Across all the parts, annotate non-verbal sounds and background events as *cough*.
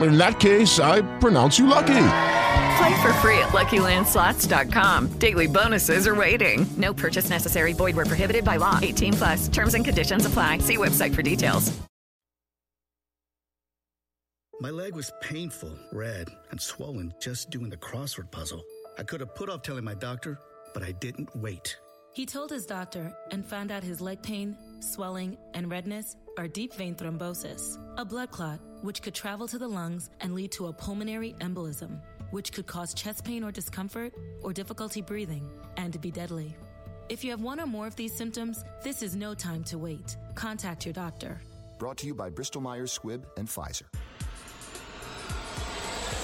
In that case, I pronounce you lucky. Play for free at LuckyLandSlots.com. Daily bonuses are waiting. No purchase necessary. Void where prohibited by law. 18 plus. Terms and conditions apply. See website for details. My leg was painful, red, and swollen just doing the crossword puzzle. I could have put off telling my doctor, but I didn't wait. He told his doctor and found out his leg pain, swelling, and redness are deep vein thrombosis, a blood clot which could travel to the lungs and lead to a pulmonary embolism, which could cause chest pain or discomfort or difficulty breathing and be deadly. If you have one or more of these symptoms, this is no time to wait. Contact your doctor. Brought to you by Bristol Myers Squibb and Pfizer.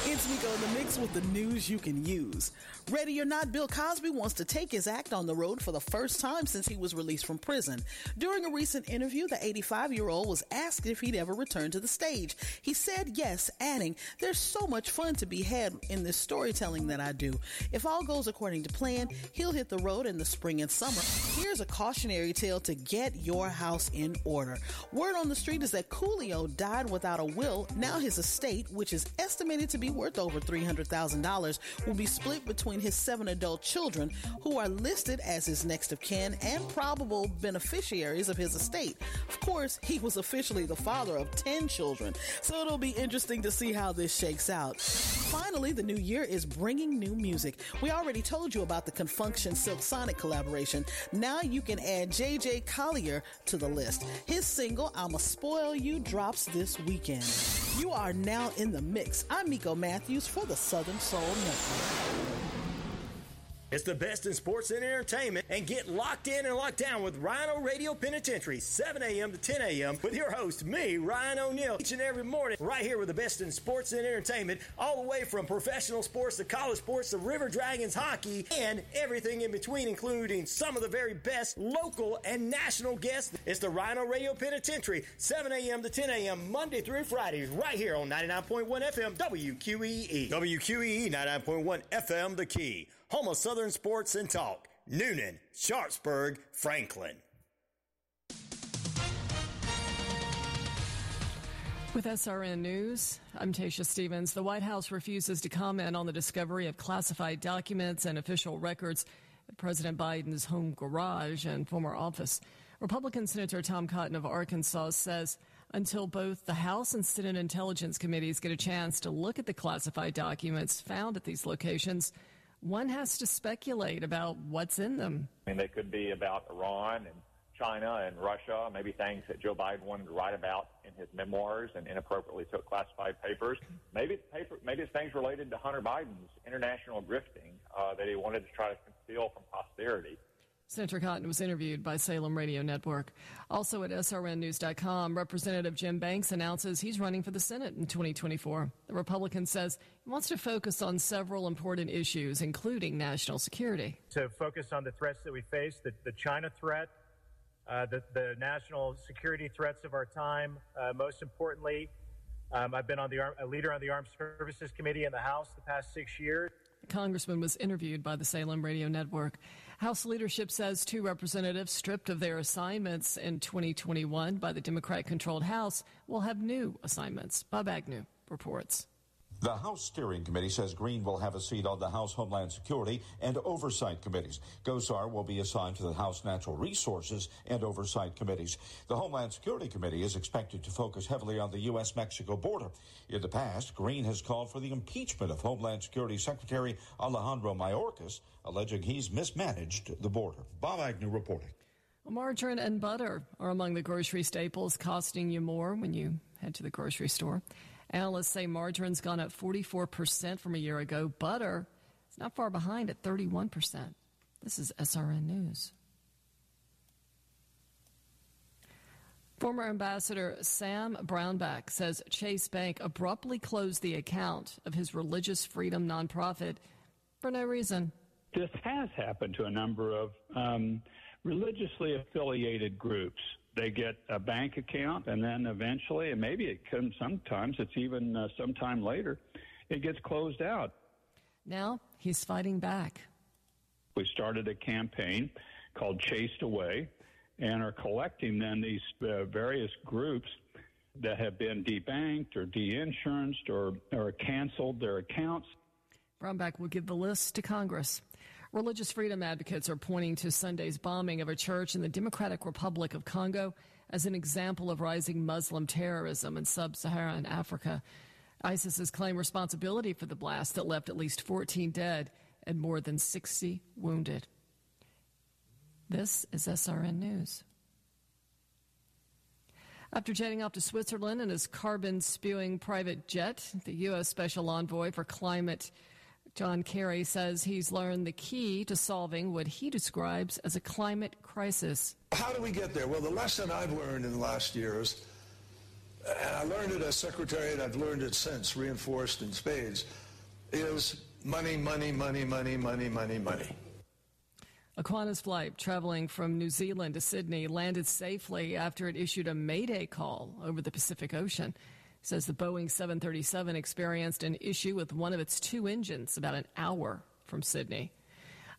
It's Miko in the mix with the news you can use. Ready or not, Bill Cosby wants to take his act on the road for the first time since he was released from prison. During a recent interview, the 85 year old was asked if he'd ever return to the stage. He said yes, adding, There's so much fun to be had in this storytelling that I do. If all goes according to plan, he'll hit the road in the spring and summer. Here's a cautionary tale to get your house in order. Word on the street is that Coolio died without a will. Now his estate, which is estimated to be worth over $300,000, will be split between his seven adult children who are listed as his next of kin and probable beneficiaries of his estate. Of course, he was officially the father of 10 children, so it'll be interesting to see how this shakes out. Finally, the new year is bringing new music. We already told you about the Confunction Silk Sonic collaboration. Now you can add JJ Collier to the list. His single, I'ma Spoil You, drops this weekend. You are now in the mix. I'm Miko Matthews for the Southern Soul Network. It's the best in sports and entertainment, and get locked in and locked down with Rhino Radio Penitentiary, 7 a.m. to 10 a.m. with your host, me, Ryan O'Neill, each and every morning, right here with the best in sports and entertainment, all the way from professional sports to college sports to River Dragons hockey and everything in between, including some of the very best local and national guests. It's the Rhino Radio Penitentiary, 7 a.m. to 10 a.m. Monday through Fridays, right here on 99.1 FM WQEE. WQEE 99.1 FM, The Key home of Southern Sports and Talk. Newnan, Sharpsburg, Franklin. With SRN News, I'm Tasha Stevens. The White House refuses to comment on the discovery of classified documents and official records at President Biden's home garage and former office. Republican Senator Tom Cotton of Arkansas says until both the House and Senate Intelligence Committees get a chance to look at the classified documents found at these locations, one has to speculate about what's in them. I mean, they could be about Iran and China and Russia, maybe things that Joe Biden wanted to write about in his memoirs and inappropriately took classified papers. Maybe it's paper, maybe it's things related to Hunter Biden's international grifting uh, that he wanted to try to conceal from posterity. Senator Cotton was interviewed by Salem Radio Network. Also at SRNnews.com, Representative Jim Banks announces he's running for the Senate in 2024. The Republican says he wants to focus on several important issues, including national security. To focus on the threats that we face, the, the China threat, uh, the, the, national security threats of our time. Uh, most importantly, um, I've been on the a leader on the Armed Services Committee in the House the past six years. The congressman was interviewed by the Salem Radio Network. House leadership says two representatives stripped of their assignments in 2021 by the Democrat controlled House will have new assignments. Bob Agnew reports. The House Steering Committee says Greene will have a seat on the House Homeland Security and Oversight Committees. Gosar will be assigned to the House Natural Resources and Oversight Committees. The Homeland Security Committee is expected to focus heavily on the U.S. Mexico border. In the past, Greene has called for the impeachment of Homeland Security Secretary Alejandro Mayorkas, alleging he's mismanaged the border. Bob Agnew reporting. Margarine and butter are among the grocery staples costing you more when you head to the grocery store. Analysts say margarine's gone up 44% from a year ago. Butter is not far behind at 31%. This is SRN News. Former Ambassador Sam Brownback says Chase Bank abruptly closed the account of his religious freedom nonprofit for no reason. This has happened to a number of um, religiously affiliated groups they get a bank account, and then eventually, and maybe it comes. Sometimes it's even uh, sometime later, it gets closed out. Now he's fighting back. We started a campaign called Chased Away, and are collecting then these uh, various groups that have been debanked or deinsurance or, or canceled their accounts. Brownback will give the list to Congress. Religious freedom advocates are pointing to Sunday's bombing of a church in the Democratic Republic of Congo as an example of rising Muslim terrorism in sub Saharan Africa. ISIS has claimed responsibility for the blast that left at least 14 dead and more than 60 wounded. This is SRN News. After jetting off to Switzerland in his carbon spewing private jet, the U.S. Special Envoy for Climate John Kerry says he's learned the key to solving what he describes as a climate crisis. How do we get there? Well, the lesson I've learned in the last years, and I learned it as secretary, and I've learned it since, reinforced in spades, is money, money, money, money, money, money, money. A Qantas flight traveling from New Zealand to Sydney landed safely after it issued a mayday call over the Pacific Ocean says the Boeing 737 experienced an issue with one of its two engines about an hour from Sydney.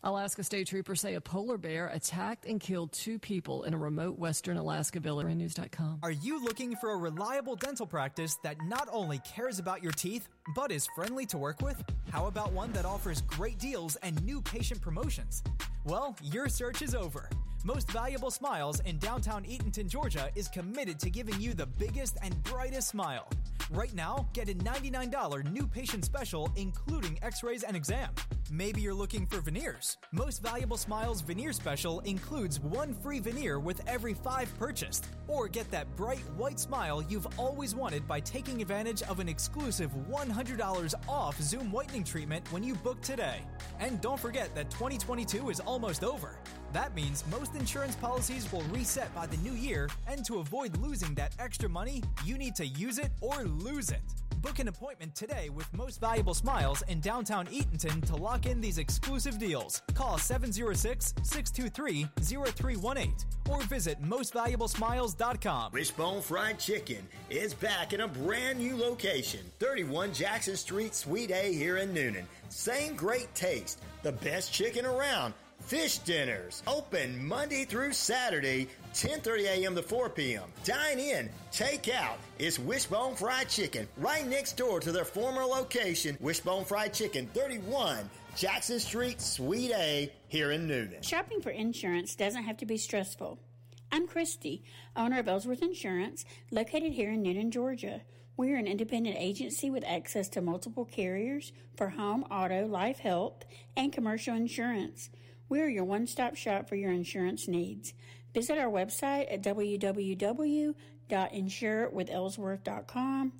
Alaska state troopers say a polar bear attacked and killed two people in a remote western Alaska village. News.com. Are you looking for a reliable dental practice that not only cares about your teeth, but is friendly to work with? How about one that offers great deals and new patient promotions? Well, your search is over. Most Valuable Smiles in downtown Eatonton, Georgia is committed to giving you the biggest and brightest smile. Right now, get a $99 new patient special, including x rays and exam. Maybe you're looking for veneers. Most Valuable Smiles veneer special includes one free veneer with every five purchased. Or get that bright white smile you've always wanted by taking advantage of an exclusive $100 off Zoom whitening treatment when you book today. And don't forget that 2022 is almost over. That means most insurance policies will reset by the new year, and to avoid losing that extra money, you need to use it or lose it. Book an appointment today with Most Valuable Smiles in downtown Eatonton to lock in these exclusive deals. Call 706 623 0318 or visit mostvaluablesmiles.com. Wishbone Fried Chicken is back in a brand new location 31 Jackson Street, Suite A here in Newnan. Same great taste, the best chicken around Fish dinners open Monday through Saturday, 10:30 a.m. to 4 p.m. Dine in, take out. It's Wishbone Fried Chicken right next door to their former location, Wishbone Fried Chicken, 31 Jackson Street, Suite A, here in Newnan. Shopping for insurance doesn't have to be stressful. I'm Christy, owner of Ellsworth Insurance, located here in Newnan, Georgia. We are an independent agency with access to multiple carriers for home, auto, life, health, and commercial insurance. We are your one stop shop for your insurance needs. Visit our website at www.insurewithellsworth.com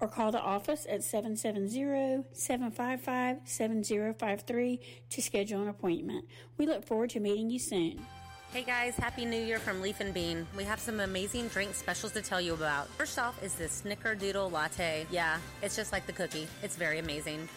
or call the office at 770-755-7053 to schedule an appointment. We look forward to meeting you soon. Hey guys, Happy New Year from Leaf and Bean. We have some amazing drink specials to tell you about. First off is the Snickerdoodle Latte. Yeah, it's just like the cookie. It's very amazing.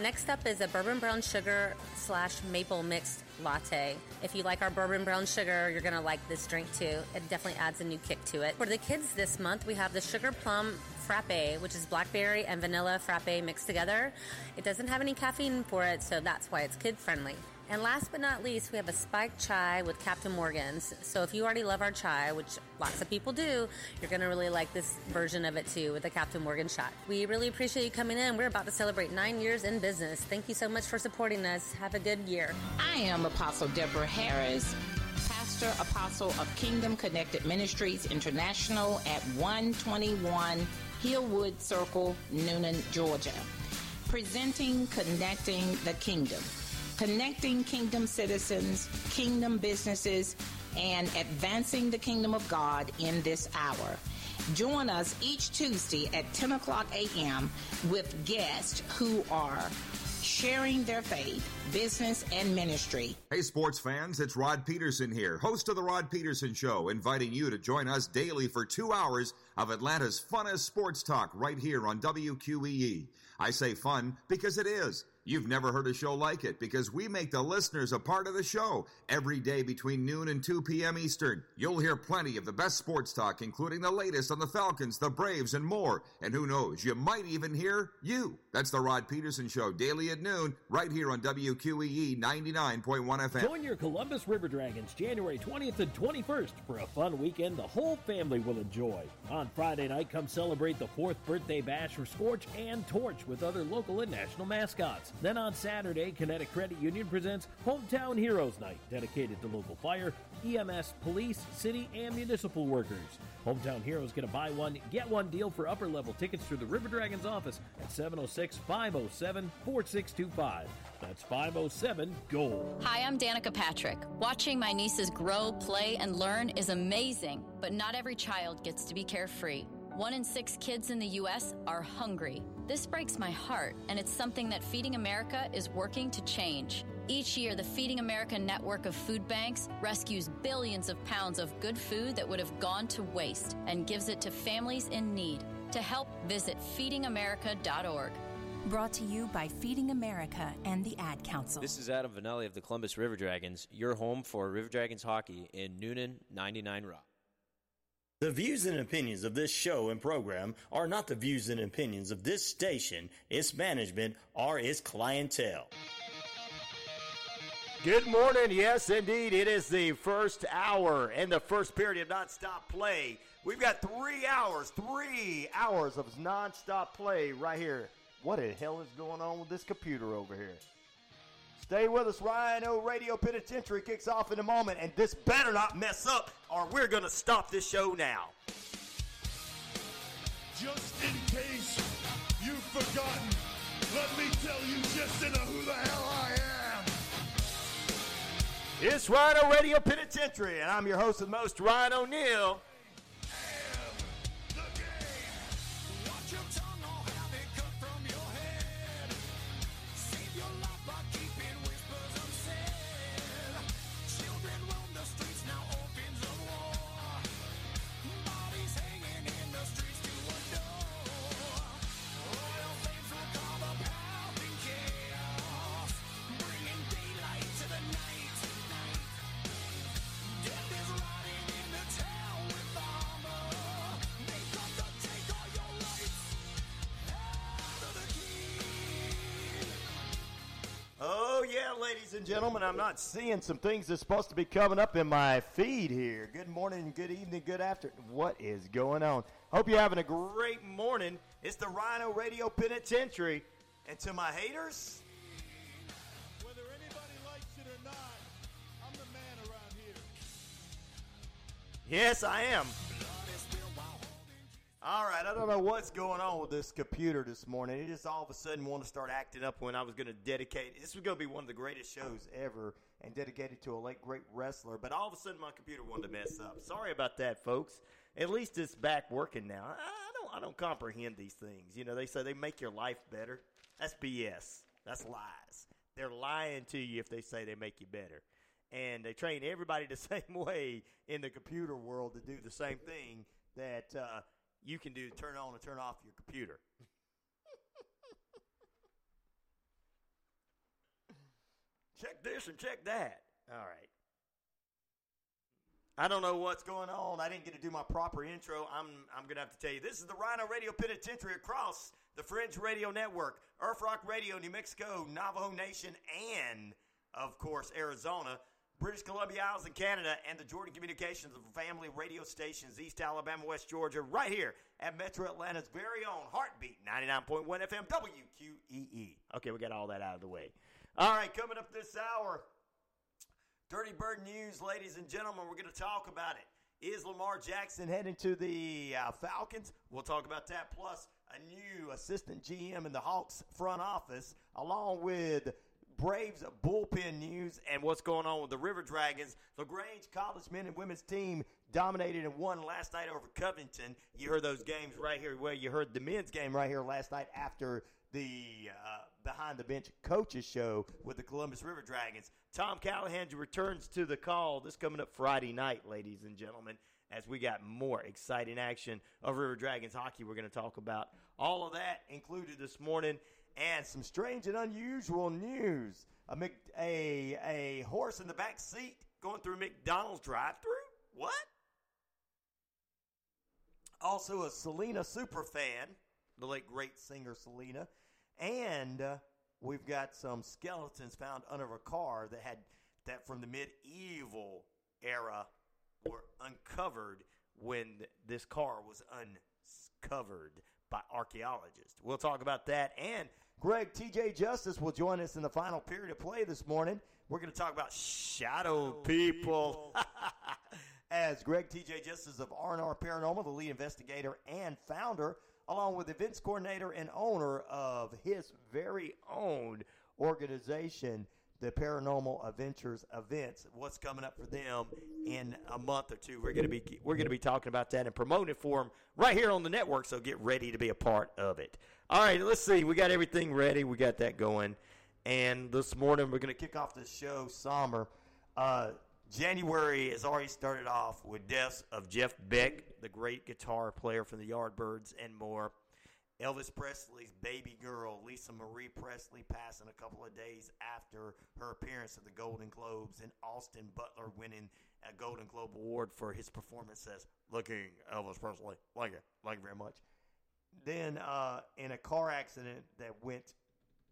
Next up is a bourbon brown sugar slash maple mixed latte. If you like our bourbon brown sugar, you're gonna like this drink too. It definitely adds a new kick to it. For the kids this month, we have the sugar plum frappe, which is blackberry and vanilla frappe mixed together. It doesn't have any caffeine for it, so that's why it's kid friendly. And last but not least, we have a spiked chai with Captain Morgan's. So if you already love our chai, which lots of people do, you're going to really like this version of it too with the Captain Morgan shot. We really appreciate you coming in. We're about to celebrate nine years in business. Thank you so much for supporting us. Have a good year. I am Apostle Deborah Harris, pastor apostle of Kingdom Connected Ministries International at 121 Hillwood Circle, Newnan, Georgia. Presenting Connecting the Kingdom connecting kingdom citizens, kingdom businesses, and advancing the kingdom of God in this hour. Join us each Tuesday at 10 o'clock a.m. with guests who are sharing their faith, business, and ministry. Hey, sports fans, it's Rod Peterson here, host of The Rod Peterson Show, inviting you to join us daily for two hours of Atlanta's funnest sports talk right here on WQEE. I say fun because it is. You've never heard a show like it because we make the listeners a part of the show every day between noon and 2 p.m. Eastern. You'll hear plenty of the best sports talk, including the latest on the Falcons, the Braves, and more. And who knows, you might even hear you. That's the Rod Peterson Show, daily at noon, right here on WQEE 99.1 FM. Join your Columbus River Dragons January 20th and 21st for a fun weekend the whole family will enjoy. On Friday night, come celebrate the fourth birthday bash for Scorch and Torch with other local and national mascots. Then on Saturday, Kinetic Credit Union presents Hometown Heroes Night, dedicated to local fire, EMS, police, city, and municipal workers. Hometown Heroes get a buy one, get one deal for upper level tickets through the River Dragons office at 706 507 4625. That's 507 GOLD. Hi, I'm Danica Patrick. Watching my nieces grow, play, and learn is amazing, but not every child gets to be carefree. One in six kids in the U.S. are hungry. This breaks my heart, and it's something that Feeding America is working to change. Each year, the Feeding America network of food banks rescues billions of pounds of good food that would have gone to waste and gives it to families in need. To help, visit feedingamerica.org. Brought to you by Feeding America and the Ad Council. This is Adam Vanelli of the Columbus River Dragons, your home for River Dragons hockey in Newnan 99 Rock. The views and opinions of this show and program are not the views and opinions of this station, its management, or its clientele. Good morning. Yes, indeed. It is the first hour and the first period of nonstop play. We've got three hours, three hours of nonstop play right here. What the hell is going on with this computer over here? Stay with us. Rhino Radio Penitentiary kicks off in a moment, and this better not mess up, or we're going to stop this show now. Just in case you've forgotten, let me tell you just to know who the hell I am. It's Rhino Radio Penitentiary, and I'm your host the most, Ryan O'Neill. Gentlemen, I'm not seeing some things that's supposed to be coming up in my feed here. Good morning, good evening, good afternoon. What is going on? Hope you're having a great morning. It's the Rhino Radio Penitentiary. And to my haters, Whether anybody likes it or not, I'm the man around here. yes, I am. All right, I don't know what's going on with this computer this morning. It just all of a sudden wanted to start acting up when I was going to dedicate. This was going to be one of the greatest shows ever and dedicated to a late great wrestler. But all of a sudden, my computer wanted to mess up. Sorry about that, folks. At least it's back working now. I don't, I don't comprehend these things. You know, they say they make your life better. That's BS. That's lies. They're lying to you if they say they make you better. And they train everybody the *laughs* same way in the computer world to do the same thing that uh, you can do turn on and turn off your computer. check this and check that. All right. I don't know what's going on. I didn't get to do my proper intro. I'm I'm gonna have to tell you. This is the Rhino Radio Penitentiary across the Fringe Radio Network, Earth Rock Radio, New Mexico, Navajo Nation, and of course, Arizona, British Columbia, Isles, and Canada, and the Jordan Communications family radio stations, East Alabama, West Georgia, right here at Metro Atlanta's very own Heartbeat 99.1 FM WQEE. Okay, we got all that out of the way. All right, coming up this hour, Dirty Bird News, ladies and gentlemen, we're going to talk about it. Is Lamar Jackson heading to the uh, Falcons? We'll talk about that, plus a new assistant GM in the Hawks front office, along with Braves bullpen news and what's going on with the River Dragons. LaGrange College men and women's team dominated and won last night over Covington. You heard those games right here. Well, you heard the men's game right here last night after the uh, behind the bench coaches show with the Columbus River Dragons. Tom Callahan returns to the call. This coming up Friday night, ladies and gentlemen, as we got more exciting action of River Dragons hockey. We're going to talk about all of that included this morning and some strange and unusual news. A, Mc, a, a horse in the back seat going through McDonald's drive through? What? Also, a Selena super fan, the late great singer Selena. And uh, we've got some skeletons found under a car that had that from the medieval era were uncovered when this car was uncovered by archaeologists. We'll talk about that and Greg TJ Justice will join us in the final period of play this morning. We're going to talk about shadow people. *laughs* As Greg TJ Justice of R&R Paranormal, the lead investigator and founder, along with events coordinator and owner of his very own organization, the Paranormal Adventures events. What's coming up for them in a month or two? We're going to be we're going to be talking about that and promoting it for them right here on the network. So get ready to be a part of it. All right, let's see. We got everything ready. We got that going. And this morning we're going to kick off the show somber. Uh, January has already started off with deaths of Jeff Beck, the great guitar player from the Yardbirds, and more. Elvis Presley's baby girl, Lisa Marie Presley, passing a couple of days after her appearance at the Golden Globes, and Austin Butler winning a Golden Globe Award for his performance as Looking Elvis Presley. Thank you. Thank you very much. Then, uh, in a car accident that went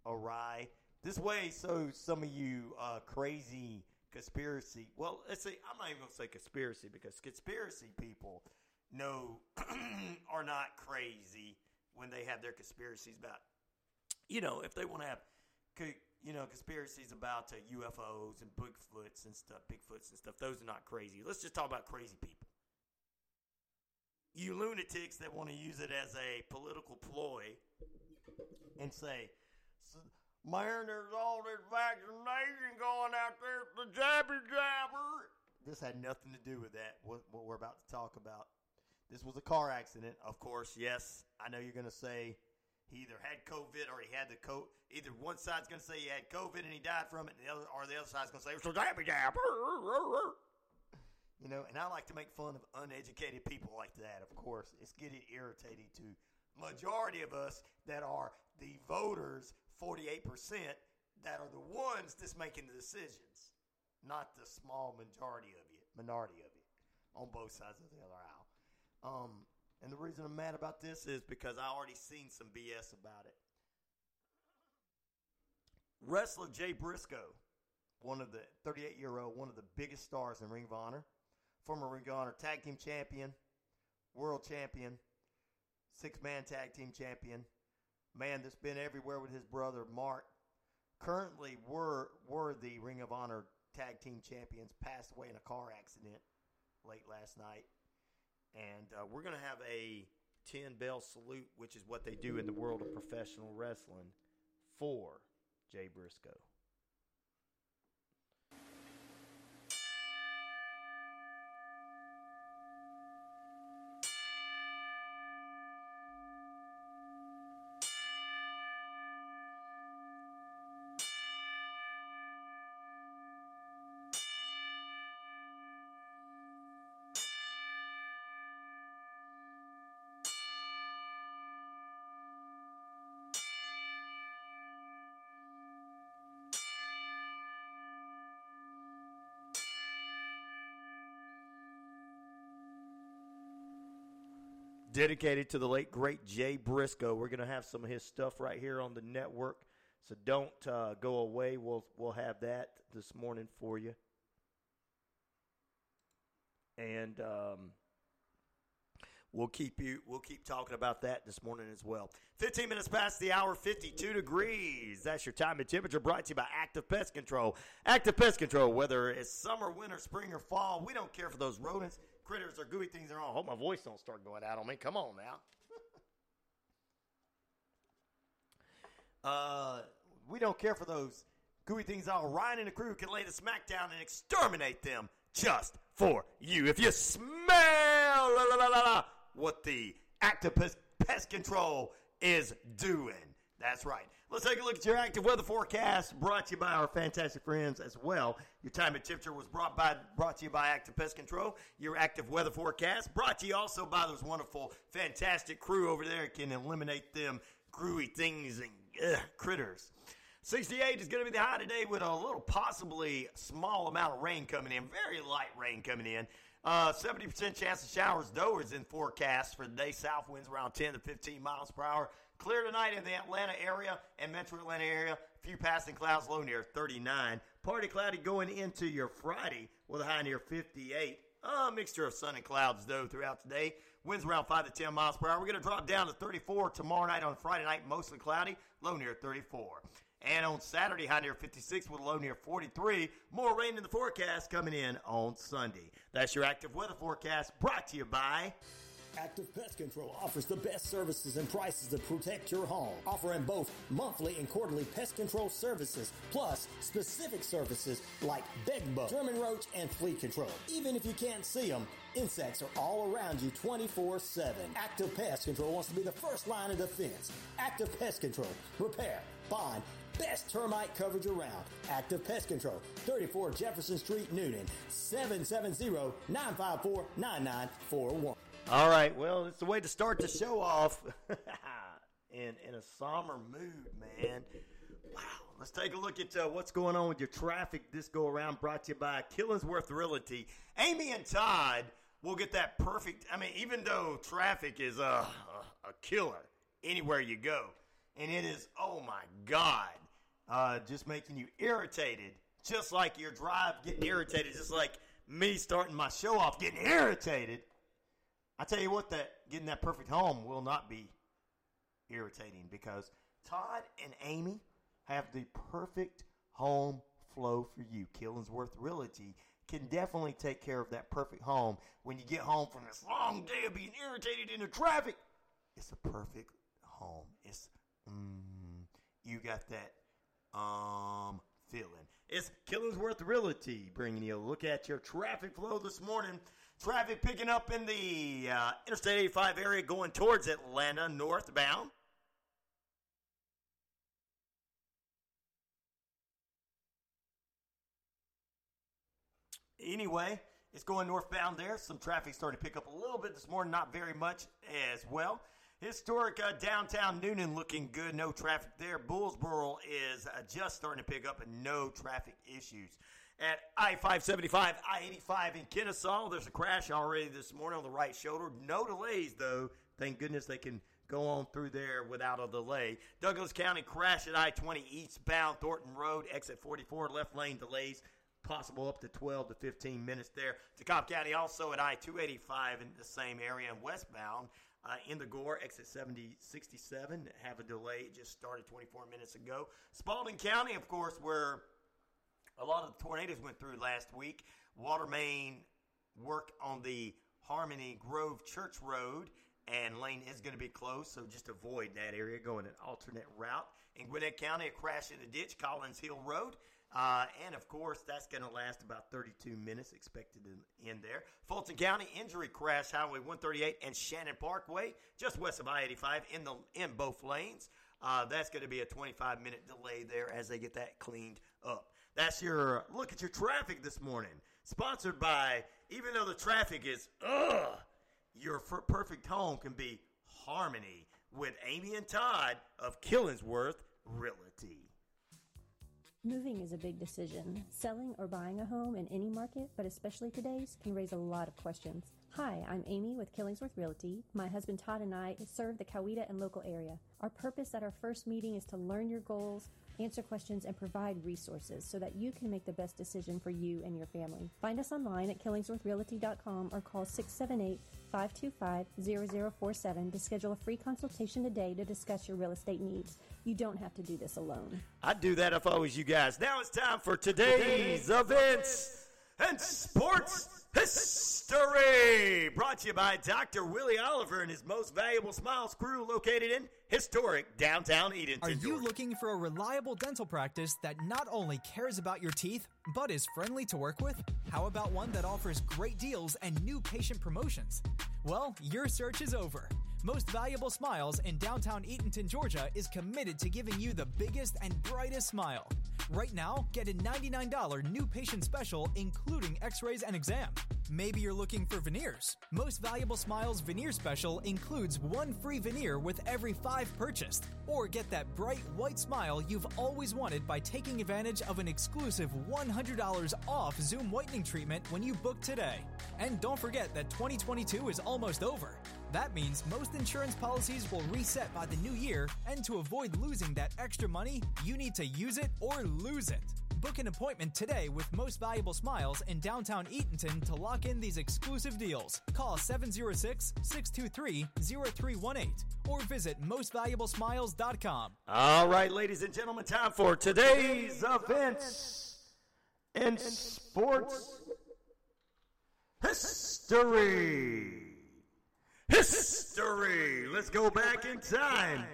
awry, this way, so some of you uh, crazy conspiracy, well, let's see. I'm not even going to say conspiracy because conspiracy people know *clears throat* are not crazy when they have their conspiracies about, you know, if they want to have, you know, conspiracies about uh, UFOs and Bigfoots and stuff, Bigfoots and stuff. Those are not crazy. Let's just talk about crazy people you lunatics that want to use it as a political ploy and say, man, there's all this vaccination going out there, the jabber jabber. This had nothing to do with that, what, what we're about to talk about. This was a car accident, of course. Yes, I know you're going to say he either had COVID or he had the COVID. Either one side's going to say he had COVID and he died from it, and the other, or the other side's going to say, it's a jabber jabber. You know, and I like to make fun of uneducated people like that, of course. It's getting irritating to majority of us that are the voters, 48%, that are the ones that's making the decisions, not the small majority of you, minority of you, on both sides of the other aisle. Um, and the reason I'm mad about this is because I already seen some BS about it. Wrestler Jay Briscoe, one of the 38 year old, one of the biggest stars in Ring of Honor, former Ring of Honor Tag Team Champion, World Champion, Six Man Tag Team Champion, man that's been everywhere with his brother Mark. Currently, were were the Ring of Honor Tag Team Champions passed away in a car accident late last night, and uh, we're to have a ten bell salute, which is what they do in the world of professional wrestling, for Jay Briscoe. Dedicated to the late great Jay Briscoe. We're going to have some of his stuff right here on the network. So don't uh, go away. We'll we'll have that this morning for you. And um, we'll keep you we'll keep talking about that this morning as well. 15 minutes past the hour, 52 degrees. That's your time and temperature brought to you by Active Pest Control. Active Pest Control, whether it's summer, winter, spring, or fall, we don't care for those rodents, critters, or gooey things. Are on. Hope my voice don't start going out on me. Come on now. *laughs* Uh, we don't care for those gooey things. All Ryan and the crew can lay the smack down and exterminate them just for you. If you smell la, la, la, what the pest, pest control is doing, that's right. Let's take a look at your active weather forecast brought to you by our fantastic friends as well. Your time and temperature was brought by brought to you by Active Pest Control. Your active weather forecast brought to you also by those wonderful, fantastic crew over there can eliminate them gruey things and ugh, critters. 68 is going to be the high today with a little possibly small amount of rain coming in, very light rain coming in. Uh, 70% chance of showers, though, is in forecast for the day. South winds around 10 to 15 miles per hour. Clear tonight in the Atlanta area and metro Atlanta area. Few passing clouds, low near 39. Partly cloudy going into your Friday with a high near 58. A mixture of sun and clouds, though, throughout the day. Winds around 5 to 10 miles per hour. We're going to drop down to 34 tomorrow night on Friday night, mostly cloudy, low near 34. And on Saturday, high near 56 with a low near 43. More rain in the forecast coming in on Sunday. That's your active weather forecast brought to you by Active Pest Control offers the best services and prices to protect your home, offering both monthly and quarterly pest control services, plus specific services like bed bug, German roach, and flea control. Even if you can't see them, insects are all around you 24 7. Active Pest Control wants to be the first line of defense. Active Pest Control, repair, bond, best termite coverage around. Active Pest Control, 34 Jefferson Street, Newnan, 770-954-9941. All right, well, it's the way to start the show off *laughs* in in a somber mood, man. Wow. Let's take a look at uh, what's going on with your traffic this go around. Brought to you by Killingsworth Realty. Amy and Todd will get that perfect. I mean, even though traffic is a, a, a killer anywhere you go, and it is, oh my God, uh, just making you irritated, just like your drive getting irritated, just like me starting my show off getting irritated. I tell you what, that getting that perfect home will not be irritating because Todd and Amy have the perfect home flow for you. Killingsworth Realty can definitely take care of that perfect home when you get home from this long day of being irritated in the traffic. It's a perfect home. It's mm, you got that um feeling. It's Killingsworth Realty bringing you a look at your traffic flow this morning. Traffic picking up in the uh, Interstate 85 area going towards Atlanta northbound. Anyway, it's going northbound there. Some traffic starting to pick up a little bit this morning, not very much as well. Historic uh, downtown Newnan looking good. No traffic there. Bullsboro is uh, just starting to pick up and no traffic issues. At I 575, I 85 in Kennesaw, there's a crash already this morning on the right shoulder. No delays, though. Thank goodness they can go on through there without a delay. Douglas County crash at I 20 eastbound Thornton Road, exit 44, left lane delays possible up to 12 to 15 minutes there. DeKalb County also at I 285 in the same area and westbound. Uh, in the Gore, exit 7067, have a delay. It just started 24 minutes ago. Spalding County, of course, where a lot of the tornadoes went through last week. Water main work on the Harmony Grove Church Road, and lane is going to be closed, so just avoid that area going an alternate route. In Gwinnett County, a crash in the ditch, Collins Hill Road. Uh, and of course, that's going to last about 32 minutes, expected in, in there. Fulton County injury crash, Highway 138 and Shannon Parkway, just west of I-85 in the in both lanes. Uh, that's going to be a 25 minute delay there as they get that cleaned up. That's your look at your traffic this morning. Sponsored by, even though the traffic is ugh, your perfect home can be harmony with Amy and Todd of Killingsworth Realty. Moving is a big decision. Selling or buying a home in any market, but especially today's, can raise a lot of questions. Hi, I'm Amy with Killingsworth Realty. My husband Todd and I serve the Coweta and local area. Our purpose at our first meeting is to learn your goals, answer questions, and provide resources so that you can make the best decision for you and your family. Find us online at killingsworthrealty.com or call 678 525 0047 to schedule a free consultation today to discuss your real estate needs. You don't have to do this alone. I'd do that if I was you guys. Now it's time for today's events and sports history. Brought to you by Dr. Willie Oliver and his most valuable smiles crew located in historic downtown Eatonton. Are you looking for a reliable dental practice that not only cares about your teeth, but is friendly to work with? How about one that offers great deals and new patient promotions? Well, your search is over. Most Valuable Smiles in downtown Eatonton, Georgia is committed to giving you the biggest and brightest smile. Right now, get a $99 new patient special, including x rays and exam. Maybe you're looking for veneers. Most Valuable Smiles veneer special includes one free veneer with every five purchased. Or get that bright white smile you've always wanted by taking advantage of an exclusive $100 off Zoom whitening treatment when you book today. And don't forget that 2022 is almost over. That means most insurance policies will reset by the new year, and to avoid losing that extra money, you need to use it or lose it. Book an appointment today with Most Valuable Smiles in downtown Eatonton to lock in these exclusive deals. Call 706 623 0318 or visit mostvaluablesmiles.com. All right, ladies and gentlemen, time for today's events in sports history. History. Let's go back in time.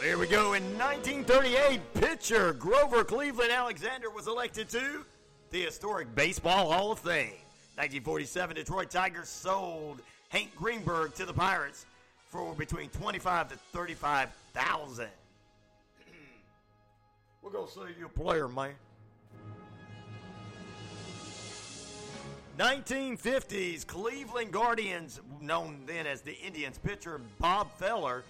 There we go. In 1938, pitcher Grover Cleveland Alexander was elected to the historic Baseball Hall of Fame. 1947, Detroit Tigers sold Hank Greenberg to the Pirates for between 25 to 35,000. We're going to see you a player, man. 1950s Cleveland Guardians, known then as the Indians, pitcher Bob Feller,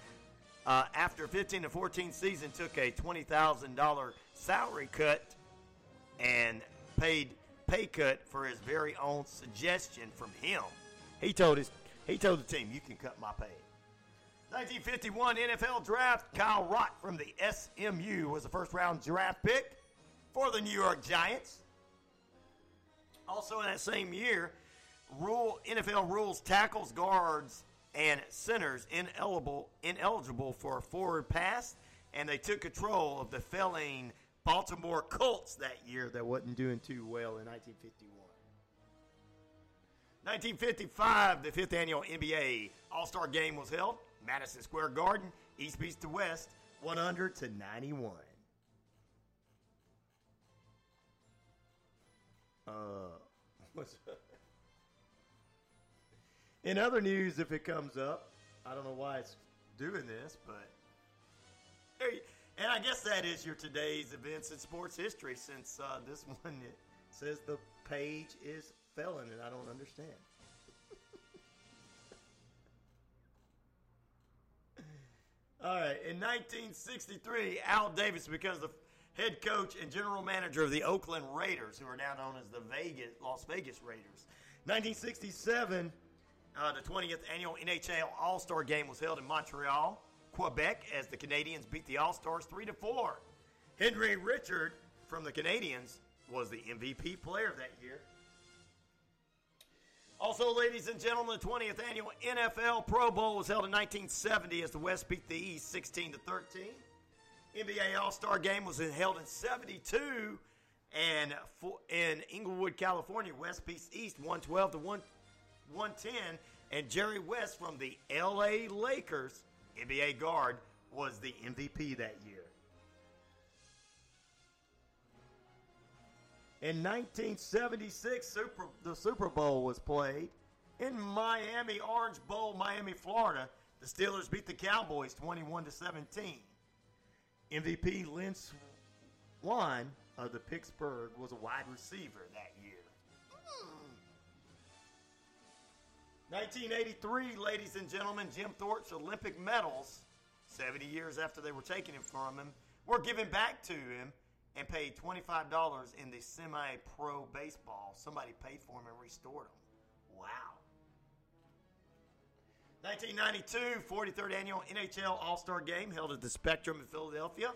uh, after 15 to 14 season, took a $20,000 salary cut and paid pay cut for his very own suggestion from him. He told his he told the team, "You can cut my pay." 1951 NFL draft. Kyle Rote from the SMU was the first round draft pick for the New York Giants. Also in that same year, rule NFL rules tackles, guards, and centers ineligible ineligible for a forward pass, and they took control of the failing Baltimore Colts that year that wasn't doing too well in 1951. 1955, the fifth annual NBA All Star Game was held. Madison Square Garden, East beats to West, 100 to 91. Uh, *laughs* In other news, if it comes up, I don't know why it's doing this, but hey, and I guess that is your today's events in sports history, since uh, this *laughs* one says the page is felon, and I don't understand. *laughs* All right, in 1963, Al Davis becomes the head coach and general manager of the Oakland Raiders, who are now known as the Vegas Las Vegas Raiders. 1967, uh, the 20th annual NHL All Star Game was held in Montreal, Quebec, as the Canadiens beat the All Stars three to four. Henri Richard from the Canadiens was the MVP player that year. Also, ladies and gentlemen, the 20th annual NFL Pro Bowl was held in 1970 as the West beat the East 16 to 13. NBA All Star Game was held in 72, and in Inglewood, California, West beats East 112 to 1, 110, and Jerry West from the LA Lakers, NBA guard, was the MVP that year. In 1976, Super, the Super Bowl was played in Miami, Orange Bowl, Miami, Florida. The Steelers beat the Cowboys 21 to 17. MVP Lynn Swann of the Pittsburgh was a wide receiver that year. Hmm. 1983, ladies and gentlemen, Jim Thorpe's Olympic medals, 70 years after they were taken from him, were given back to him and paid $25 in the semi pro baseball. Somebody paid for them and restored them. Wow. 1992, 43rd annual NHL All Star Game held at the Spectrum in Philadelphia.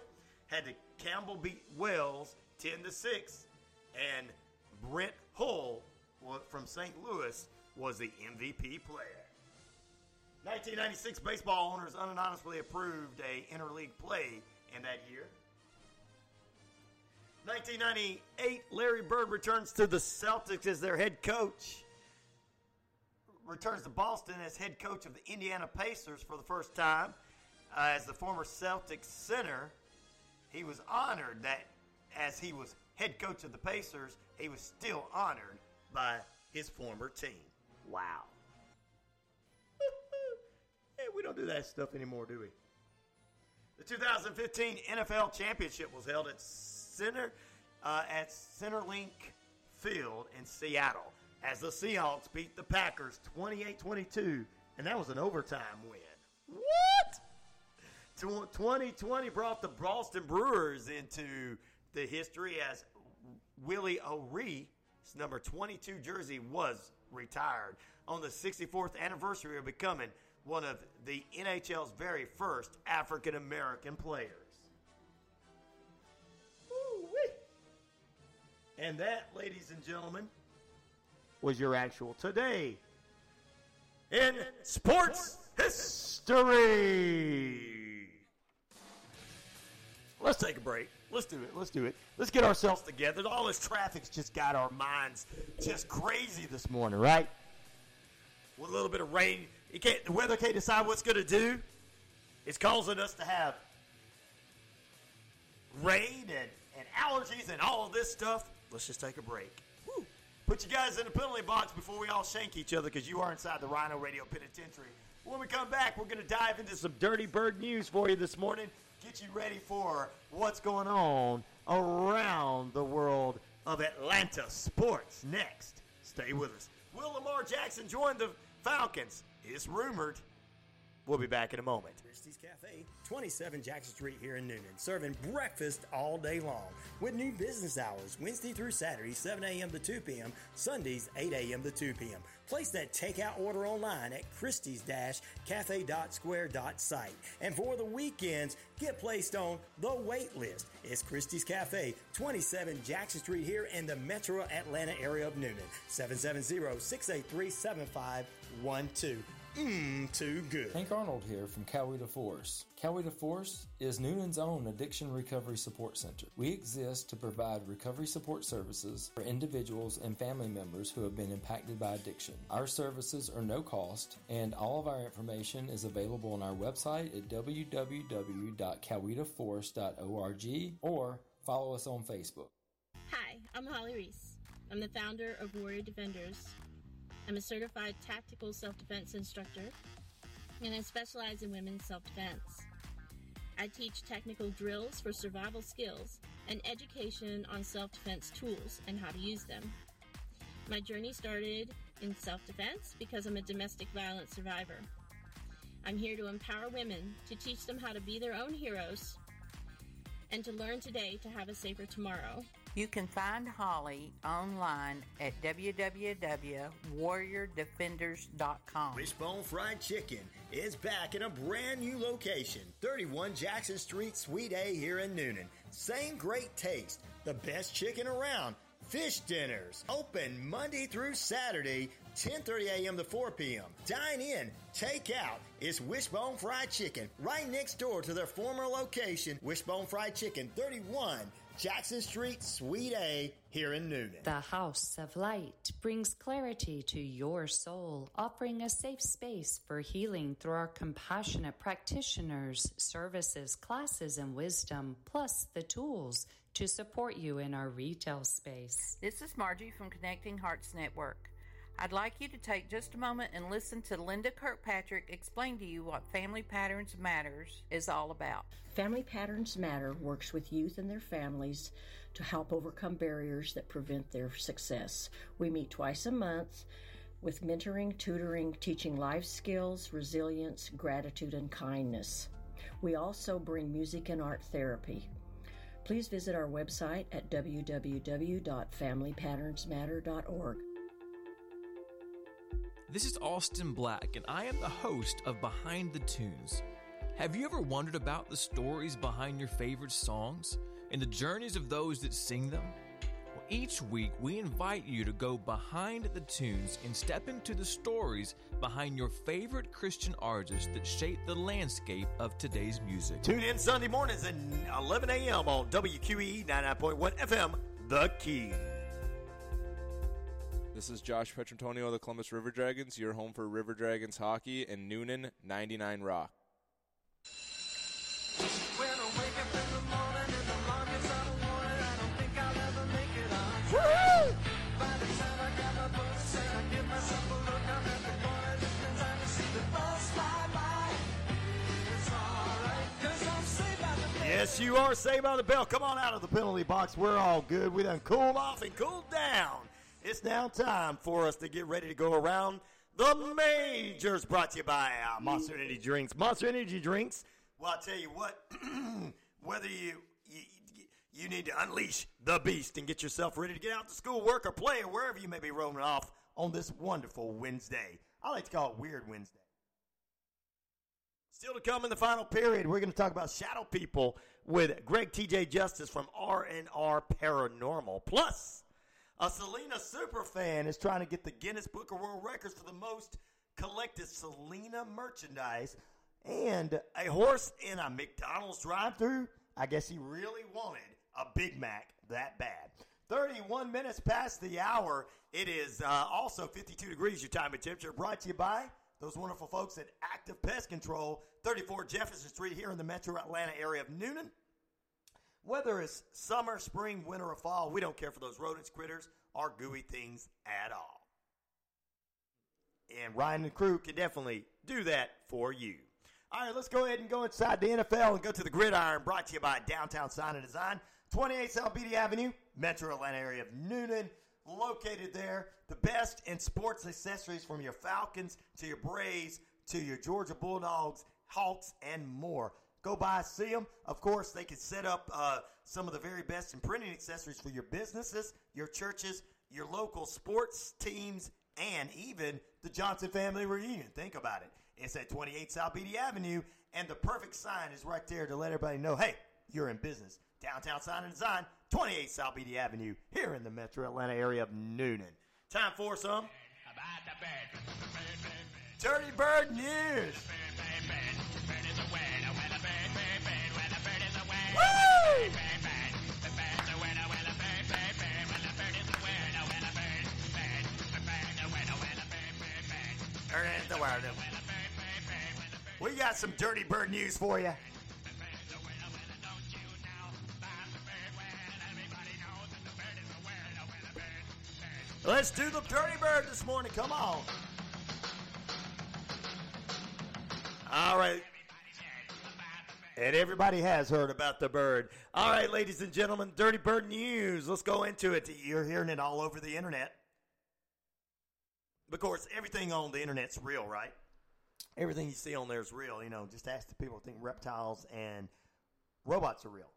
Had the Campbell beat Wales 10 to 6, and Brett Hull from St. Louis was the MVP player. 1996 baseball owners unanimously approved a interleague play in that year. 1998, Larry Bird returns to the Celtics as their head coach. Returns to Boston as head coach of the Indiana Pacers for the first time. Uh, as the former Celtics center, he was honored that as he was head coach of the Pacers, he was still honored by his former team. Wow. *laughs* hey, we don't do that stuff anymore, do we? The 2015 NFL Championship was held at Center uh, at CenturyLink Field in Seattle as the Seahawks beat the Packers 28-22, and that was an overtime win. What? 2020 brought the Boston Bruins into the history as Willie O'Ree number 22 jersey was retired on the 64th anniversary of becoming one of the NHL's very first African American players. Woo-wee. And that, ladies and gentlemen, was your actual today in sports history. Let's take a break. Let's do it. Let's do it. Let's get ourselves together. All this traffic's just got our minds just crazy this morning, right? With a little bit of rain, you can't. The weather can't decide what's going to do. It's causing us to have rain and, and allergies and all of this stuff. Let's just take a break. Put you guys in the penalty box before we all shank each other because you are inside the Rhino Radio Penitentiary. When we come back, we're going to dive into some Dirty Bird news for you this morning get you ready for what's going on around the world of Atlanta sports. Next, stay with us. Will Lamar Jackson join the Falcons? It's rumored. We'll be back in a moment. Christie's Cafe, 27 Jackson Street here in Newnan, serving breakfast all day long with new business hours Wednesday through Saturday, 7 a.m. to 2 p.m., Sundays, 8 a.m. to 2 p.m. Place that takeout order online at Christie's-cafe.square.site. And for the weekends, get placed on the wait list. It's Christie's Cafe, 27 Jackson Street here in the metro Atlanta area of Newnan. 770-683-7512. Mmm, too good. Hank Arnold here from Coweta Force. Coweta Force is Newnan's own addiction recovery support center. We exist to provide recovery support services for individuals and family members who have been impacted by addiction. Our services are no cost, and all of our information is available on our website at www.cowetaforce.org or follow us on Facebook. Hi, I'm Holly Reese. I'm the founder of Warrior Defenders I'm a certified tactical self defense instructor, and I specialize in women's self defense. I teach technical drills for survival skills and education on self defense tools and how to use them. My journey started in self defense because I'm a domestic violence survivor. I'm here to empower women, to teach them how to be their own heroes, and to learn today to have a safer tomorrow. You can find Holly online at www.warriordefenders.com. Wishbone Fried Chicken is back in a brand new location, 31 Jackson Street, Suite A here in Newnan. Same great taste, the best chicken around. Fish dinners open Monday through Saturday, 10:30 a.m. to 4 p.m. Dine in, take out. It's Wishbone Fried Chicken right next door to their former location, Wishbone Fried Chicken, 31 Jackson Street, Suite A, here in Newnan. The House of Light brings clarity to your soul, offering a safe space for healing through our compassionate practitioners, services, classes, and wisdom, plus the tools to support you in our retail space. This is Margie from Connecting Hearts Network. I'd like you to take just a moment and listen to Linda Kirkpatrick explain to you what Family Patterns Matters is all about. Family Patterns Matter works with youth and their families to help overcome barriers that prevent their success. We meet twice a month with mentoring, tutoring, teaching life skills, resilience, gratitude, and kindness. We also bring music and art therapy. Please visit our website at www.familypatternsmatter.org. This is Austin Black, and I am the host of Behind the Tunes. Have you ever wondered about the stories behind your favorite songs and the journeys of those that sing them? Well, each week, we invite you to go behind the tunes and step into the stories behind your favorite Christian artists that shape the landscape of today's music. Tune in Sunday mornings at 11 a.m. on WQEE 99.1 FM, The Key. This is Josh Petrantonio of the Columbus River Dragons, your home for River Dragons hockey and Newnan 99 Rock. Yes, you are saved by the bell. Come on out of the penalty box. We're all good. We done cooled off and cooled down. It's now time for us to get ready to go around the majors. Brought to you by uh, Monster Energy Drinks. Monster Energy Drinks. Well, I'll tell you what, *clears throat* whether you, you you need to unleash the beast and get yourself ready to get out to school, work, or play, or wherever you may be roaming off on this wonderful Wednesday. I like to call it Weird Wednesday. Still to come in the final period, we're going to talk about shadow people with Greg TJ Justice from R&R Paranormal. Plus, a Selena superfan is trying to get the Guinness Book of World Records for the most collected Selena merchandise. And a horse in a McDonald's drive-through. I guess he really wanted a Big Mac that bad. 31 minutes past the hour. It is uh, also 52 degrees, your time and temperature. Brought to you by those wonderful folks at Active Pest Control, 34 Jefferson Street here in the metro Atlanta area of Newnan. Whether it's summer, spring, winter, or fall, we don't care for those rodents, critters, or gooey things at all. And Ryan and crew can definitely do that for you. All right, let's go ahead and go inside the NFL and go to the gridiron brought to you by Downtown Sign and Design, 28 South Beatty Avenue, metro Atlanta area of Newnan located there. The best in sports accessories from your Falcons to your Braves to your Georgia Bulldogs, Hawks, and more. Go by, see them. Of course, they can set up uh, some of the very best in printing accessories for your businesses, your churches, your local sports teams, and even the Johnson family reunion. Think about it. It's at 28 South Beatty Avenue, and the perfect sign is right there to let everybody know, hey, you're in business. Downtown Sign and Design, 28 South Beatty Avenue, here in the metro Atlanta area of Newnan. Time for some Dirty Bird News. We got some Dirty Bird news for you. Let's do the Dirty Bird this morning. Come on. All right. And everybody has heard about the bird. All right, ladies and gentlemen, Dirty Bird News. Let's go into it. You're hearing it all over the internet. Of course, everything on the internet's real, right? Everything you see on there is real. You know, just ask the people who think reptiles and robots are real.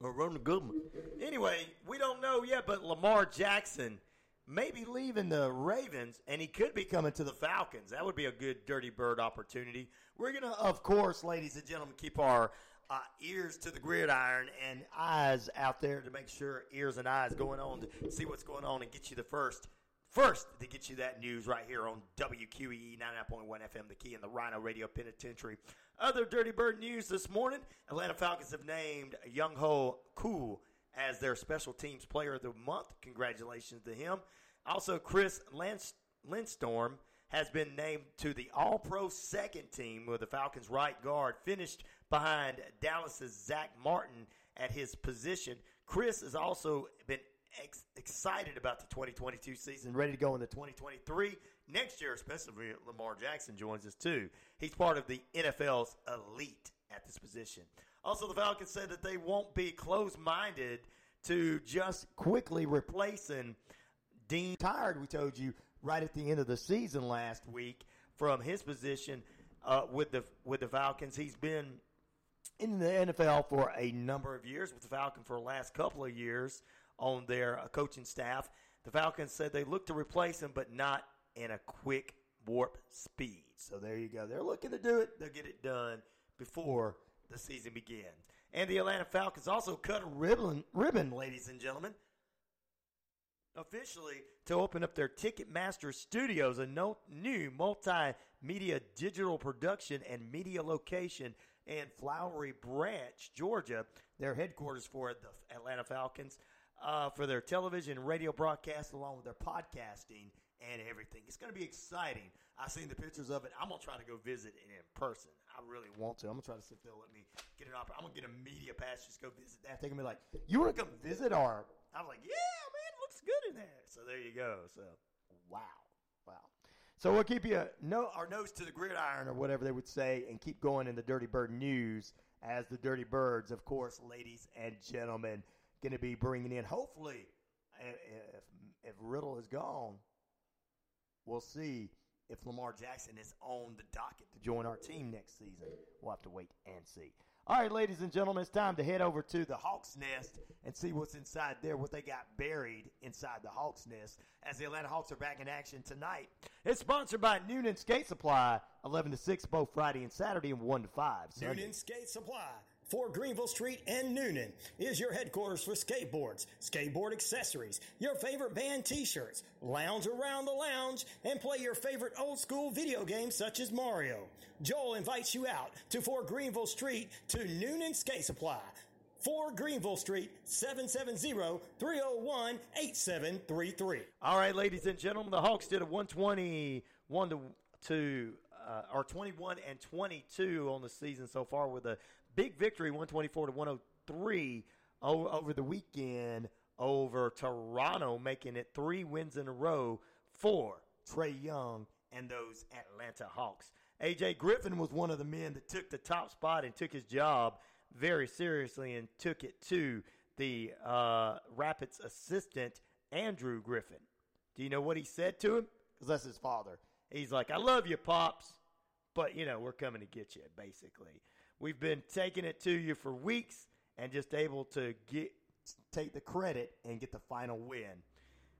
Or Ronald Goodman. Anyway, we don't know yet, but Lamar Jackson may be leaving the Ravens, and he could be coming to the Falcons. That would be a good dirty bird opportunity. We're going to, of course, ladies and gentlemen, keep our uh, ears to the gridiron and eyes out there to make sure ears and eyes going on to see what's going on and get you the first. First, to get you that news right here on WQEE 99.1 FM, the key in the Rhino Radio Penitentiary. Other Dirty Bird news this morning Atlanta Falcons have named Younghoe Koo as their special teams player of the month. Congratulations to him. Also, Chris Lindstrom has been named to the All Pro second team with the Falcons right guard, finished behind Dallas's Zach Martin at his position. Chris has also been ex- excited about the 2022 season, ready to go into 2023 next year, especially Lamar Jackson joins us too. He's part of the NFL's elite at this position. Also, the Falcons said that they won't be closed minded to just quickly replacing Dean Tired, we told you right at the end of the season last week from his position uh, with the with the Falcons. He's been in the NFL for a number of years, with the Falcons for the last couple of years on their uh, coaching staff. The Falcons said they look to replace him, but not in a quick warp speed. So there you go. They're looking to do it. They'll get it done before the season begins. And the Atlanta Falcons also cut a ribbon, ribbon ladies and gentlemen, officially to open up their Ticketmaster studios, a no, new multimedia digital production and media location in Flowery Branch, Georgia, their headquarters for the Atlanta Falcons, uh, for their television and radio broadcast, along with their podcasting and everything. It's going to be exciting. I've seen the pictures of it. I'm going to try to go visit it in person. I really want to. I'm going to try to sit there. let me get an opera. I'm going to get a media pass, just go visit that. They're going to be like, You want to come visit our. I was like, Yeah, man, looks good in there. So there you go. So, wow. Wow. So we'll keep you no our nose to the gridiron or whatever they would say, and keep going in the Dirty Bird news as the Dirty Birds, of course, ladies and gentlemen, going to be bringing in. Hopefully, if if Riddle is gone, we'll see if Lamar Jackson is on the docket to join our team next season. We'll have to wait and see. All right, ladies and gentlemen, it's time to head over to the Hawks Nest and see what's inside there, what they got buried inside the Hawks Nest as the Atlanta Hawks are back in action tonight. It's sponsored by Newnan Skate Supply, 11 to 6 both Friday and Saturday and 1 to 5. Sunday. Newnan Skate Supply. For Greenville Street and Newnan is your headquarters for skateboards, skateboard accessories, your favorite band t-shirts, lounge around the lounge, and play your favorite old school video games such as Mario. Joel invites you out to 4 Greenville Street to Newnan Skate Supply. 4 Greenville Street, 770-301-8733. All right, ladies and gentlemen, the Hawks did a 121 to, to uh, or 21 and 22 on the season so far with a big victory 124 to 103 over, over the weekend over Toronto, making it three wins in a row for Trae Young and those Atlanta Hawks. AJ Griffin was one of the men that took the top spot and took his job very seriously and took it to the uh, Raptors assistant, Andrew Griffin. Do you know what he said to him? Because that's his father. He's like, I love you, Pops, but, you know, we're coming to get you, basically. We've been taking it to you for weeks and just able to get take the credit and get the final win.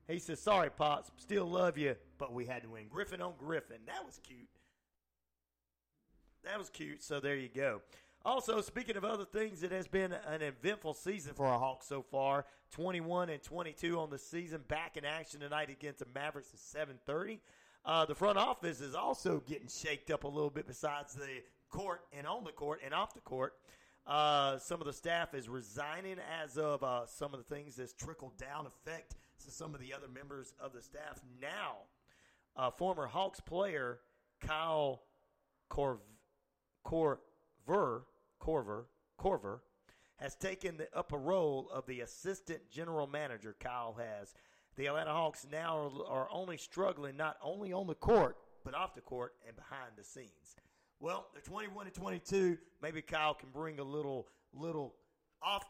He says, Sorry, Pops, still love you, but we had to win. Griffin on Griffin. That was cute. That was cute. So there you go. Also, speaking of other things, it has been an eventful season for our Hawks so far. 21 and 22 on the season. Back in action tonight against the Mavericks at 7:30. Uh, the front office is also getting shaked up a little bit. Besides the court and on the court and off the court, uh, some of the staff is resigning as of uh, some of the things that's trickled down effect to some of the other members of the staff. Now, uh, former Hawks player Kyle Corv- Korver, Corver, Korver has taken the upper role of the assistant general manager. Kyle has. The Atlanta Hawks now are, are only struggling not only on the court but off the court and behind the scenes. Well, they're 21 and 22. Maybe Kyle can bring a little, little off,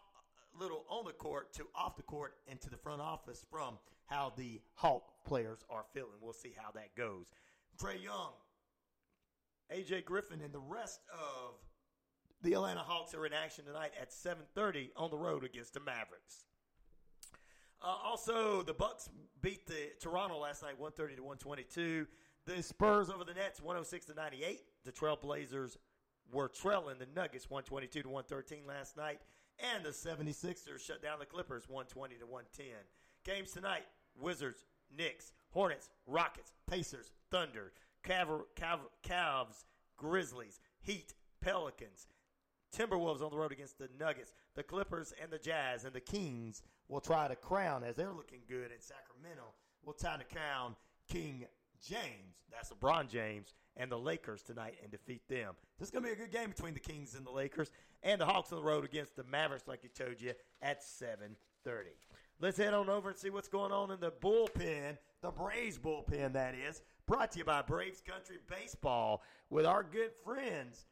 little on the court to off the court into the front office from how the Hawk players are feeling. We'll see how that goes. Trae Young, AJ Griffin, and the rest of the Atlanta Hawks are in action tonight at 7:30 on the road against the Mavericks. Uh, also, the Bucks beat the Toronto last night, 130 to 122. The Spurs over the Nets, 106 to 98. The Trailblazers were trailing the Nuggets, 122 to 113 last night. And the 76ers shut down the Clippers, 120 to 110. Games tonight: Wizards, Knicks, Hornets, Rockets, Pacers, Thunder, Cav- Cav- Cavs, Grizzlies, Heat, Pelicans. Timberwolves on the road against the Nuggets, the Clippers, and the Jazz, and the Kings will try to crown as they're looking good in Sacramento. Will try to crown King James, that's LeBron James, and the Lakers tonight and defeat them. This is going to be a good game between the Kings and the Lakers, and the Hawks on the road against the Mavericks, like I told you, at 7:30. Let's head on over and see what's going on in the bullpen, the Braves bullpen, that is. Brought to you by Braves Country Baseball with our good friends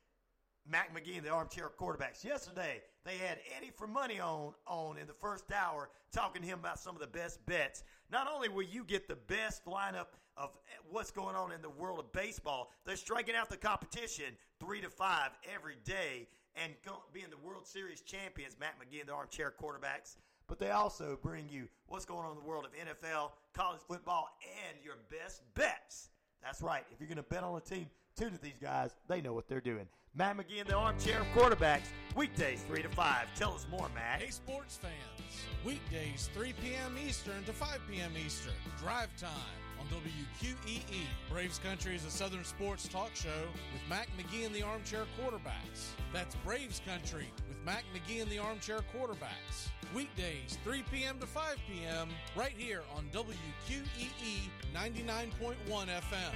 Mac McGee and the armchair quarterbacks. Yesterday, they had Eddie for money on on in the first hour, talking to him about some of the best bets. Not only will you get the best lineup of what's going on in the world of baseball, they're striking out the competition three to five every day. and being the World Series champions, Matt McGee the armchair quarterbacks. But they also bring you what's going on in the world of NFL, college football, and your best bets. That's right. If you're going to bet on a team, tune to these guys. They know what they're doing. Matt McGee and the armchair quarterbacks, weekdays 3 to 5. Tell us more, Matt. Hey, sports fans. Weekdays 3 p.m. Eastern to 5 p.m. Eastern. Drive time on WQEE. Braves Country is a Southern sports talk show with Mac McGee and the Armchair Quarterbacks. That's Braves Country with Mac McGee and the Armchair Quarterbacks. Weekdays, 3 p.m. to 5 p.m., right here on WQEE 99.1 FM.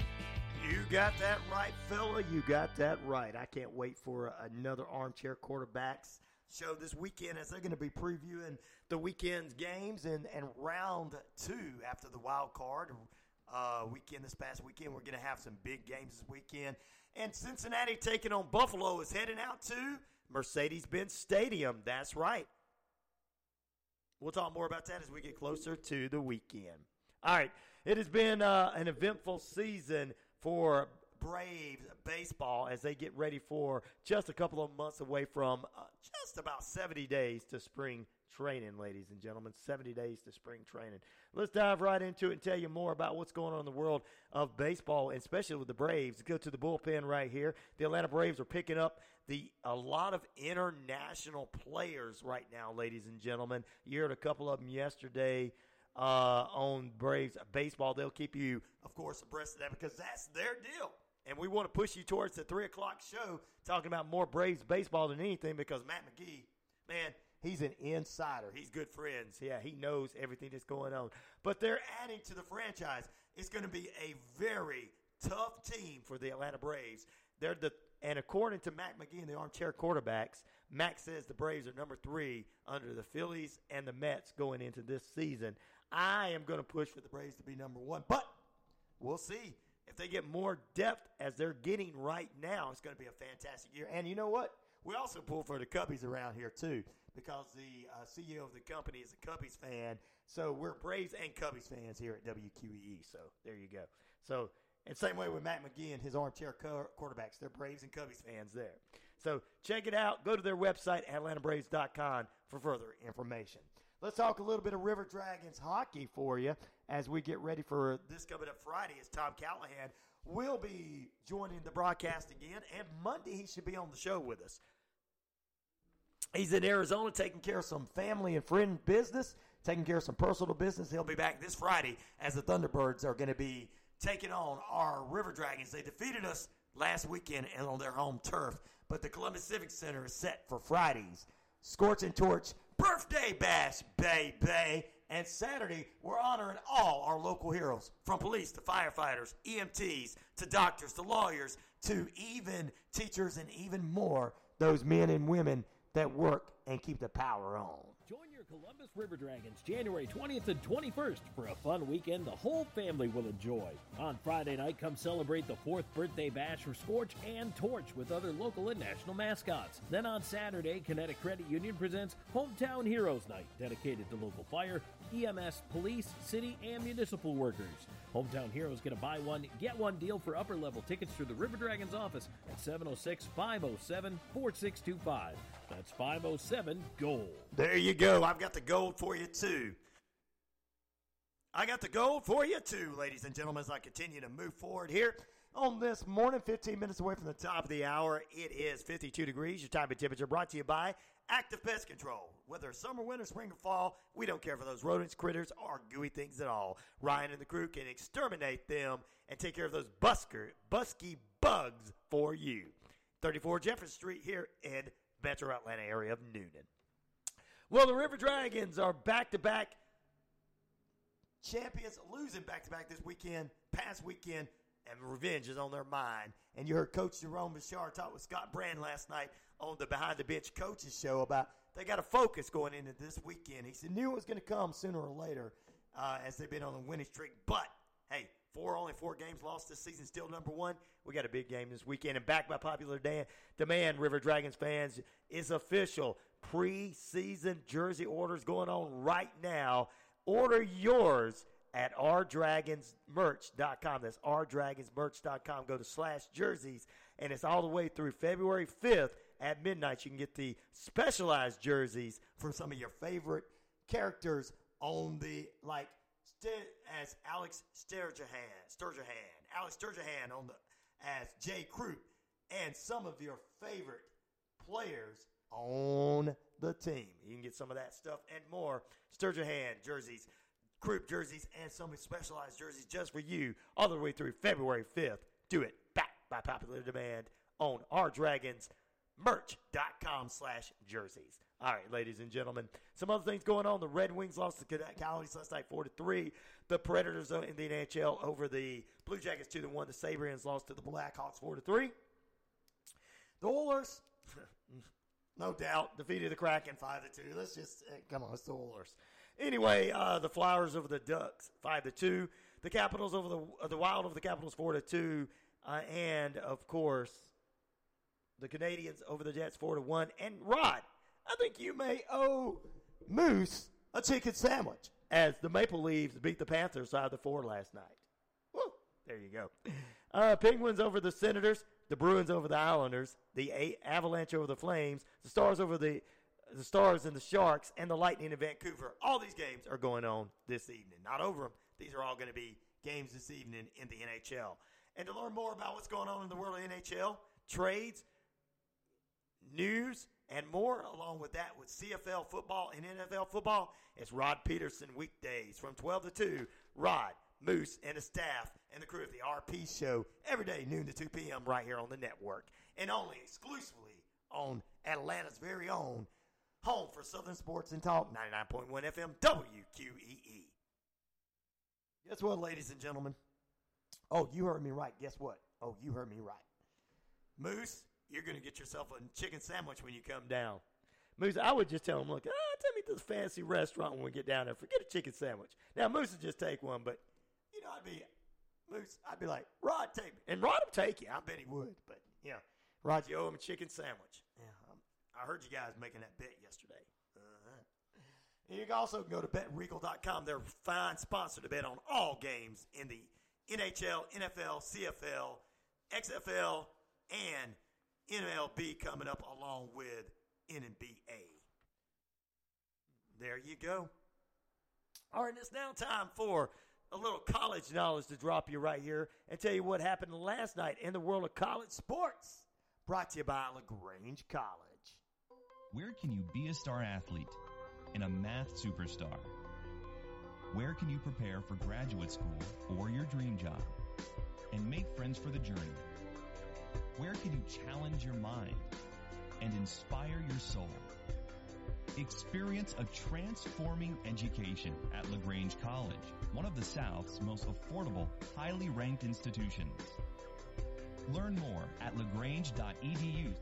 You got that right, fella. You got that right. I can't wait for another armchair quarterbacks show this weekend as they're going to be previewing the weekend's games and, and round two after the wild card uh, weekend this past weekend. We're going to have some big games this weekend. And Cincinnati taking on Buffalo is heading out to Mercedes Benz Stadium. That's right. We'll talk more about that as we get closer to the weekend. All right. It has been uh, an eventful season for Braves baseball as they get ready for just a couple of months away from uh, just about 70 days to spring training, ladies and gentlemen. 70 days to spring training. Let's dive right into it and tell you more about what's going on in the world of baseball, especially with the Braves. Go to the bullpen right here. The Atlanta Braves are picking up the a lot of international players right now, ladies and gentlemen. You heard a couple of them yesterday uh, on Braves baseball. They'll keep you, of course, abreast of that because that's their deal. And we want to push you towards the 3 o'clock show talking about more Braves baseball than anything because Matt McGee, man, he's an insider. He's good friends. Yeah, he knows everything that's going on. But they're adding to the franchise. It's going to be a very tough team for the Atlanta Braves. They're the and according to Mac McGee and the armchair quarterbacks, Mac says the Braves are number three under the Phillies and the Mets going into this season. I am going to push for the Braves to be number one, but we'll see. If they get more depth as they're getting right now, it's going to be a fantastic year. And you know what? We also pull for the Cubbies around here, too, because the uh, CEO of the company is a Cubbies fan. So we're Braves and Cubbies fans here at WQEE. So there you go. So, and same way with Matt McGee and his armchair quarterbacks. They're Braves and Cubbies fans there. So check it out. Go to their website, AtlantaBraves.com, for further information. Let's talk a little bit of River Dragons hockey for you as we get ready for this coming up Friday. As Tom Callahan will be joining the broadcast again, and Monday he should be on the show with us. He's in Arizona taking care of some family and friend business, taking care of some personal business. He'll be back this Friday as the Thunderbirds are going to be taking on our River Dragons. They defeated us last weekend and on their home turf, but the Columbus Civic Center is set for Friday's Scorch and Torch Birthday Bash, baby. And Saturday, we're honoring all our local heroes, from police to firefighters, EMTs to doctors to lawyers to even teachers and even more, those men and women that work and keep the power on. Join your Columbus River Dragons January 20th and 21st for a fun weekend the whole family will enjoy. On Friday night, come celebrate the fourth birthday bash for Scorch and Torch with other local and national mascots. Then on Saturday, Kinetic Credit Union presents Hometown Heroes Night, dedicated to local fire, EMS, police, city, and municipal workers. Hometown Heroes get a buy one, get one deal for upper level tickets through the River Dragons office at 706 507 4625. That's 507 Gold. There you go. I've got the gold for you, too. I got the gold for you, too, ladies and gentlemen, as I continue to move forward here on this morning, 15 minutes away from the top of the hour. It is 52 degrees. Your time and temperature brought to you by Active Pest Control. Whether summer, winter, spring, or fall, we don't care for those rodents, critters, or gooey things at all. Ryan and the crew can exterminate them and take care of those busker, busky bugs for you. 34 Jefferson Street here in Metro Atlanta area of Newnan. Well, the River Dragons are back to back champions, losing back to back this weekend, past weekend, and revenge is on their mind. And you heard Coach Jerome Bechard talk with Scott Brand last night on the Behind the Bench Coaches Show about they got a focus going into this weekend. He said knew it was going to come sooner or later uh, as they've been on a winning streak. But hey, four only four games lost this season, still number one. We got a big game this weekend, and backed by popular dan- demand, River Dragons fans is official. Preseason jersey orders going on right now. Order yours at rdragonsmerch.com. That's rdragonsmerch.com. Go to slash jerseys, and it's all the way through February 5th at midnight, you can get the specialized jerseys for some of your favorite characters on the like as Alex Sturgehan, Sturgehan, Alex Sturgehan on the as Jay Croup, and some of your favorite players on the team. You can get some of that stuff and more. Sturgehan jerseys, Croup jerseys, and some specialized jerseys just for you all the way through February 5th. Do it back by popular demand on our Dragons merch.com slash jerseys. All right, ladies and gentlemen, some other things going on. The Red Wings lost to the Coyotes last night, four to three. The Predators in the NHL over the Blue Jackets two to one. The Sabres lost to the Blackhawks four to three. The Oilers, *laughs* no doubt, defeated the Kraken five to two. Let's just eh, come on, it's the Oilers. Anyway, uh, the Flyers over the Ducks five to two. The Capitals over the uh, the Wild over the Capitals four to two, uh, and of course, the Canadiens over the Jets four to one. And Rod, I think you may owe Moose a chicken sandwich as the Maple Leaves beat the Panthers five to four last night. Woo, there you go. Uh, Penguins over the Senators, the Bruins over the Islanders, the Avalanche over the Flames, the Stars over the the Stars and the Sharks, and the Lightning in Vancouver. All these games are going on this evening. Not over them. These are all going to be games this evening in the NHL. And to learn more about what's going on in the world of NHL, trades, news, and more, along with that, with CFL football and NFL football, it's Rod Peterson weekdays from 12 to 2. Rod, Moose, and the staff and the crew of the RP show every day, noon to 2 p.m., right here on the network. And only exclusively on Atlanta's very own home for Southern Sports and Talk, 99.1 FM, WQEE. Guess what, ladies and gentlemen? Oh, you heard me right. Guess what? Oh, you heard me right. Moose, you're going to get yourself a chicken sandwich when you come down. Moose, I would just tell him, look, ah, take me to the fancy restaurant when we get down there. Forget a chicken sandwich. Now, Moose would just take one, but, you know, I'd be, Moose, I'd be like, Rod, take me. And Rod would take you. I bet he would. But, yeah, Rod, you owe him a chicken sandwich. Yeah, um, I heard you guys making that bet yesterday. Uh-huh. You can also go to betregal.com. They're fine sponsor to bet on all games in the NHL, NFL, CFL, XFL, and MLB coming up along with NBA. There you go. All right, it's now time for a little college knowledge to drop you right here and tell you what happened last night in the world of college sports. Brought to you by LaGrange College. Where can you be a star athlete and a math superstar? Where can you prepare for graduate school or your dream job and make friends for the journey? Where can you challenge your mind and inspire your soul? Experience a transforming education at LaGrange College, one of the South's most affordable, highly ranked institutions. Learn more at lagrange.edu.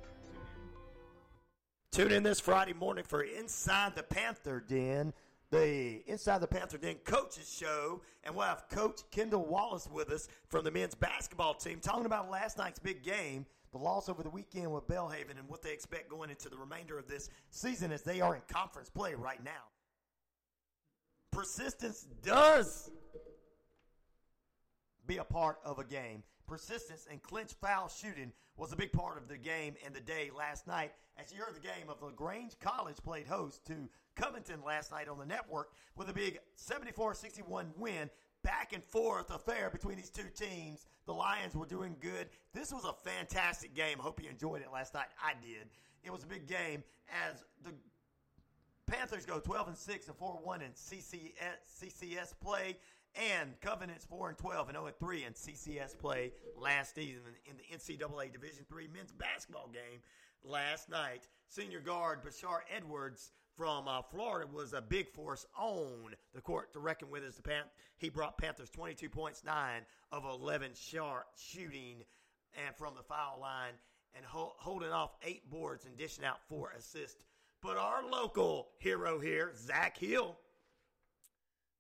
Tune in this Friday morning for Inside the Panther Den, the Inside the Panther Den coaches show, and we'll have Coach Kendall Wallace with us from the men's basketball team talking about last night's big game, the loss over the weekend with Belhaven, and what they expect going into the remainder of this season as they are in conference play right now. Persistence does be a part of a game. Persistence and clinch foul shooting was a big part of the game and the day last night. As you heard the game of LaGrange College played host to Covenant last night on the network with a big 74-61 win. Back and forth affair between these two teams. The Lions were doing good. This was a fantastic game. Hope you enjoyed it last night. I did. It was a big game as the Panthers go 12 and 6 and 4 1 in CCS, CCS play and Covenant's 4 and 12 and 0 and 3 in CCS play last season in the NCAA Division three men's basketball game last night. Senior guard Bashar Edwards from uh, Florida was a big force on the court to reckon with as the Pan- he brought Panthers 22 points, 9 of 11 sharp shooting and from the foul line and ho- holding off eight boards and dishing out four assists. But our local hero here, Zach Hill,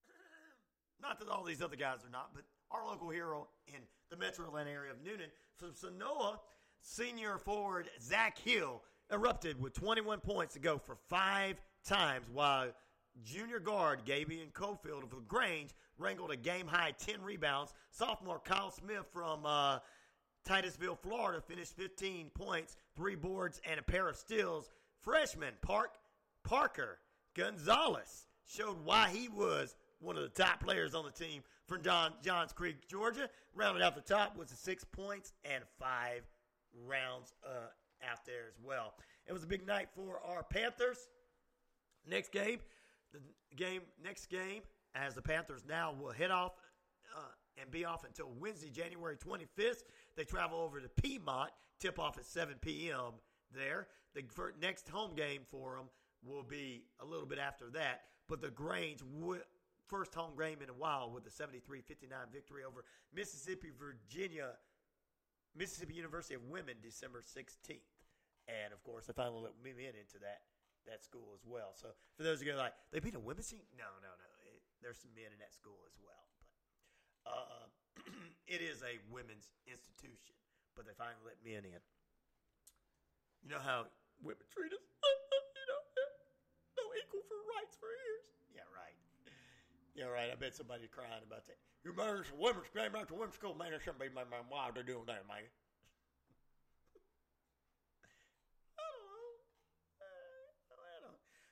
*clears throat* not that all these other guys are not, but our local hero in the metro Atlanta area of Newnan from Senoia, senior forward Zach Hill erupted with 21 points to go for five times, while junior guard Gabian Cofield of LaGrange wrangled a game high 10 rebounds. Sophomore Kyle Smith from uh, Titusville, Florida finished 15 points, three boards, and a pair of steals. Freshman Park Parker Gonzalez showed why he was one of the top players on the team from John, Johns Creek, Georgia. Rounded out the top was the six points and five rounds uh, out there as well. It was a big night for our Panthers. Next game, the game next game, as the Panthers now will head off uh, and be off until Wednesday, January 25th. They travel over to Piedmont, tip off at 7 p.m. there. The next home game for them will be a little bit after that, but the Grange would first home game in a while with a 73-59 victory over Mississippi, Virginia, Mississippi University of Women December 16th. And of course, they finally let women into that that school as well. So for those of you like, they beat a women's team? No, no, no. It, there's some men in that school as well. But uh, *clears throat* it is a women's institution. But they finally let men in. You know how women treat us? *laughs* you know, no equal for rights for years. Yeah, right. Yeah, right. I bet somebody's crying about that. You a women's game after women's school. Man, that shouldn't be my, my why they're doing that, man.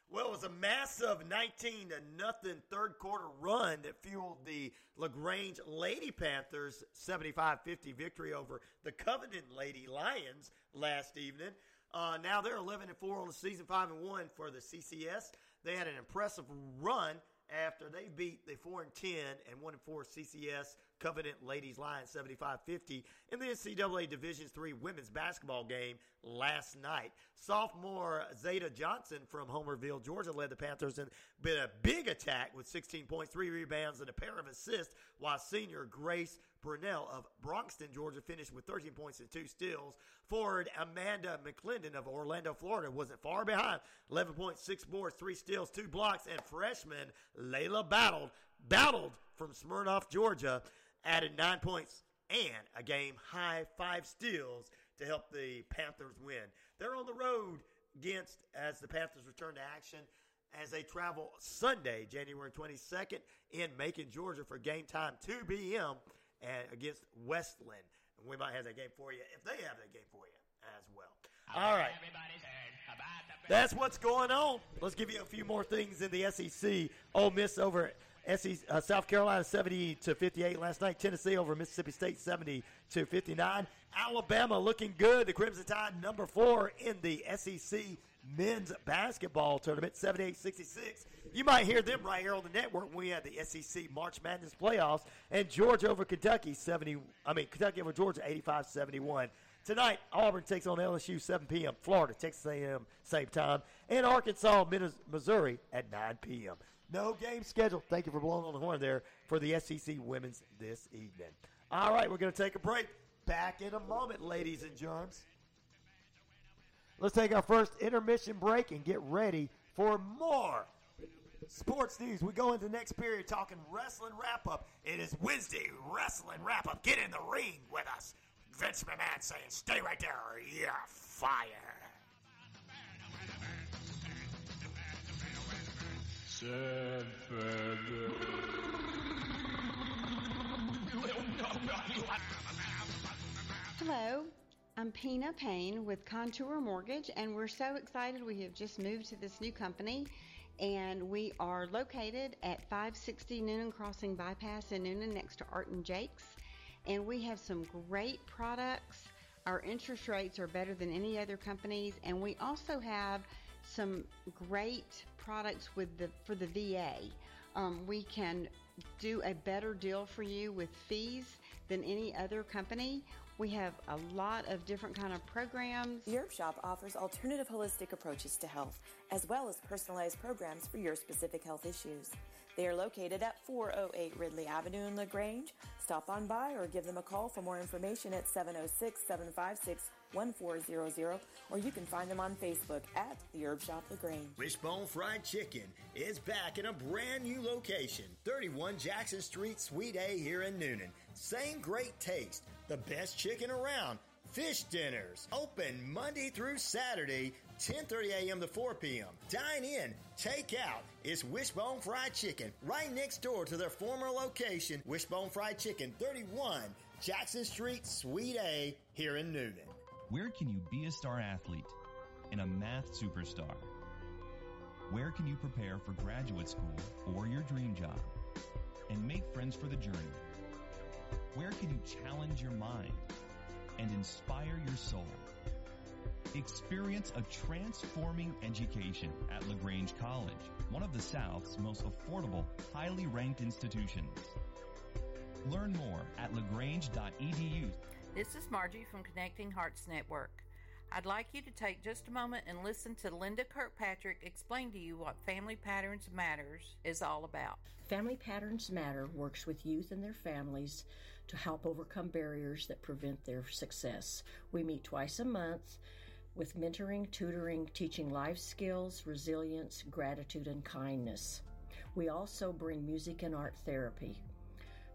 Well, it was a massive 19 to nothing third quarter run that fueled the LaGrange Lady Panthers 75-50 victory over the Covenant Lady Lions last evening. Uh, now they're 11 and 4 on the season, 5 and 1 for the CCS. They had an impressive run after they beat the 4 and 10 and 1 and 4 CCS Covenant Ladies Lions 75-50 in the NCAA Division III women's basketball game last night. Sophomore Zeta Johnson from Homerville, Georgia led the Panthers in a big attack with 16 points, 3 rebounds and a pair of assists, while senior Grace Brunell of Broxton, Georgia finished with 13 points and 2 steals. Forward Amanda McClendon of Orlando, Florida wasn't far behind. 11.6 boards, 3 steals, 2 blocks, and freshman Layla battled battled from Smirnoff, Georgia added nine points and a game high five steals to help the Panthers win. They're on the road against as the Panthers return to action as they travel Sunday, January 22nd in Macon, Georgia for game time 2 p.m. and against Wesleyan. And we might have that game for you if they have that game for you as well. All right. That's what's going on. Let's give you a few more things in the SEC. Ole Miss over SC, uh, South Carolina 70 to 58 last night. Tennessee over Mississippi State 70 to 59. Alabama looking good. The Crimson Tide number four in the SEC men's basketball tournament 78-66. You might hear them right here on the network when we had the SEC March Madness playoffs and Georgia over Kentucky 70 I mean Kentucky over Georgia 85-71. Tonight, Auburn takes on LSU 7 p.m. Florida, Texas A&M, same time, and Arkansas, Missouri at 9 p.m. No game scheduled. Thank you for blowing on the horn there for the SEC women's this evening. All right, we're going to take a break. Back in a moment, ladies and germs. Let's take our first intermission break and get ready for more sports news. We go into next period talking wrestling wrap up. It is Wednesday wrestling wrap up. Get in the ring with us. Vince McMahon saying, "Stay right there, or you're fired." Hello, I'm Pina Payne with Contour Mortgage, and we're so excited. We have just moved to this new company, and we are located at 560 Newnan Crossing Bypass in Newnan next to Art and Jake's. And we have some great products. Our interest rates are better than any other companies, and we also have some great products with the for the VA. Um, we can do a better deal for you with fees than any other company. We have a lot of different kind of programs. Europe Shop offers alternative holistic approaches to health, as well as personalized programs for your specific health issues. They are located at 408 Ridley Avenue in LaGrange. Stop on by or give them a call for more information at 706 756 1400, or you can find them on Facebook at the Herb Shop LaGrange. Wishbone Fried Chicken is back in a brand new location 31 Jackson Street, Suite A here in Newnan. Same great taste, the best chicken around. Fish dinners open Monday through Saturday, 10:30 a.m. to 4 p.m. Dine in, take out. It's Wishbone Fried Chicken right next door to their former location, Wishbone Fried Chicken, 31 Jackson Street, Suite A, here in Newnan. Where can you be a star athlete and a math superstar? Where can you prepare for graduate school or your dream job and make friends for the journey? Where can you challenge your mind and inspire your soul? Experience a transforming education at LaGrange College, one of the South's most affordable, highly ranked institutions. Learn more at lagrange.edu. This is Margie from Connecting Hearts Network. I'd like you to take just a moment and listen to Linda Kirkpatrick explain to you what Family Patterns Matters is all about. Family Patterns Matter works with youth and their families to help overcome barriers that prevent their success. We meet twice a month with mentoring, tutoring, teaching life skills, resilience, gratitude, and kindness. We also bring music and art therapy.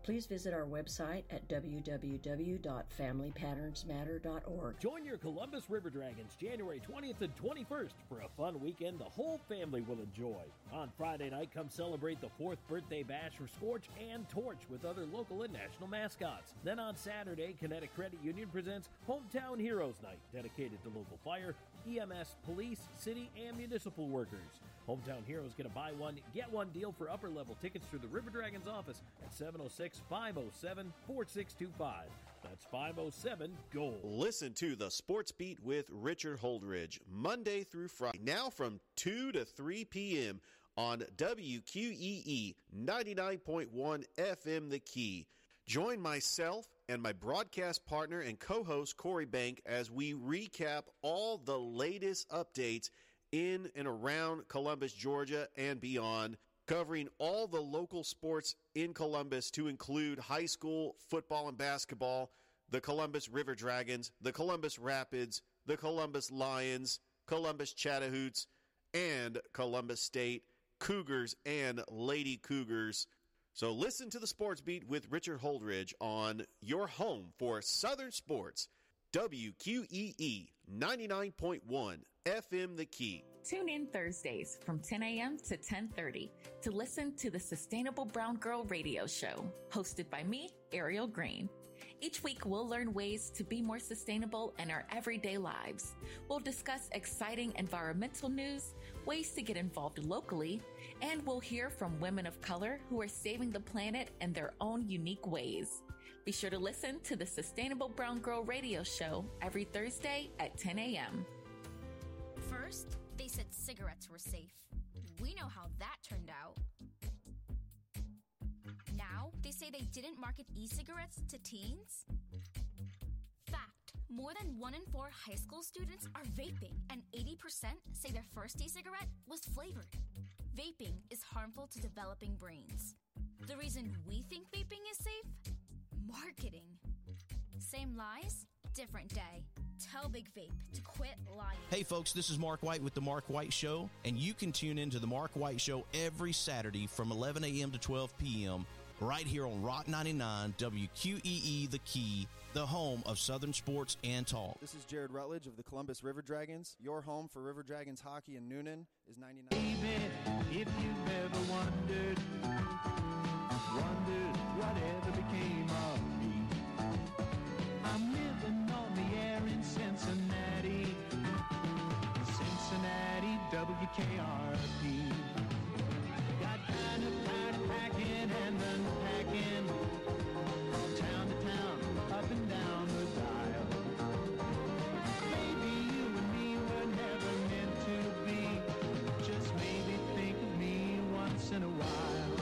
Please visit our website at www.familypatternsmatter.org. Join your Columbus River Dragons January 20th and 21st for a fun weekend the whole family will enjoy. On Friday night, come celebrate the fourth birthday bash for Scorch and Torch with other local and national mascots. Then on Saturday, Kinetic Credit Union presents Hometown Heroes Night, dedicated to local fire, EMS, police, city, and municipal workers. Hometown Heroes get a buy one, get one deal for upper level tickets through the River Dragons office at 706 507 4625. That's 507 Gold. Listen to the Sports Beat with Richard Holdridge, Monday through Friday, now from 2 to 3 p.m. on WQEE 99.1 FM The Key. Join myself and my broadcast partner and co host Corey Bank as we recap all the latest updates in and around Columbus, Georgia, and beyond, covering all the local sports in Columbus to include high school football and basketball, the Columbus River Dragons, the Columbus Rapids, the Columbus Lions, Columbus Chattahoots, and Columbus State Cougars and Lady Cougars. So listen to the Sports Beat with Richard Holdridge on your home for Southern Sports, WQEE 99.1 FM The Key. Tune in Thursdays from 10 a.m. to 10:30 to listen to the Sustainable Brown Girl Radio Show, hosted by me, Ariel Green. Each week, we'll learn ways to be more sustainable in our everyday lives. We'll discuss exciting environmental news, ways to get involved locally, and we'll hear from women of color who are saving the planet in their own unique ways. Be sure to listen to the Sustainable Brown Girl Radio Show every Thursday at 10 a.m. First, they said cigarettes were safe. We know how that turned out. Now, they say they didn't market e cigarettes to teens? Fact more than one in four high school students are vaping, and 80% say their first e cigarette was flavored. Vaping is harmful to developing brains. The reason we think vaping is safe? Marketing. Same lies, different day. Tell Big Vape to quit lying. Hey folks, this is Mark White with The Mark White Show, and you can tune in to The Mark White Show every Saturday from 11 a.m. to 12 p.m. right here on Rock 99 WQEE The Key, the home of Southern sports and talk. This is Jared Rutledge of the Columbus River Dragons. Your home for River Dragons hockey in Newnan is 99. Baby, if you've ever wondered, wondered whatever became of me. I'm living on the air in Cincinnati, Cincinnati, WKRP. Got kind of tired of packing and unpacking, town to town, up and down the dial. Maybe you and me were never meant to be. Just maybe think of me once in a while.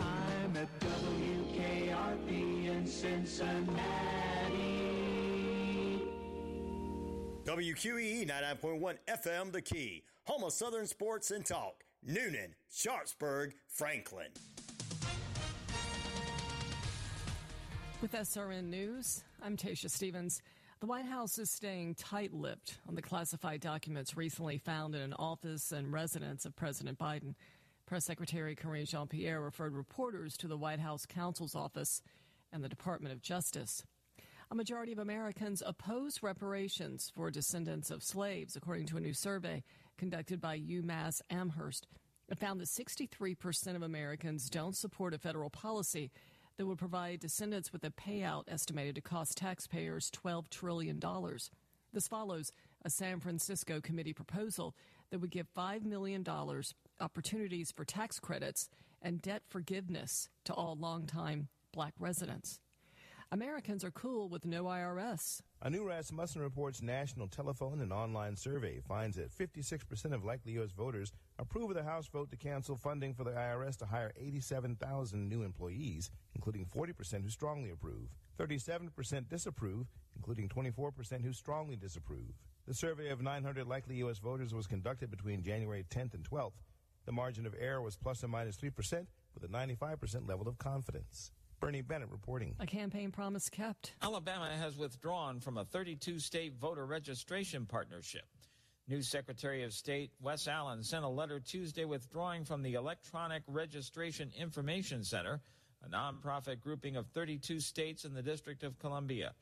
I'm at WKRP in Cincinnati. WQEE 99.1 FM The Key, home of Southern sports and talk. Newnan, Sharpsburg, Franklin. With SRN News, I'm Tasha Stevens. The White House is staying tight lipped on the classified documents recently found in an office and residence of President Biden. Press Secretary Karine Jean Pierre referred reporters to the White House counsel's office and the Department of Justice. A majority of Americans oppose reparations for descendants of slaves, according to a new survey conducted by UMass Amherst. It found that 63% of Americans don't support a federal policy that would provide descendants with a payout estimated to cost taxpayers $12 trillion. This follows a San Francisco committee proposal that would give $5 million opportunities for tax credits and debt forgiveness to all longtime black residents. Americans are cool with no IRS. A new Rasmussen Reports national telephone and online survey finds that 56% of likely U.S. voters approve of the House vote to cancel funding for the IRS to hire 87,000 new employees, including 40% who strongly approve. 37% disapprove, including 24% who strongly disapprove. The survey of 900 likely U.S. voters was conducted between January 10th and 12th. The margin of error was plus or minus 3%, with a 95% level of confidence. Bernie Bennett reporting. A campaign promise kept. Alabama has withdrawn from a 32 state voter registration partnership. New Secretary of State Wes Allen sent a letter Tuesday withdrawing from the Electronic Registration Information Center, a nonprofit grouping of 32 states in the District of Columbia.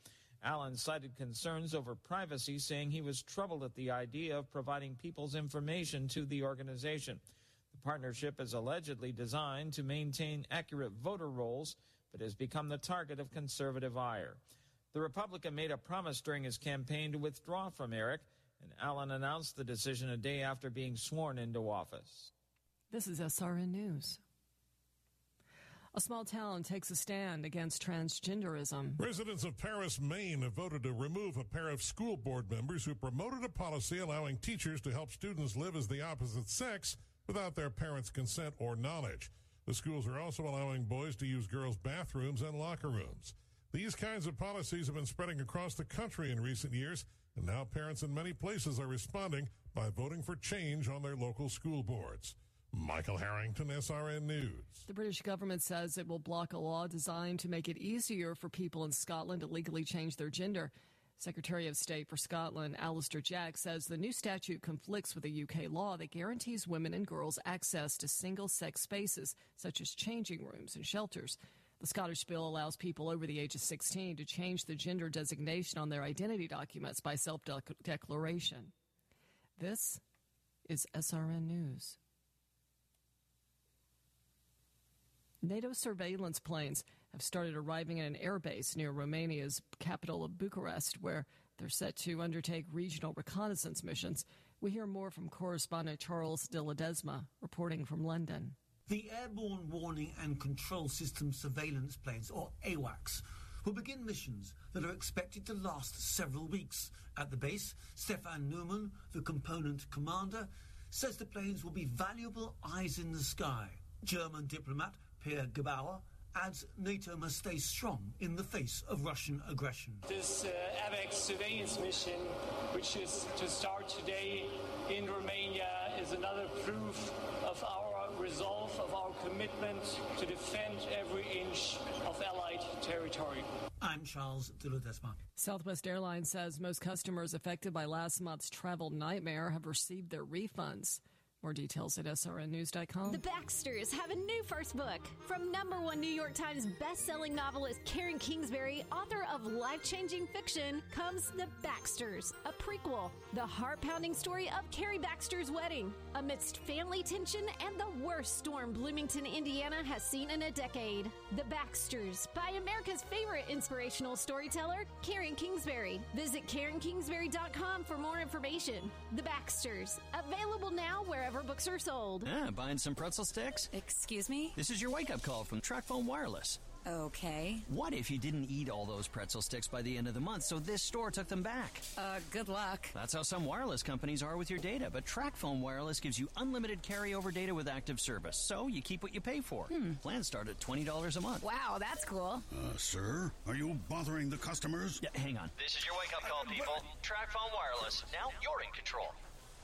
Allen cited concerns over privacy, saying he was troubled at the idea of providing people's information to the organization. The partnership is allegedly designed to maintain accurate voter rolls but has become the target of conservative ire. The Republican made a promise during his campaign to withdraw from ERIC, and Allen announced the decision a day after being sworn into office. This is SRN News. A small town takes a stand against transgenderism. Residents of Paris, Maine have voted to remove a pair of school board members who promoted a policy allowing teachers to help students live as the opposite sex without their parents' consent or knowledge. The schools are also allowing boys to use girls' bathrooms and locker rooms. These kinds of policies have been spreading across the country in recent years, and now parents in many places are responding by voting for change on their local school boards. Michael Harrington, SRN News. The British government says it will block a law designed to make it easier for people in Scotland to legally change their gender. Secretary of State for Scotland, Alister Jack, says the new statute conflicts with a UK law that guarantees women and girls access to single sex spaces, such as changing rooms and shelters. The Scottish bill allows people over the age of 16 to change the gender designation on their identity documents by self declaration. This is SRN News. NATO surveillance planes have started arriving at an airbase near Romania's capital of Bucharest, where they're set to undertake regional reconnaissance missions. We hear more from correspondent Charles de reporting from London. The Airborne Warning and Control System Surveillance Planes, or AWACS, will begin missions that are expected to last several weeks. At the base, Stefan Neumann, the component commander, says the planes will be valuable eyes in the sky. German diplomat Pierre Gebauer adds NATO must stay strong in the face of Russian aggression. This uh, AWACS surveillance mission, which is to start today in Romania, is another proof of our resolve, of our commitment to defend every inch of Allied territory. I'm Charles de Ledesma. Southwest Airlines says most customers affected by last month's travel nightmare have received their refunds. More details at srnnews.com. The Baxters have a new first book. From number one New York Times best-selling novelist Karen Kingsbury, author of life-changing fiction, comes The Baxters, a prequel. The heart-pounding story of Carrie Baxter's wedding. Amidst family tension and the worst storm Bloomington, Indiana has seen in a decade. The Baxters, by America's favorite inspirational storyteller, Karen Kingsbury. Visit KarenKingsbury.com for more information. The Baxters, available now wherever wherever books are sold. Ah, buying some pretzel sticks? Excuse me? This is your wake up call from TracFone Wireless. Okay. What if you didn't eat all those pretzel sticks by the end of the month, so this store took them back? Uh, good luck. That's how some wireless companies are with your data, but TracFone Wireless gives you unlimited carryover data with active service, so you keep what you pay for. Hmm. Plans start at $20 a month. Wow, that's cool. Uh, sir, are you bothering the customers? Yeah, hang on. This is your wake up call, people. TracFone Wireless. Now you're in control.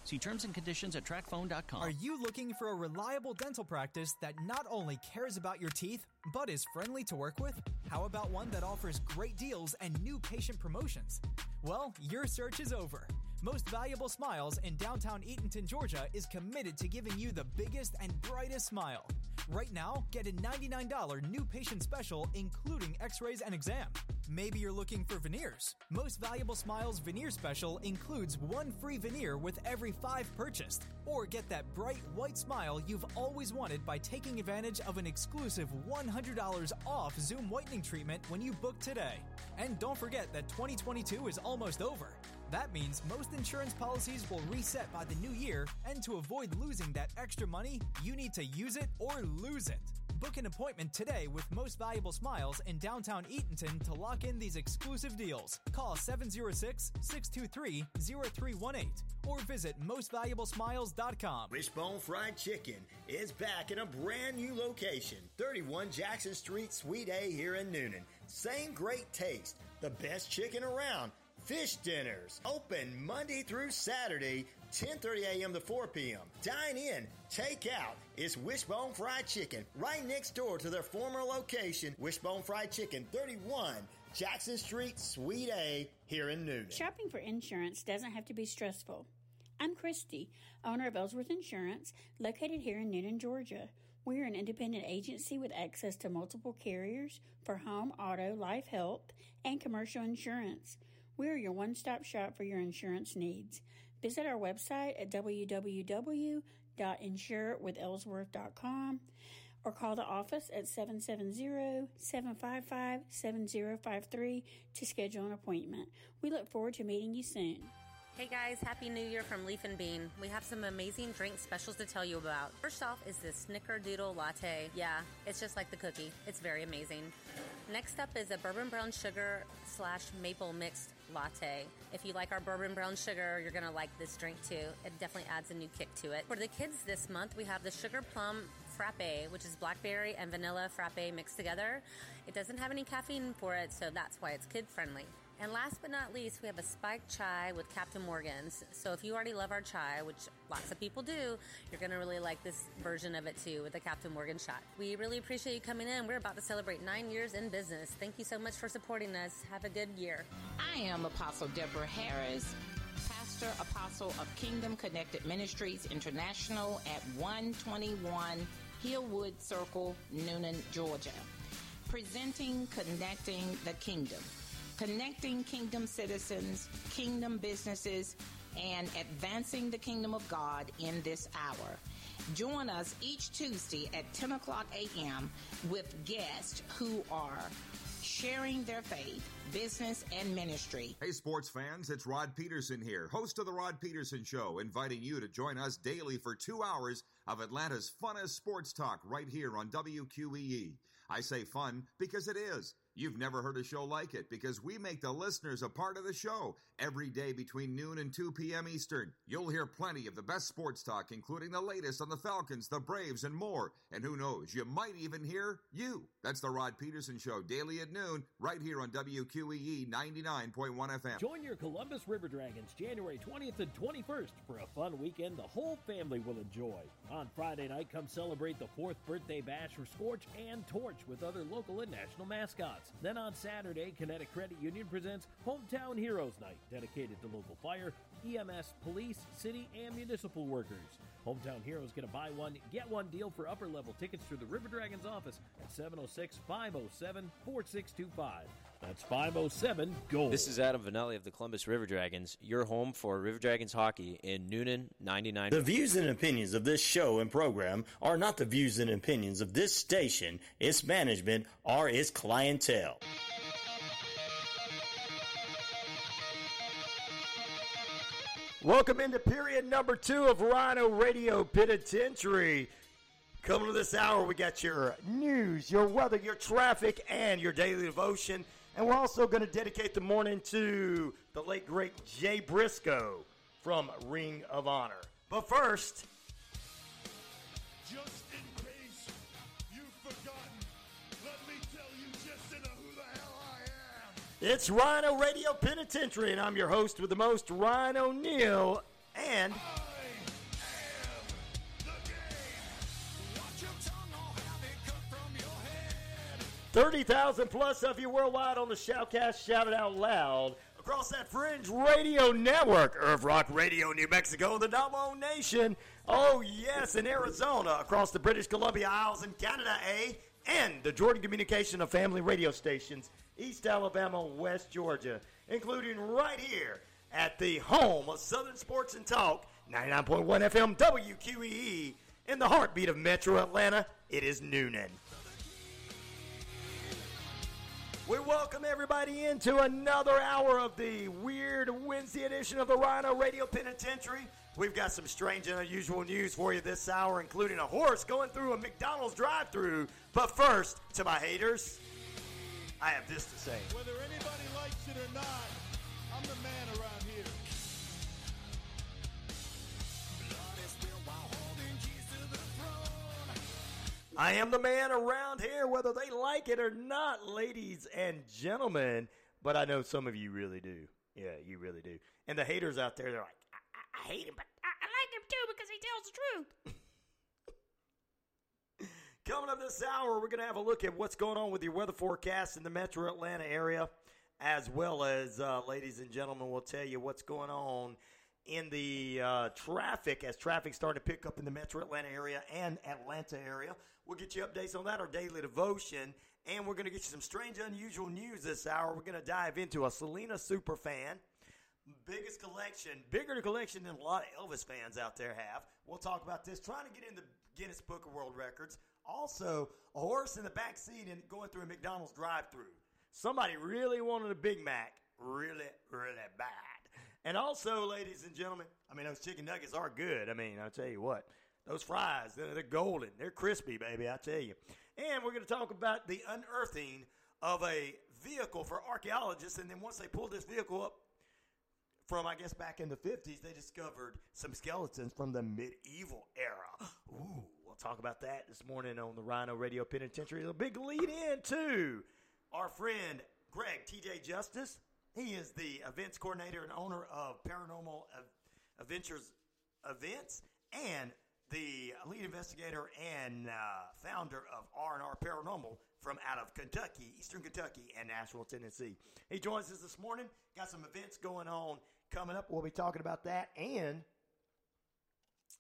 See terms and conditions at tracfone.com. Are you looking for a reliable dental practice that not only cares about your teeth, but is friendly to work with? How about one that offers great deals and new patient promotions? Well, your search is over. Most Valuable Smiles in downtown Eatonton, Georgia is committed to giving you the biggest and brightest smile. Right now, get a $99 new patient special, including x rays and exam. Maybe you're looking for veneers. Most Valuable Smiles Veneer Special includes one free veneer with every five purchased. Or get that bright white smile you've always wanted by taking advantage of an exclusive $100 off Zoom whitening treatment when you book today. And don't forget that 2022 is almost over. That means most insurance policies will reset by the new year, and to avoid losing that extra money, you need to use it or lose it. Book an appointment today with Most Valuable Smiles in downtown Eatonton to lock in these exclusive deals. Call 706 623 0318 or visit mostvaluablesmiles.com. Wishbone Fried Chicken is back in a brand new location 31 Jackson Street, Suite A here in Newnan. Same great taste, the best chicken around. Fish dinners open Monday through Saturday, 10:30 a.m. to 4 p.m. Dine in, take out. It's Wishbone Fried Chicken right next door to their former location, Wishbone Fried Chicken, 31 Jackson Street, Suite A, here in Newnan. Shopping for insurance doesn't have to be stressful. I'm Christy, owner of Ellsworth Insurance, located here in Newnan, Georgia. We're an independent agency with access to multiple carriers for home, auto, life, health, and commercial insurance. We're your one stop shop for your insurance needs. Visit our website at www.insurewithellsworth.com or call the office at 770-755-7053 to schedule an appointment. We look forward to meeting you soon. Hey guys, Happy New Year from Leaf and Bean. We have some amazing drink specials to tell you about. First off is the Snickerdoodle Latte. Yeah, it's just like the cookie. It's very amazing. Next up is a bourbon brown sugar slash maple mixed latte. If you like our bourbon brown sugar, you're gonna like this drink too. It definitely adds a new kick to it. For the kids this month, we have the sugar plum frappe, which is blackberry and vanilla frappe mixed together. It doesn't have any caffeine for it, so that's why it's kid friendly. And last but not least, we have a spiked chai with Captain Morgan's. So if you already love our chai, which lots of people do, you're going to really like this version of it too with the Captain Morgan shot. We really appreciate you coming in. We're about to celebrate nine years in business. Thank you so much for supporting us. Have a good year. I am Apostle Deborah Harris, pastor apostle of Kingdom Connected Ministries International at 121 Hillwood Circle, Newnan, Georgia. Presenting Connecting the Kingdom connecting kingdom citizens, kingdom businesses, and advancing the kingdom of God in this hour. Join us each Tuesday at 10 o'clock a.m. with guests who are sharing their faith, business, and ministry. Hey, sports fans, it's Rod Peterson here, host of The Rod Peterson Show, inviting you to join us daily for two hours of Atlanta's funnest sports talk right here on WQEE. I say fun because it is. You've never heard a show like it because we make the listeners a part of the show every day between noon and 2 p.m. Eastern. You'll hear plenty of the best sports talk, including the latest on the Falcons, the Braves, and more. And who knows, you might even hear you. That's the Rod Peterson Show, daily at noon, right here on WQEE 99.1 FM. Join your Columbus River Dragons January 20th and 21st for a fun weekend the whole family will enjoy. On Friday night, come celebrate the fourth birthday bash for Scorch and Torch with other local and national mascots. Then on Saturday, Kinetic Credit Union presents Hometown Heroes Night, dedicated to local fire, EMS, police, city, and municipal workers. Hometown Heroes get a buy one, get one deal for upper level tickets through the River Dragons office at 706 507 4625. That's 507 GOLD. This is Adam Vanelli of the Columbus River Dragons, your home for River Dragons hockey in Newnan 99. The views and opinions of this show and program are not the views and opinions of this station, its management, or its clientele. Welcome into period number two of Rhino Radio Penitentiary. Coming to this hour, we got your news, your weather, your traffic, and your daily devotion. And we're also going to dedicate the morning to the late, great Jay Briscoe from Ring of Honor. But first, Just it's Rhino Radio Penitentiary, and I'm your host with the most, Rhino Neal, and. Thirty thousand plus of you worldwide on the Shoutcast, shout it out loud across that fringe radio network, Earth Rock Radio, New Mexico, the Navajo Nation. Oh yes, in Arizona, across the British Columbia Isles in Canada, eh? And the Jordan Communication of Family Radio Stations East Alabama, West Georgia, including right here at the home of Southern Sports and Talk, 99.1 FM WQEE, in the heartbeat of Metro Atlanta. It is Newnan. We welcome everybody into another hour of the weird Wednesday edition of the Rhino Radio Penitentiary. We've got some strange and unusual news for you this hour, including a horse going through a McDonald's drive through. But first, to my haters, I have this to say. Whether anybody likes it or not, I'm the man around here. I am the man around here, whether they like it or not, ladies and gentlemen. But I know some of you really do. Yeah, you really do. And the haters out there, they're like, I, I, I hate him, but I, I like him too because he tells the truth. *laughs* Coming up this hour, we're going to have a look at what's going on with your weather forecast in the metro Atlanta area, as well as, uh, ladies and gentlemen, we'll tell you what's going on in the uh, traffic as traffic starting to pick up in the metro Atlanta area and Atlanta area. We'll get you updates on that, our daily devotion, and we're going to get you some strange, unusual news this hour. We're going to dive into a Selena super fan. Biggest collection, bigger collection than a lot of Elvis fans out there have. We'll talk about this. Trying to get in the Guinness Book of World Records. Also, a horse in the back seat and going through a McDonald's drive-through. Somebody really wanted a Big Mac, really, really bad. And also, ladies and gentlemen, I mean those chicken nuggets are good. I mean, I'll tell you what, those fries, they're, they're golden, they're crispy, baby. I tell you. And we're going to talk about the unearthing of a vehicle for archaeologists. And then once they pulled this vehicle up from, I guess, back in the 50s, they discovered some skeletons from the medieval era. Ooh, talk about that this morning on the Rhino Radio Penitentiary. A big lead in to our friend Greg TJ Justice. He is the events coordinator and owner of Paranormal Adventures Events and the lead investigator and uh, founder of R&R Paranormal from out of Kentucky, Eastern Kentucky, and Nashville, Tennessee. He joins us this morning. Got some events going on coming up. We'll be talking about that. And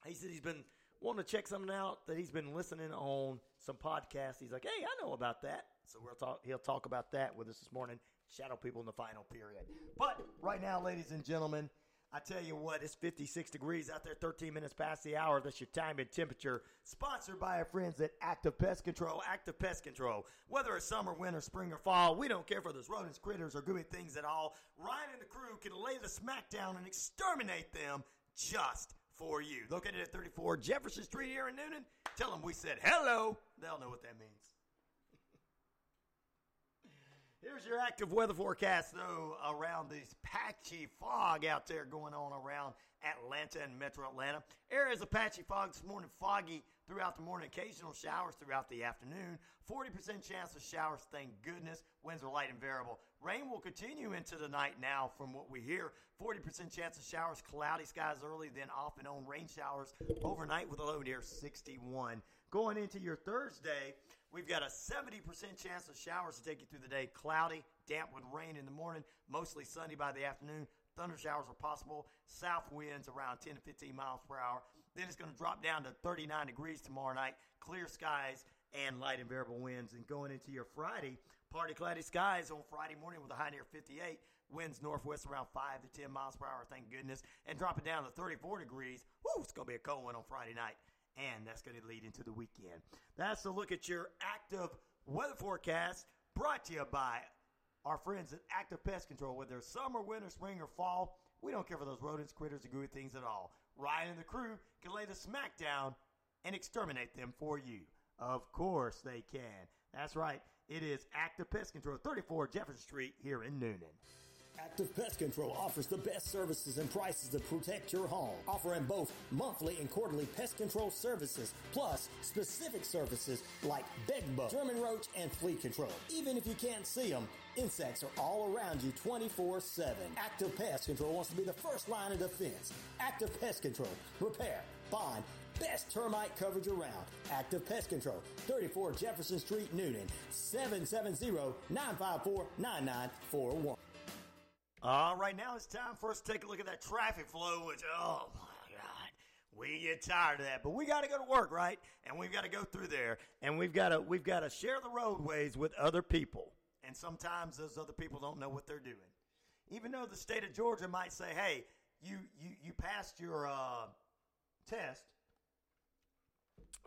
he said he's been wanting to check something out that he's been listening on some podcasts. He's like, hey, I know about that. So we'll talk. He'll talk about that with us this morning. Shadow people in the final period. But right now, ladies and gentlemen, I tell you what, it's 56 degrees out there, 13 minutes past the hour. That's your time and temperature. Sponsored by our friends at Active Pest Control. Active Pest Control. Whether it's summer, winter, spring, or fall, we don't care for those rodents, critters, or gooey things at all. Ryan and the crew can lay the smack down and exterminate them just for you. Located at 34 Jefferson Street here in Newnan. Tell them we said hello. They'll know what that means. *laughs* Here's your active weather forecast, though, around this patchy fog out there going on around Atlanta and metro Atlanta. Areas of patchy fog this morning, foggy throughout the morning, occasional showers throughout the afternoon. 40% chance of showers, thank goodness. Winds are light and variable. Rain will continue into the night now, from what we hear. 40% chance of showers, cloudy skies early, then off and on rain showers overnight with a low near 61. Going into your Thursday, We've got a 70% chance of showers to take you through the day. Cloudy, damp with rain in the morning, mostly sunny by the afternoon. Thunder showers are possible. South winds around 10 to 15 miles per hour. Then it's going to drop down to 39 degrees tomorrow night. Clear skies and light and variable winds. And going into your Friday, partly cloudy skies on Friday morning with a high near 58. Winds northwest around 5 to 10 miles per hour, thank goodness. And dropping down to 34 degrees. Woo, it's going to be a cold one on Friday night and that's going to lead into the weekend. That's a look at your active weather forecast brought to you by our friends at Active Pest Control. Whether it's summer, winter, spring, or fall, we don't care for those rodents, critters, or gooey things at all. Ryan and the crew can lay the smackdown and exterminate them for you. Of course they can. That's right. It is Active Pest Control, 34 Jefferson Street here in Newnan. Active Pest Control offers the best services and prices to protect your home, offering both monthly and quarterly pest control services, plus specific services like bed bug, German roach, and flea control. Even if you can't see them, insects are all around you 24 7. Active Pest Control wants to be the first line of defense. Active Pest Control, repair, bond, Best termite coverage around. Active Pest Control, 34 Jefferson Street, Newnan, 770-954-9941. All right, now it's time for us to take a look at that traffic flow, which, oh my God, we get tired of that. But we got to go to work, right? And we've got to go through there, and we've got to we've got to share the roadways with other people. and sometimes those other people don't know what they're doing. Even though the state of Georgia might say, "Hey, you you you passed your uh, test,"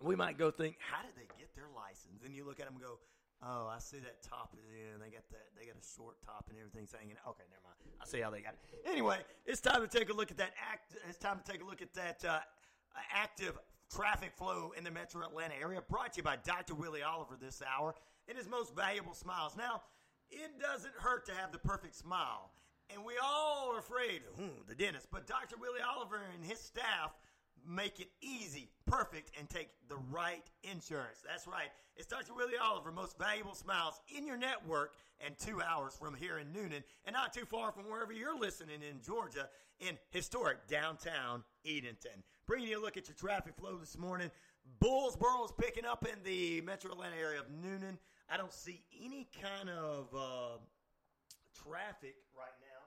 we might go think, "How did they get their license?" Then you look at them and go, "Oh, I see that top is in. They got that. They got a short top and everything's hanging." Okay, never mind. I see how they got it. Anyway, it's time to take a look at that act. It's time to take a look at that uh, active traffic flow in the Metro Atlanta area. Brought to you by Dr. Willie Oliver this hour and his most valuable smiles. Now, it doesn't hurt to have the perfect smile. And we all are afraid, hmm, the dentist. But Dr. Willie Oliver and his staff make it easy, perfect, and take the right insurance. That's right. It starts with Willie Oliver, most valuable smiles in your network, and two hours from here in Newnan, and not too far from wherever you're listening in Georgia, in historic downtown Eatonton. Bringing you a look at your traffic flow this morning. Bullsboro is picking up in the metro Atlanta area of Newnan. I don't see any kind of uh, traffic right now,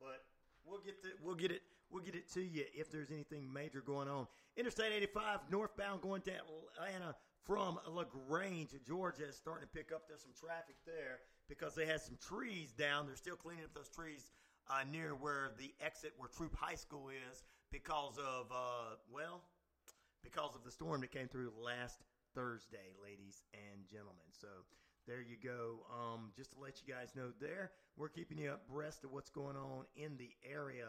but we'll get the, we'll get it we'll get it to you if there's anything major going on. Interstate 85 northbound going to Atlanta from Lagrange, Georgia, is starting to pick up. There's some traffic there because they had some trees down. They're still cleaning up those trees uh, near where the exit where Troup High School is because of uh, well because of the storm that came through last Thursday, ladies and gentlemen. So there you go. Um, just to let you guys know, there we're keeping you abreast of what's going on in the area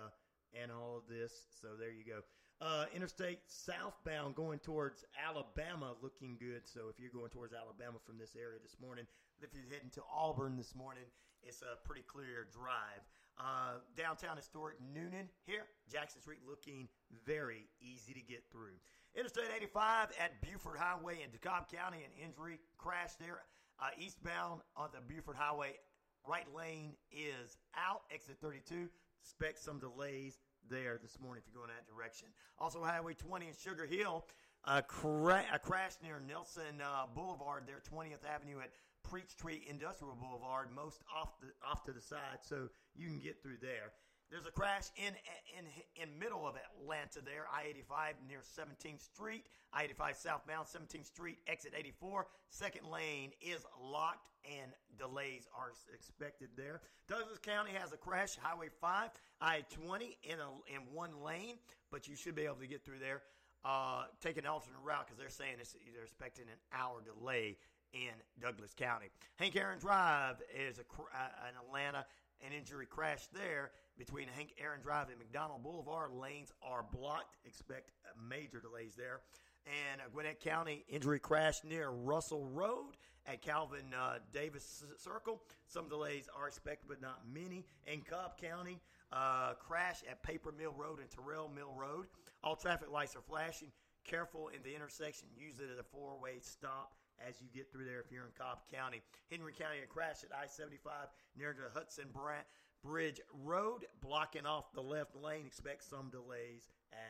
and all of this. So there you go. Uh, interstate southbound going towards Alabama looking good. So if you're going towards Alabama from this area this morning, if you're heading to Auburn this morning, it's a pretty clear drive. Uh, downtown historic Newnan here, Jackson Street looking very easy to get through. Interstate 85 at Buford Highway in DeKalb County, an injury crash there. Uh, eastbound on the Buford Highway, right lane is out. Exit 32. Expect some delays there this morning if you're going that direction. Also, Highway 20 in Sugar Hill, a, cra- a crash near Nelson uh, Boulevard there, 20th Avenue at Peachtree Industrial Boulevard, most off the off to the side, so you can get through there. There's a crash in in in middle of Atlanta there, I-85 near 17th Street, I-85 southbound 17th Street, exit 84. Second lane is locked and delays are expected there. Douglas County has a crash, Highway 5, I-20 in a in one lane, but you should be able to get through there. Uh, take an alternate route because they're saying they're expecting an hour delay in Douglas County. Hank Aaron Drive is a, uh, in Atlanta. An injury crash there between Hank Aaron Drive and McDonald Boulevard. Lanes are blocked. Expect major delays there. And Gwinnett County injury crash near Russell Road at Calvin uh, Davis Circle. Some delays are expected, but not many. In Cobb County, uh, crash at Paper Mill Road and Terrell Mill Road. All traffic lights are flashing. Careful in the intersection. Use it as a four way stop as you get through there if you're in Cobb County. Henry County, a crash at I 75 near the Hudson Brant Bridge Road, blocking off the left lane. Expect some delays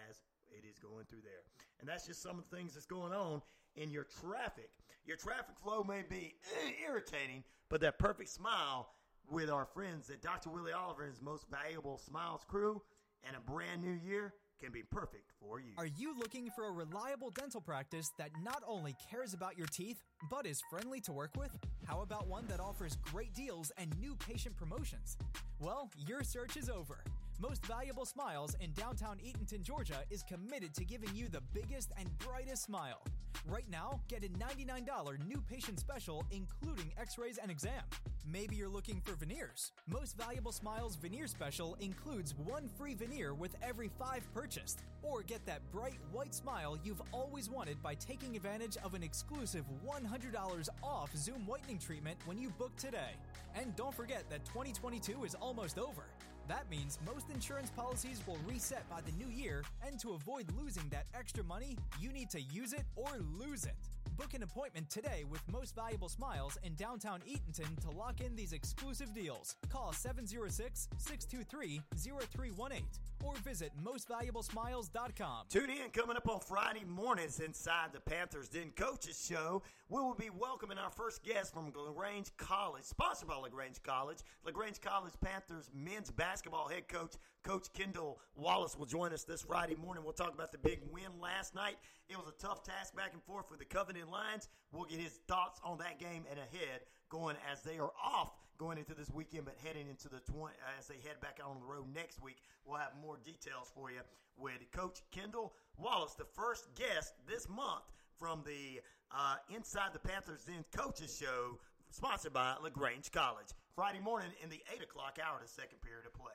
as it is going through there. And that's just some of the things that's going on in your traffic. Your traffic flow may be *clears throat* irritating, but that perfect smile with our friends at Dr. Willie Oliver and his most valuable smiles crew and a brand new year can be perfect for you. Are you looking for a reliable dental practice that not only cares about your teeth, but is friendly to work with? How about one that offers great deals and new patient promotions? Well, your search is over. Most Valuable Smiles in downtown Eatonton, Georgia is committed to giving you the biggest and brightest smile. Right now, get a $99 new patient special, including x rays and exam. Maybe you're looking for veneers. Most Valuable Smiles veneer special includes one free veneer with every five purchased. Or get that bright white smile you've always wanted by taking advantage of an exclusive $100 off Zoom whitening treatment when you book today. And don't forget that 2022 is almost over. That means most insurance policies will reset by the new year, and to avoid losing that extra money, you need to use it or lose it. Book an appointment today with Most Valuable Smiles in downtown Eatonton to lock in these exclusive deals. Call 706 623 0318 or visit mostvaluablesmiles.com. Tune in coming up on Friday mornings inside the Panthers Den Coaches Show. We will be welcoming our first guest from LaGrange College, sponsored by LaGrange College. LaGrange College Panthers men's basketball head coach, Coach Kendall Wallace, will join us this Friday morning. We'll talk about the big win last night. It was a tough task back and forth with the Covenant Lions. We'll get his thoughts on that game and ahead going as they are off going into this weekend, but heading into the 20, as they head back on the road next week. We'll have more details for you with Coach Kendall Wallace, the first guest this month from the uh, Inside the Panthers Den Coaches Show, sponsored by LaGrange College. Friday morning in the 8 o'clock hour, the second period of play.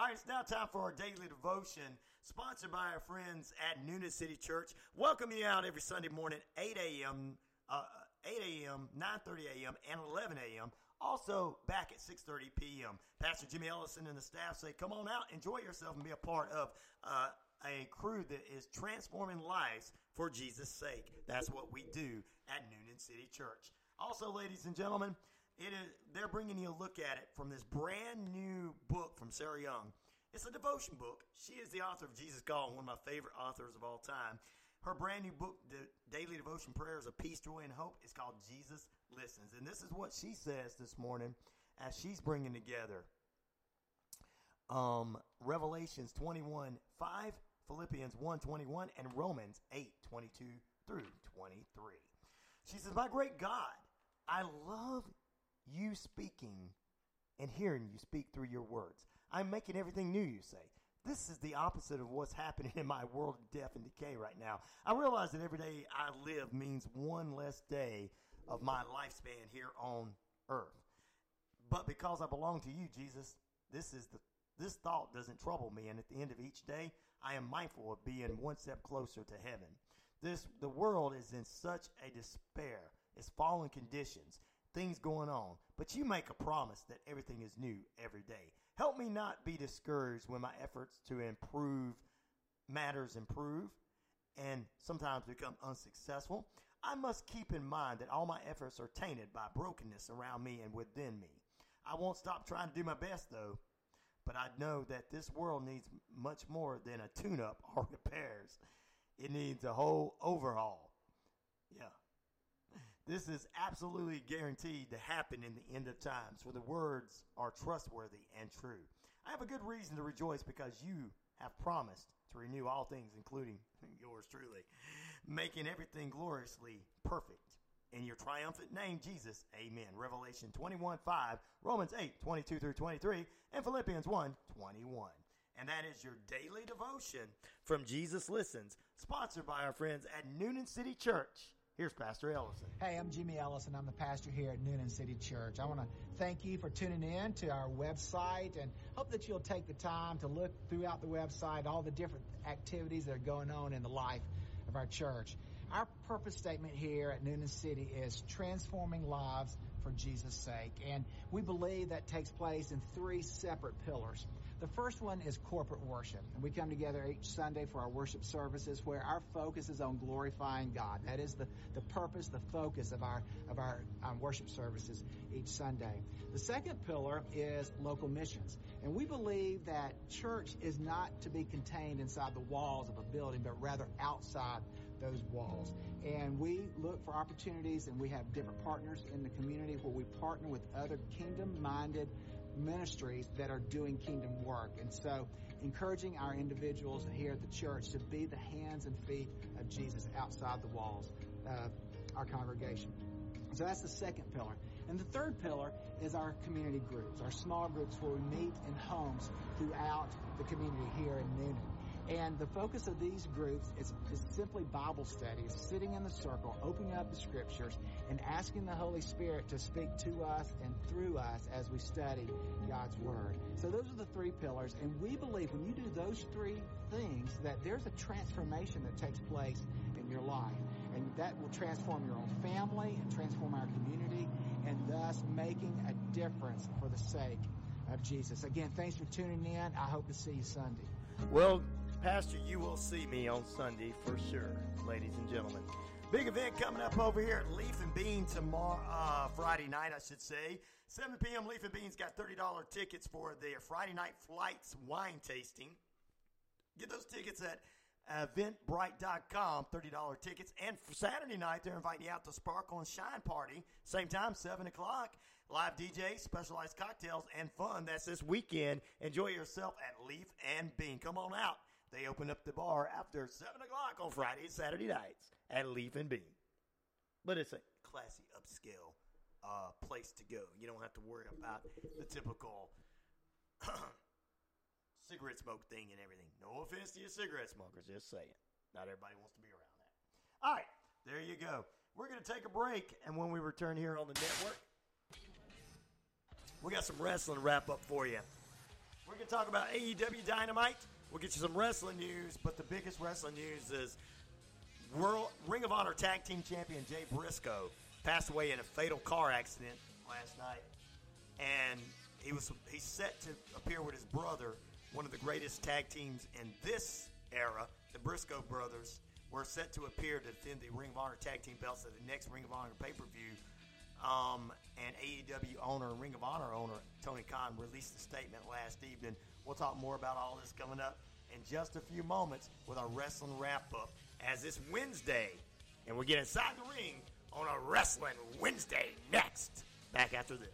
All right, it's now time for our daily devotion, sponsored by our friends at Newnan City Church. Welcome you out every Sunday morning, 8 a.m., uh, 8 a.m., 9.30 a.m., and 11 a.m., also back at 6.30 p.m. Pastor Jimmy Ellison and the staff say, come on out, enjoy yourself, and be a part of uh, a crew that is transforming lives for Jesus' sake. That's what we do at Newnan City Church. Also, ladies and gentlemen, it is, they're bringing you a look at it from this brand new book from Sarah Young. It's a devotion book. She is the author of Jesus Call, one of my favorite authors of all time. Her brand new book, The Daily Devotion Prayers of Peace, Joy, and Hope, is called Jesus Listens. And this is what she says this morning as she's bringing together um, Revelations 21 5, Philippians 1 21, and Romans 8 22 through 23. She says, My great God, I love you speaking and hearing you speak through your words. I'm making everything new, you say. This is the opposite of what's *laughs* happening in my world of death and decay right now. I realize that every day I live means one less day of my lifespan here on earth. But because I belong to you, Jesus, this is the this thought doesn't trouble me, and at the end of each day, I am mindful of being one step closer to heaven. This the world is in such a despair. It's fallen conditions, things going on. But you make a promise that everything is new every day. Help me not be discouraged when my efforts to improve matters improve and sometimes become unsuccessful. I must keep in mind that all my efforts are tainted by brokenness around me and within me. I won't stop trying to do my best though, but I know that this world needs much more than a tune up or *laughs* repairs. It needs a whole overhaul. Yeah. This is absolutely guaranteed to happen in the end of times, for the words are trustworthy and true. I have a good reason to rejoice because you have promised to renew all things, including *laughs* yours truly, making everything gloriously perfect. In your triumphant name, Jesus, amen. Revelation 21 5, Romans 8 22 through 23, and Philippians 1 21. And that is your daily devotion from Jesus Listens, sponsored by our friends at Newnan City Church. Here's Pastor Ellison. Hey, I'm Jimmy Ellison. I'm the pastor here at Newnan City Church. I want to thank you for tuning in to our website and hope that you'll take the time to look throughout the website, all the different activities that are going on in the life of our church. Our purpose statement here at Newnan City is transforming lives for Jesus' sake. And we believe that takes place in three separate pillars. The first one is corporate worship. And we come together each Sunday for our worship services where our focus is on glorifying God. That is the, the purpose, the focus of our, of our um, worship services each Sunday. The second pillar is local missions. And we believe that church is not to be contained inside the walls of a building, but rather outside those walls. And we look for opportunities and we have different partners in the community where we partner with other kingdom minded ministries that are doing kingdom work. And so, encouraging our individuals here at the church to be the hands and feet of Jesus outside the walls of our congregation. So, that's the second pillar. And the third pillar is our community groups, our small groups where we meet in homes throughout the community here in Newnan. And the focus of these groups is, is simply Bible studies, sitting in the circle, opening up the scriptures, and asking the Holy Spirit to speak to us and through us as we study God's Word. So those are the three pillars, and we believe when you do those three things that there's a transformation that takes place in your life. And that will transform your own family and transform our community, and thus making a difference for the sake of Jesus. Again, thanks for tuning in. I hope to see you Sunday. Well, Pastor, you will see me on Sunday for sure, ladies and gentlemen. Big event coming up over here at Leaf and Bean tomorrow, uh, Friday night, I should say. 7 p.m. Leaf and Bean's got $30 tickets for their Friday night flights wine tasting. Get those tickets at eventbrite.com, $30 tickets. And for Saturday night, they're inviting you out to Sparkle and Shine Party. Same time, 7 o'clock. Live DJ, specialized cocktails, and fun. That's this weekend. Enjoy yourself at Leaf and Bean. Come on out. They open up the bar after 7 o'clock on Friday and Saturday nights at Leaf and Bean. But it's a classy, upscale uh, place to go. You don't have to worry about the typical *clears throat* cigarette smoke thing and everything. No offense to your cigarette smokers, just saying. Not everybody wants to be around that. All right, there you go. We're going to take a break, and when we return here on the network, we got some wrestling wrap up for you. We're going to talk about AEW Dynamite. We'll get you some wrestling news, but the biggest wrestling news is World Ring of Honor Tag Team Champion Jay Briscoe passed away in a fatal car accident last night, and he was he's set to appear with his brother, one of the greatest tag teams in this era, the Briscoe brothers, were set to appear to defend the Ring of Honor Tag Team belts at the next Ring of Honor pay per view. Um, and AEW owner, and Ring of Honor owner Tony Khan released a statement last evening. We'll talk more about all this coming up in just a few moments with our wrestling wrap up as it's Wednesday, and we get inside the ring on a Wrestling Wednesday next. Back after this.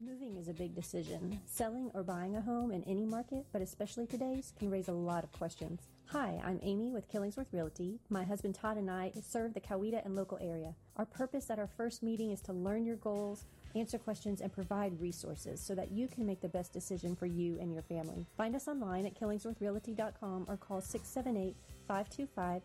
Moving is a big decision. Selling or buying a home in any market, but especially today's, can raise a lot of questions. Hi, I'm Amy with Killingsworth Realty. My husband Todd and I serve the Coweta and local area. Our purpose at our first meeting is to learn your goals, answer questions, and provide resources so that you can make the best decision for you and your family. Find us online at killingsworthrealty.com or call 678 525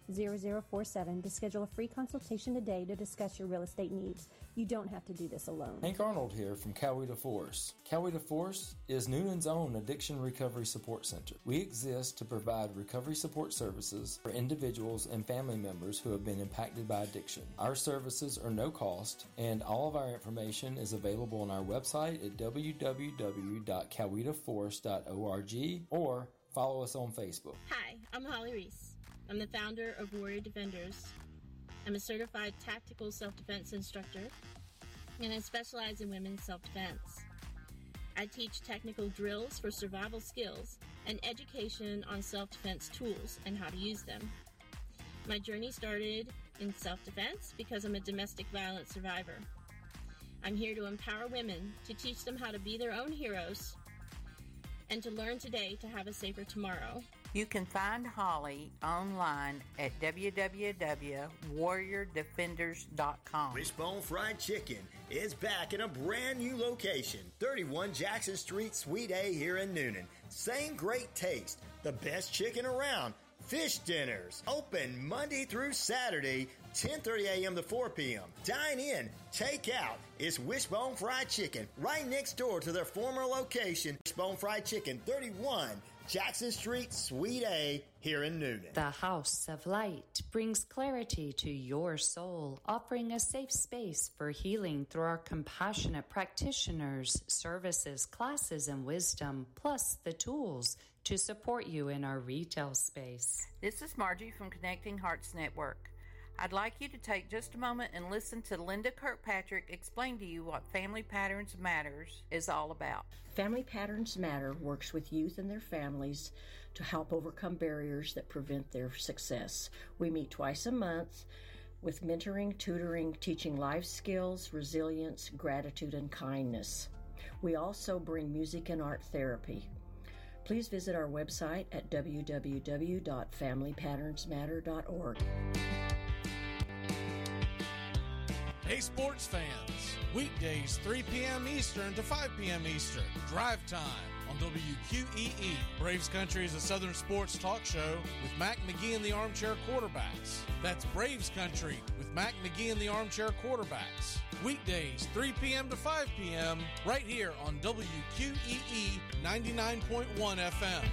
0047 to schedule a free consultation today to discuss your real estate needs. You don't have to do this alone. Hank Arnold here from Coweta Force. Coweta Force is Newnan's own addiction recovery support center. We exist to provide recovery support services for individuals and family members who have been impacted by addiction. Our services are no cost, and all of our information is available on our website at www.cowetaforce.org or follow us on Facebook. Hi, I'm Holly Reese. I'm the founder of Warrior Defenders. I'm a certified tactical self defense instructor, and I specialize in women's self defense. I teach technical drills for survival skills and education on self defense tools and how to use them. My journey started in self defense because I'm a domestic violence survivor. I'm here to empower women, to teach them how to be their own heroes, and to learn today to have a safer tomorrow. You can find Holly online at www.warriordefenders.com. Wishbone Fried Chicken is back in a brand new location, 31 Jackson Street, Suite A here in Newnan. Same great taste, the best chicken around. Fish dinners open Monday through Saturday, 10:30 a.m. to 4 p.m. Dine in, take out. It's Wishbone Fried Chicken right next door to their former location, Wishbone Fried Chicken, 31 Jackson Street, Suite A, here in Newnan. The House of Light brings clarity to your soul, offering a safe space for healing through our compassionate practitioners, services, classes, and wisdom, plus the tools to support you in our retail space. This is Margie from Connecting Hearts Network. I'd like you to take just a moment and listen to Linda Kirkpatrick explain to you what Family Patterns Matters is all about. Family Patterns Matter works with youth and their families to help overcome barriers that prevent their success. We meet twice a month with mentoring, tutoring, teaching life skills, resilience, gratitude, and kindness. We also bring music and art therapy. Please visit our website at www.familypatternsmatter.org. Hey, sports fans. Weekdays, 3 p.m. Eastern to 5 p.m. Eastern. Drive time WQEE. Braves Country is a Southern sports talk show with Mac McGee and the Armchair Quarterbacks. That's Braves Country with Mac McGee and the Armchair Quarterbacks. Weekdays, 3 p.m. to 5 p.m. right here on WQEE 99.1 FM.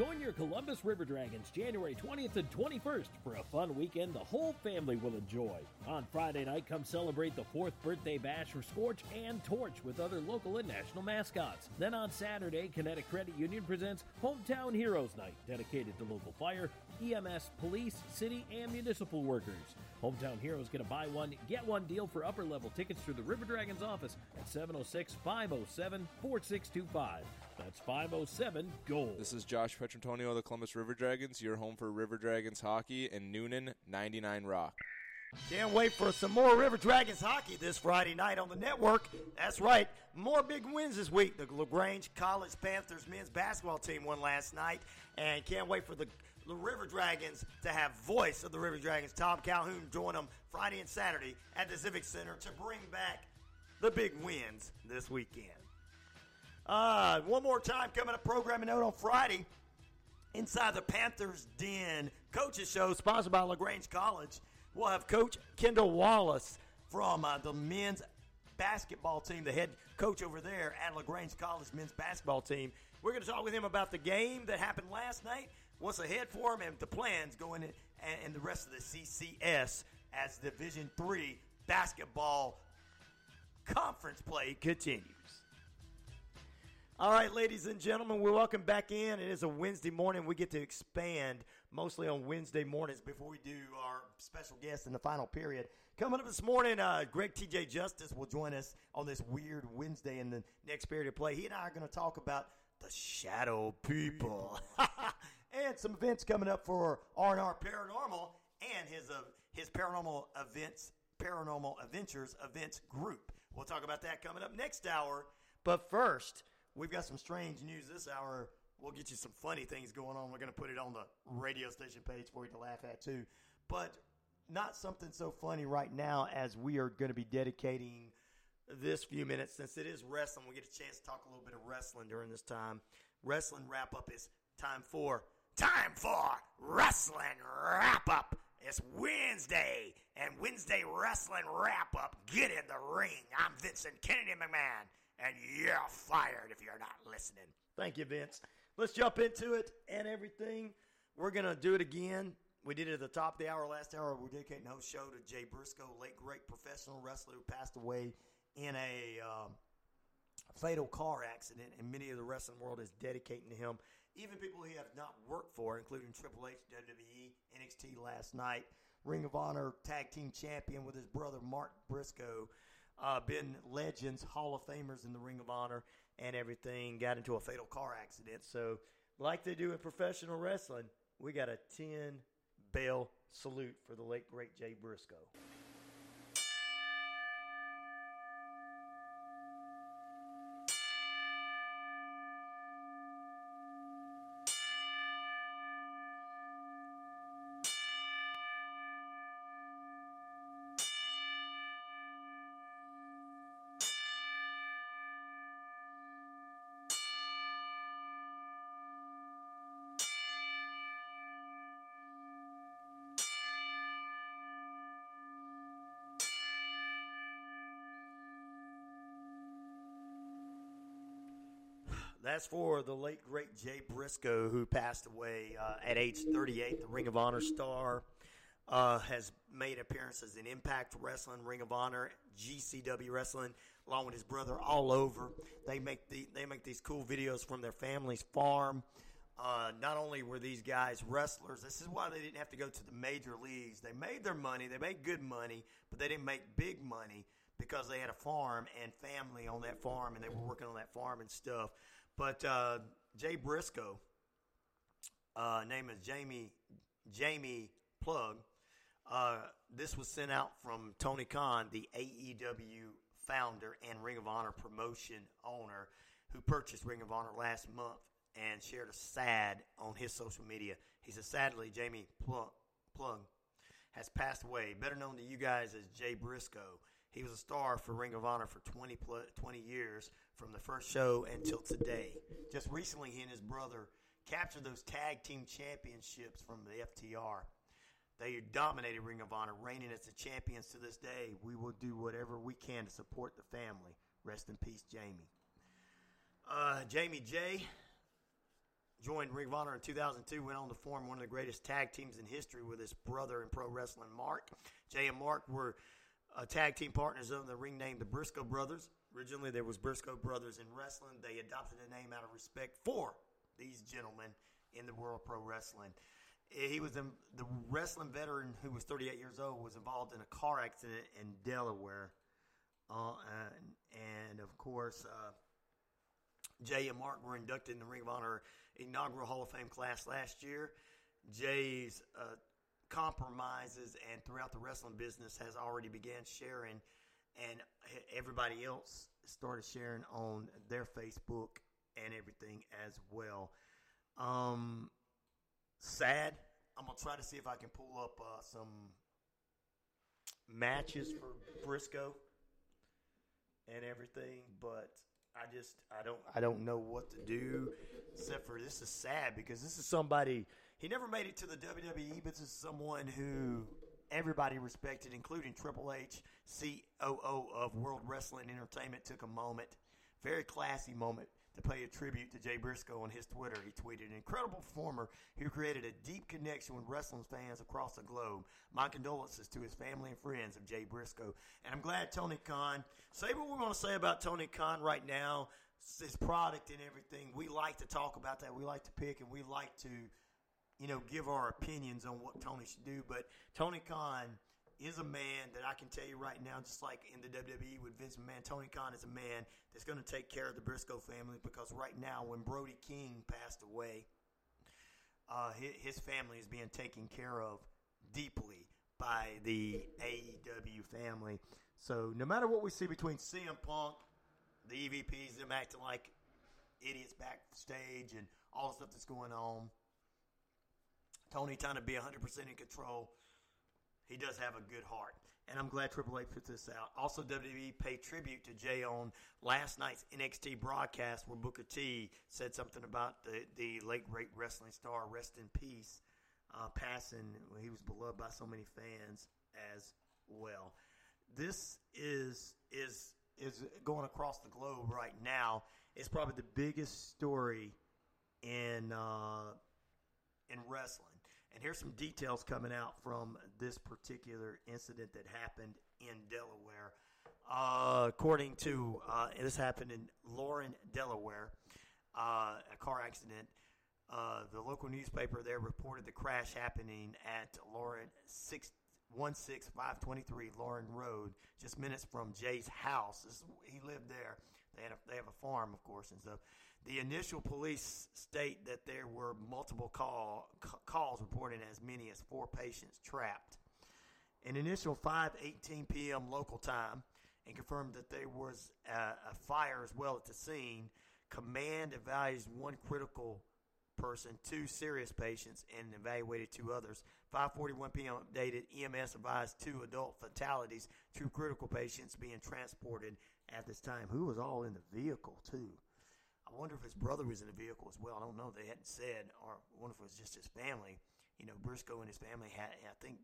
Join your Columbus River Dragons January 20th and 21st for a fun weekend the whole family will enjoy. On Friday night, come celebrate the fourth birthday bash for Scorch and Torch with other local and national mascots. Then on Saturday, Kinetic Credit Union presents Hometown Heroes Night, dedicated to local fire, EMS, police, city, and municipal workers. Hometown Heroes get a buy one, get one deal for upper level tickets through the River Dragons office at 706 507 4625. That's 507 Gold. This is Josh Petrantonio of the Columbus River Dragons, your home for River Dragons hockey and Newnan 99 Rock. Can't wait for some more River Dragons hockey this Friday night on the network. That's right, more big wins this week. The LaGrange College Panthers men's basketball team won last night, and can't wait for the the River Dragons to have voice of the River Dragons. Tom Calhoun join them Friday and Saturday at the Civic Center to bring back the big wins this weekend. Uh, one more time coming up programming note on Friday. Inside the Panthers Den coaches show sponsored by LaGrange College. We'll have Coach Kendall Wallace from uh, the men's basketball team, the head coach over there at LaGrange College men's basketball team. We're going to talk with him about the game that happened last night, what's ahead for him, and the plans going in, and the rest of the CCS as Division Three basketball conference play continues. All right, ladies and gentlemen, we're welcome back in. It is a Wednesday morning. We get to expand mostly on Wednesday mornings before we do our special guest in the final period. Coming up this morning, uh, Greg TJ Justice will join us on this weird Wednesday in the next period of play. He and I are going to talk about the shadow people *laughs* and some events coming up for R&R Paranormal and his uh, his paranormal events paranormal adventures events group. We'll talk about that coming up next hour. But first, we've got some strange news this hour. We'll get you some funny things going on. We're going to put it on the radio station page for you to laugh at too. But not something so funny right now as we are going to be dedicating this few minutes since it is wrestling. We get a chance to talk a little bit of wrestling during this time. Wrestling wrap up is time for time for wrestling wrap up. It's Wednesday and Wednesday wrestling wrap up. Get in the ring. I'm Vincent Kennedy McMahon, and you're fired if you're not listening. Thank you, Vince. Let's jump into it and everything. We're gonna do it again. We did it at the top of the hour last hour. We're dedicating the whole show to Jay Briscoe, late great professional wrestler who passed away in a um, fatal car accident, and many of the wrestling world is dedicating to him. Even people he have not worked for, including Triple H, WWE, NXT last night, Ring of Honor tag team champion with his brother Mark Briscoe, uh, been legends, Hall of Famers in the Ring of Honor, and everything. Got into a fatal car accident. So, like they do in professional wrestling, we got a 10 bell salute for the late, great Jay Briscoe. That's for the late great Jay Briscoe, who passed away uh, at age 38. The Ring of Honor star uh, has made appearances in Impact Wrestling, Ring of Honor, GCW Wrestling, along with his brother, all over. They make the they make these cool videos from their family's farm. Uh, not only were these guys wrestlers, this is why they didn't have to go to the major leagues. They made their money, they made good money, but they didn't make big money because they had a farm and family on that farm, and they were working on that farm and stuff. But uh, Jay Briscoe, uh, name is Jamie Jamie Pugh. Uh, this was sent out from Tony Khan, the AEW founder and Ring of Honor promotion owner, who purchased Ring of Honor last month and shared a sad on his social media. He said, "Sadly, Jamie Pugh, Pugh has passed away, better known to you guys as Jay Briscoe." He was a star for Ring of Honor for 20, plus, 20 years from the first show until today. Just recently, he and his brother captured those tag team championships from the FTR. They dominated Ring of Honor, reigning as the champions to this day. We will do whatever we can to support the family. Rest in peace, Jamie. Uh, Jamie J joined Ring of Honor in 2002, went on to form one of the greatest tag teams in history with his brother in pro wrestling, Mark. Jay and Mark were uh, tag team partners of the ring named the Briscoe Brothers. Originally, there was Briscoe Brothers in wrestling. They adopted the name out of respect for these gentlemen in the world of pro wrestling. He was the, the wrestling veteran who was 38 years old was involved in a car accident in Delaware, uh, and, and, of course, uh, Jay and Mark were inducted in the Ring of Honor inaugural Hall of Fame class last year. Jay's uh, compromises and throughout the wrestling business has already began sharing and everybody else started sharing on their Facebook and everything as well. Um, sad. I'm gonna try to see if I can pull up uh, some matches for Briscoe and everything, but I just I don't I don't know what to do except for this is sad because this is somebody he never made it to the WWE, but this is someone who everybody respected, including Triple H, COO of World Wrestling Entertainment, took a moment, very classy moment, to pay a tribute to Jay Briscoe on his Twitter. He tweeted, "An incredible performer who created a deep connection with wrestling fans across the globe. My condolences to his family and friends of Jay Briscoe." And I'm glad Tony Khan. Say what we want to say about Tony Khan right now, his product and everything. We like to talk about that. We like to pick, and we like to you know, give our opinions on what Tony should do. But Tony Khan is a man that I can tell you right now, just like in the WWE with Vince McMahon, Tony Khan is a man that's going to take care of the Briscoe family because right now, when Brody King passed away, uh, his, his family is being taken care of deeply by the AEW family. So no matter what we see between CM Punk, the EVPs, them acting like idiots backstage, and all the stuff that's going on, Tony trying to be 100% in control. He does have a good heart. And I'm glad Triple H put this out. Also, WWE paid tribute to Jay on last night's NXT broadcast where Booker T said something about the, the late great wrestling star, rest in peace, uh, passing. He was beloved by so many fans as well. This is is is going across the globe right now. It's probably the biggest story in uh, in wrestling. And here's some details coming out from this particular incident that happened in Delaware. Uh, according to uh, this happened in Laurel, Delaware, uh, a car accident. Uh, the local newspaper there reported the crash happening at Laurel six one six five twenty three Laurel Road, just minutes from Jay's house. This, he lived there. They had a, they have a farm, of course, and stuff. The initial police state that there were multiple call, calls reporting as many as four patients trapped. An initial 5:18 p.m. local time, and confirmed that there was a, a fire as well at the scene. Command evaluated one critical person, two serious patients, and evaluated two others. 5:41 p.m. updated. EMS advised two adult fatalities, two critical patients being transported at this time. Who was all in the vehicle too? I wonder if his brother was in the vehicle as well. I don't know. They hadn't said, or I wonder if it was just his family. You know, Briscoe and his family had. I think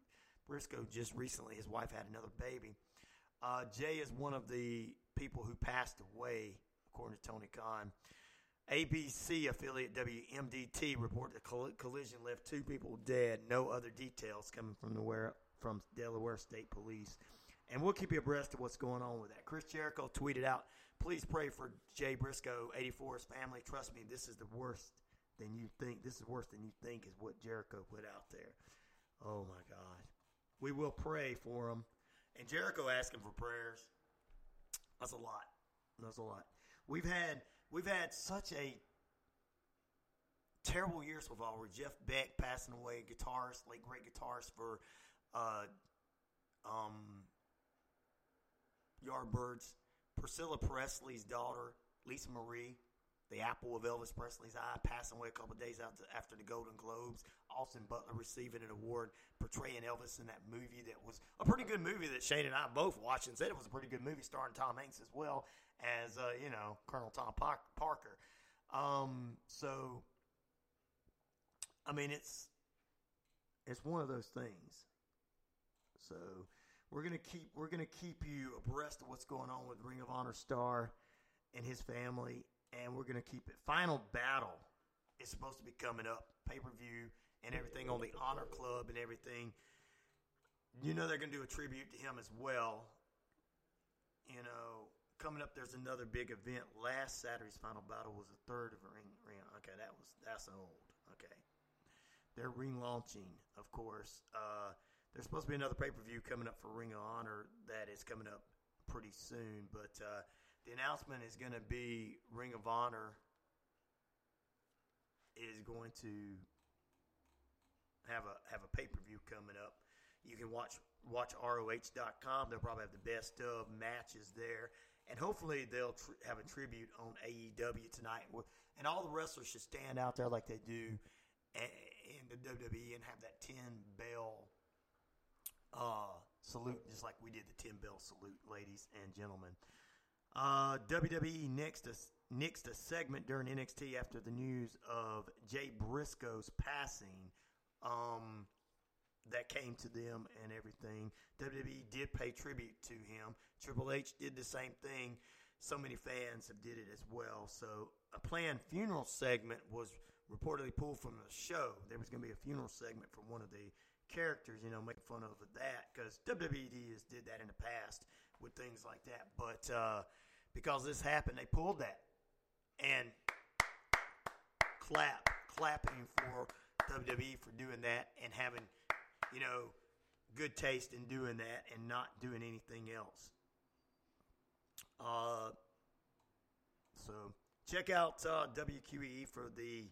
Briscoe just recently, his wife had another baby. Uh, Jay is one of the people who passed away, according to Tony Khan. ABC affiliate WMDT reported the collision left two people dead. No other details coming from the from Delaware State Police. And we'll keep you abreast of what's going on with that. Chris Jericho tweeted out Please pray for Jay Briscoe, 84's family. Trust me, this is the worst than you think. This is worse than you think, is what Jericho put out there. Oh my God. We will pray for him. And Jericho asking for prayers. That's a lot. That's a lot. We've had we've had such a terrible year so far with Jeff Beck passing away, guitarist, late great guitarist for uh, um, Yardbirds. Priscilla Presley's daughter, Lisa Marie, the apple of Elvis Presley's eye, passing away a couple days after, the Golden Globes. Austin Butler receiving an award portraying Elvis in that movie that was a pretty good movie that Shane and I both watched and said it was a pretty good movie starring Tom Hanks as well as, uh, you know, Colonel Tom Parker. Um, so, I mean, it's it's one of those things. So we're gonna keep we're gonna keep you abreast of what's going on with Ring of Honor star and his family, and we're gonna keep it. Final battle is supposed to be coming up, pay per view and everything on the Honor Club and everything. You know they're gonna do a tribute to him as well. You know, coming up there's another big event. Last Saturday's final battle was the third of Ring Ring. Okay, that was that's old. Okay, they're relaunching, of course. Uh, there's supposed to be another pay per view coming up for Ring of Honor that is coming up pretty soon, but uh, the announcement is going to be Ring of Honor is going to have a have a pay per view coming up. You can watch watch ROH.com. They'll probably have the best of matches there, and hopefully they'll tr- have a tribute on AEW tonight. And all the wrestlers should stand out there like they do in the WWE and have that 10 bell uh, salute, just like we did the 10 bell salute, ladies and gentlemen. Uh, WWE next next a segment during NXT after the news of Jay Briscoe's passing. Um, that came to them and everything. WWE did pay tribute to him. Triple H did the same thing. So many fans have did it as well. So a planned funeral segment was reportedly pulled from the show. There was going to be a funeral segment from one of the characters, you know, making fun of that because WWE has did that in the past with things like that. But uh, because this happened, they pulled that and clap, clapping for WWE for doing that and having, you know, good taste in doing that and not doing anything else. Uh, so check out uh, WQEE for the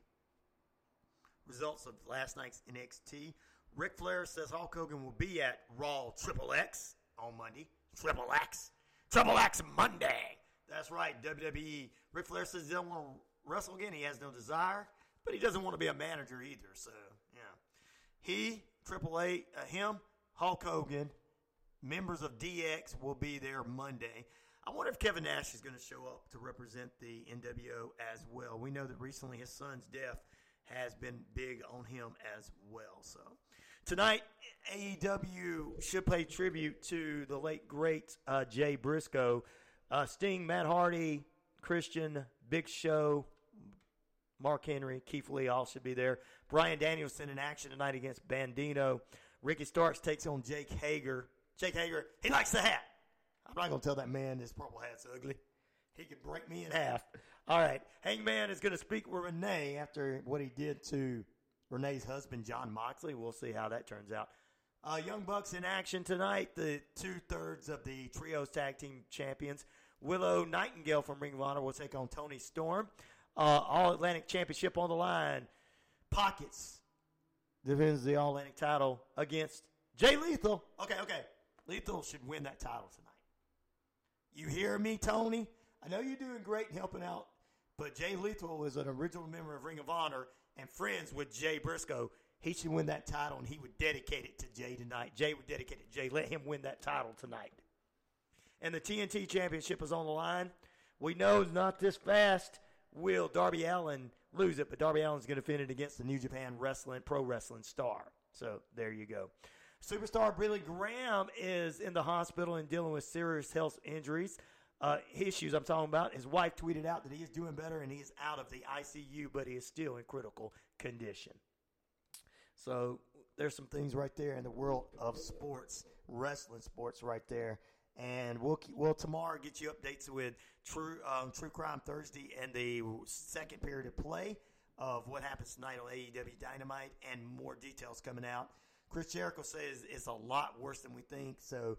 results of last night's NXT. Ric Flair says Hulk Hogan will be at Raw Triple X on Monday. Triple X. Triple X Monday. That's right, WWE. Ric Flair says he doesn't want to wrestle again. He has no desire, but he doesn't want to be a manager either. So, yeah. He, Triple A, uh, him, Hulk Hogan, members of DX will be there Monday. I wonder if Kevin Nash is going to show up to represent the NWO as well. We know that recently his son's death has been big on him as well. So tonight, AEW should pay tribute to the late great uh, Jay Briscoe, uh, Sting, Matt Hardy, Christian, Big Show, Mark Henry, Keith Lee all should be there. Bryan Danielson in action tonight against Bandido. Ricky Starks takes on Jake Hager. Jake Hager, he likes the hat. I'm not going to tell that man this purple hat's ugly. He could break me in half. All right. Hangman is going to speak with Renee after what he did to Renee's husband, Jon Moxley. We'll see how that turns out. Uh, Young Bucks in action tonight. The two thirds of the Trios Tag Team Champions. Willow Nightingale from Ring of Honor will take on Toni Storm. Uh, All Atlantic Championship on the line. Pockets defends the All Atlantic title against Jay Lethal. Okay, okay. Lethal should win that title tonight. You hear me, Tony? I know you're doing great in helping out, but Jay Lethal is an original member of Ring of Honor and friends with Jay Briscoe. He should win that title, and he would dedicate it to Jay tonight. Jay would dedicate it to Jay. Let him win that title tonight. And the TNT Championship is on the line. We know it's not this fast will Darby Allin lose it, but Darby Allin's going to defend it against the New Japan Wrestling Pro Wrestling star. So there you go. Superstar Billy Graham is in the hospital and dealing with serious health injuries. Uh, issues I'm talking about. His wife tweeted out that he is doing better and he is out of the ICU, but he is still in critical condition. So there's some things right there in the world of sports, wrestling sports, right there. And we'll we'll tomorrow get you updates with True um, True Crime Thursday and the second period of play of what happens tonight on AEW Dynamite and more details coming out. Chris Jericho says it's a lot worse than we think. So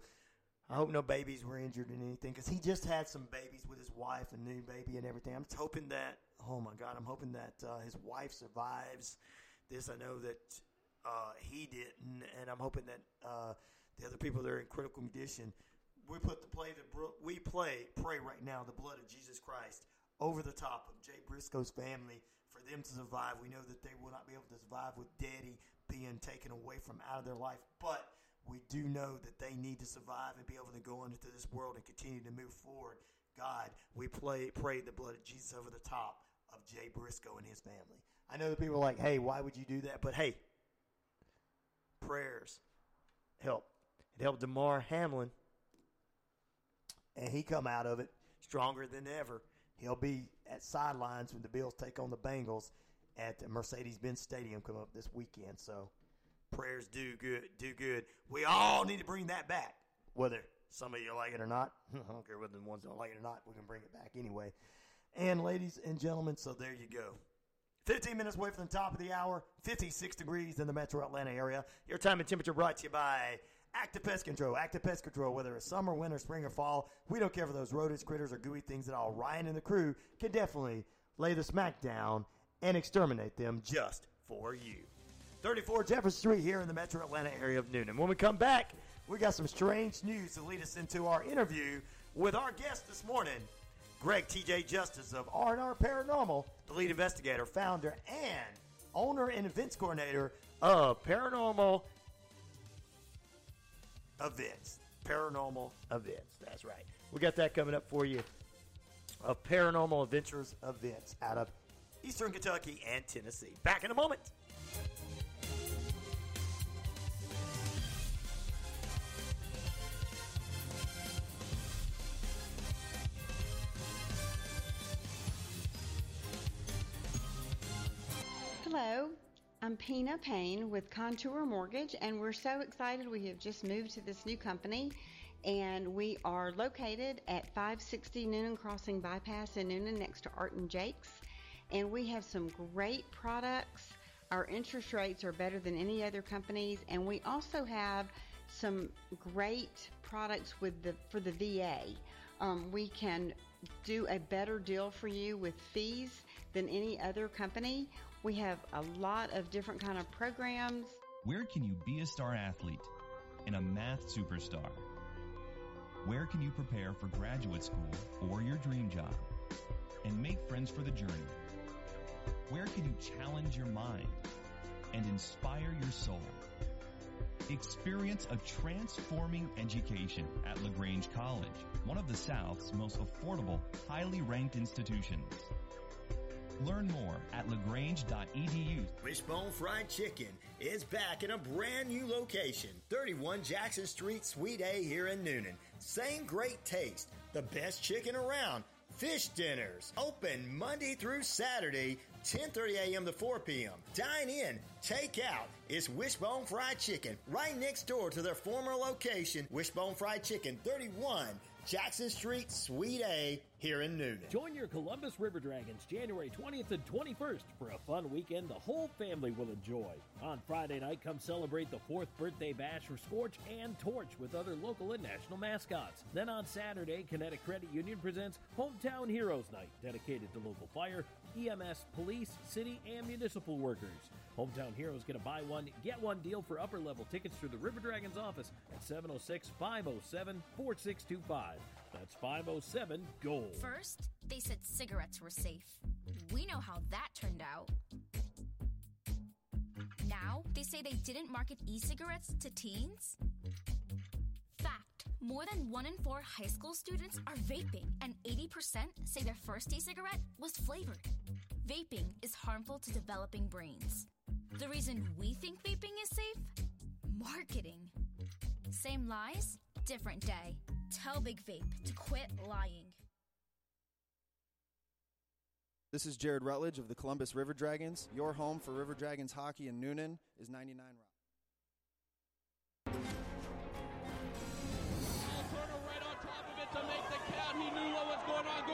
I hope no babies were injured in anything because he just had some babies with his wife, a new baby and everything. I'm just hoping that, oh my God, I'm hoping that uh, his wife survives this. I know that uh, he didn't, and I'm hoping that uh, the other people that are in critical condition. We put the play that we play, pray right now, the blood of Jesus Christ over the top of Jay Briscoe's family for them to survive. We know that they will not be able to survive with Daddy being taken away from out of their life, but we do know that they need to survive and be able to go into this world and continue to move forward. God, we play, pray the blood of Jesus over the top of Jay Briscoe and his family. I know that people are like, hey, why would you do that? But hey, prayers help. It helped Damar Hamlin, and he come out of it stronger than ever. He'll be at sidelines when the Bills take on the Bengals at the Mercedes-Benz Stadium come up this weekend. So prayers do good, do good. We all need to bring that back, whether some of you like it or not. *laughs* I don't care whether the ones don't like it or not. We can bring it back anyway. And ladies and gentlemen, so there you go. 15 minutes away from the top of the hour, 56 degrees in the metro Atlanta area. Your time and temperature brought to you by Active Pest Control. Active Pest Control, whether it's summer, winter, spring, or fall, we don't care for those rodents, critters, or gooey things at all. Ryan and the crew can definitely lay the smack down and exterminate them just for you. 34 Jefferson Street here in the metro Atlanta area of Newnan. When we come back, we got some strange news to lead us into our interview with our guest this morning, Greg TJ Justice of R&R Paranormal, the lead investigator, founder, and owner and events coordinator of Paranormal Events. Paranormal Events. That's right. We got that coming up for you. Of Paranormal Adventures Events out of Eastern Kentucky and Tennessee. Back in a moment. Hello, I'm Pina Payne with Contour Mortgage, and we're so excited. We have just moved to this new company, and we are located at 560 Newnan Crossing Bypass in Newnan next to Art and Jake's. And we have some great products. Our interest rates are better than any other companies, and we also have some great products with the for the VA. Um, we can do a better deal for you with fees than any other company. We have a lot of different kind of programs. Where can you be a star athlete and a math superstar? Where can you prepare for graduate school or your dream job and make friends for the journey? Where can you challenge your mind and inspire your soul? Experience a transforming education at LaGrange College, one of the South's most affordable, highly ranked institutions. Learn more at lagrange.edu. Wishbone Fried Chicken is back in a brand new location, 31 Jackson Street, Suite A here in Newnan. Same great taste, the best chicken around. Fish dinners open Monday through Saturday, 10:30 a.m. to 4 p.m. Dine in, take out. It's Wishbone Fried Chicken right next door to their former location, Wishbone Fried Chicken, 31 Jackson Street, Suite A, here in Newnan. Join your Columbus River Dragons January 20th and 21st for a fun weekend the whole family will enjoy. On Friday night, come celebrate the fourth birthday bash for Scorch and Torch with other local and national mascots. Then on Saturday, Kinetic Credit Union presents Hometown Heroes Night, dedicated to local fire, EMS, police, city, and municipal workers. Hometown Heroes get a buy one, get one deal for upper level tickets through the River Dragons office at 706 507 4625. That's 507 Gold. First, they said cigarettes were safe. We know how that turned out. Now, they say they didn't market e cigarettes to teens? More than one in four high school students are vaping, and 80% say their first e cigarette was flavored. Vaping is harmful to developing brains. The reason we think vaping is safe? Marketing. Same lies, different day. Tell Big Vape to quit lying. This is Jared Rutledge of the Columbus River Dragons. Your home for River Dragons hockey in Newnan is 99 Rock.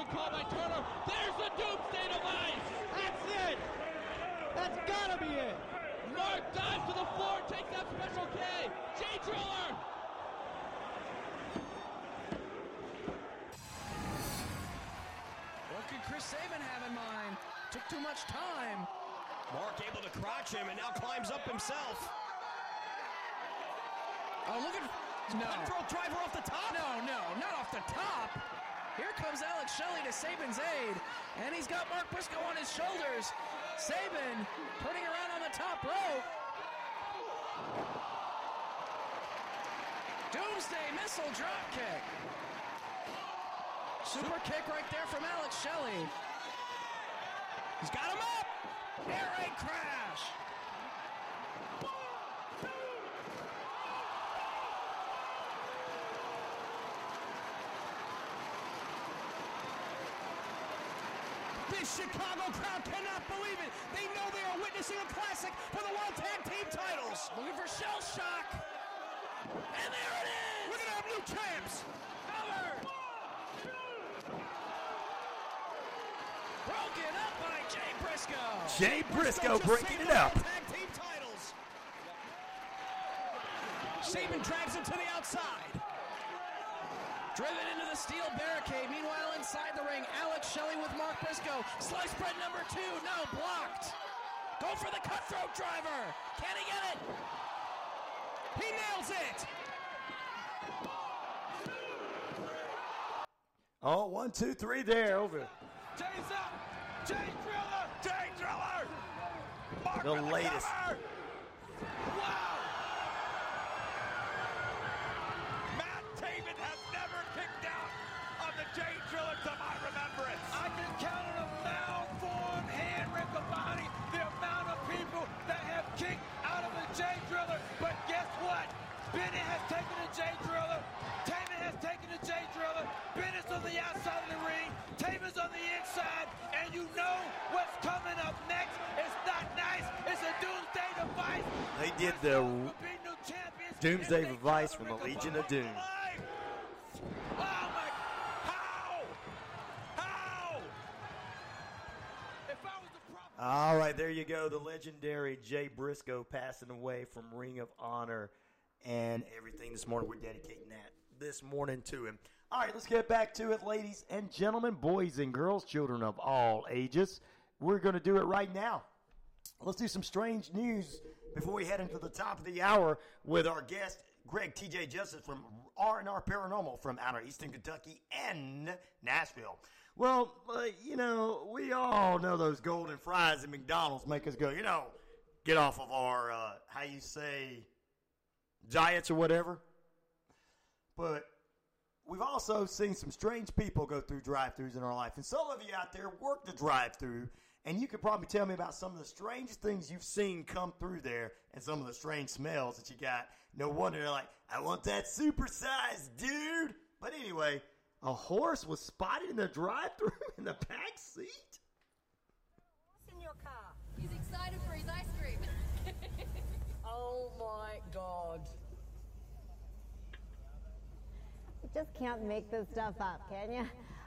Was going on. Good call by Turner. There's the doomsday device. That's it. That's gotta be it. Mark dives to the floor, takes out Special K. Jay Driller. What could Chris Sabin have in mind? Took too much time. Mark able to crotch him and now climbs up himself. Oh, look at no. Cutthroat driver off the top. No, no, not off the top. Here comes Alex Shelley to Sabin's aid, and he's got Mark Briscoe on his shoulders. Saban turning around on the top rope. Doomsday missile drop kick. Super kick right there from Alex Shelley. He's got him up. Air raid crash. This Chicago crowd cannot believe it. They know they are witnessing a classic for the World Tag Team titles. Looking for shell shock. And there it is. We're going to have new champs. Cover. Broken up by Jay Briscoe. Jay Briscoe breaking it up. Tag Team titles. Sabin drags him to the outside. Driven into the steel barricade. Meanwhile, inside the ring, Alex Shelley with Mark Briscoe. Slice bread number two. No, blocked. Go for the cutthroat driver. Can he get it? He nails it. Oh, one, two, three there. Over. Jay's up. Jay Driller. Jay Driller. the latest. Wow! The outside of the ring. Taven's on the inside. And you know what's coming up next. It's not nice. It's a doomsday device. They did the Doomsday Device from the Legion of Doom. Oh, All right, there you go. The legendary Jay Briscoe passing away from Ring of Honor and everything this morning. We're dedicating that this morning to him. All right, let's get back to it, ladies and gentlemen, boys and girls, children of all ages. We're going to do it right now. Let's do some strange news before we head into the top of the hour with our guest Greg TJ Justice from R&R Paranormal from outer Eastern Kentucky and Nashville. Well, uh, you know, we all know those golden fries at McDonald's make us go, you know, get off of our, uh, how you say, diets or whatever. But we've also seen some strange people go through drive-throughs in our life. And some of you out there work the drive-through, and you could probably tell me about some of the strange things you've seen come through there and some of the strange smells that you got. No wonder they're like, I want that supersized dude. But anyway, a horse was spotted in the drive-through in the back seat. What's in your car? He's excited for his ice cream. *laughs* oh my god. You just can't make this stuff up, can you?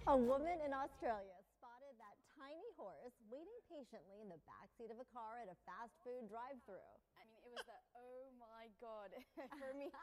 A woman in Australia spotted that tiny horse waiting patiently in the backseat of a car at a fast food drive-through. I mean, it was the oh my god *laughs* for me. *laughs*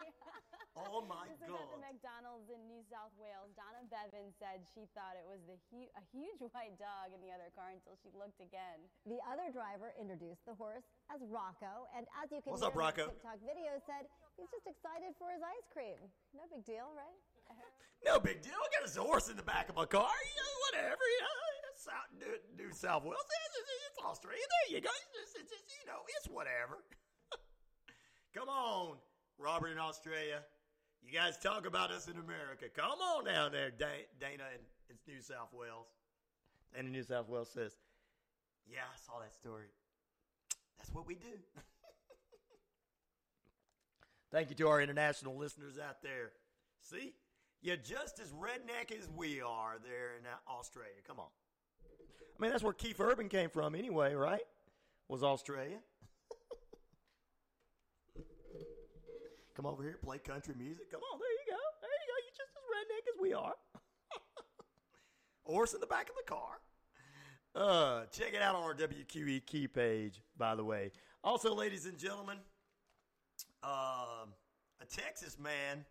Oh my this is at the McDonald's in New South Wales. Donna Bevan said she thought it was the hu- a huge *laughs* white dog in the other car until she looked again. The other driver introduced the horse as Rocco, and as you can What's hear up, Rocco? in the TikTok video, said he's just excited for his ice cream. No big deal, right? *laughs* No big deal. I got a horse in the back of my car. You know, whatever. You know, it's South, New, New South Wales. It's, it's, it's Australia. There you go. It's, it's, it's, you know, it's whatever. *laughs* Come on, Robert in Australia. You guys talk about us in America. Come on down there, Dana in, in New South Wales. And New South Wales says, Yeah, I saw that story. That's what we do. *laughs* Thank you to our international listeners out there. See, you're just as redneck as we are there in Australia. Come on. I mean, that's where Keith Urban came from anyway, right? Was Australia. *laughs* Come over here, play country music. Come on, there you go. There you go. You're just as redneck as we are. *laughs* Horse in the back of the car. Uh, check it out on our WQE key page, by the way. Also, ladies and gentlemen, um, a Texas man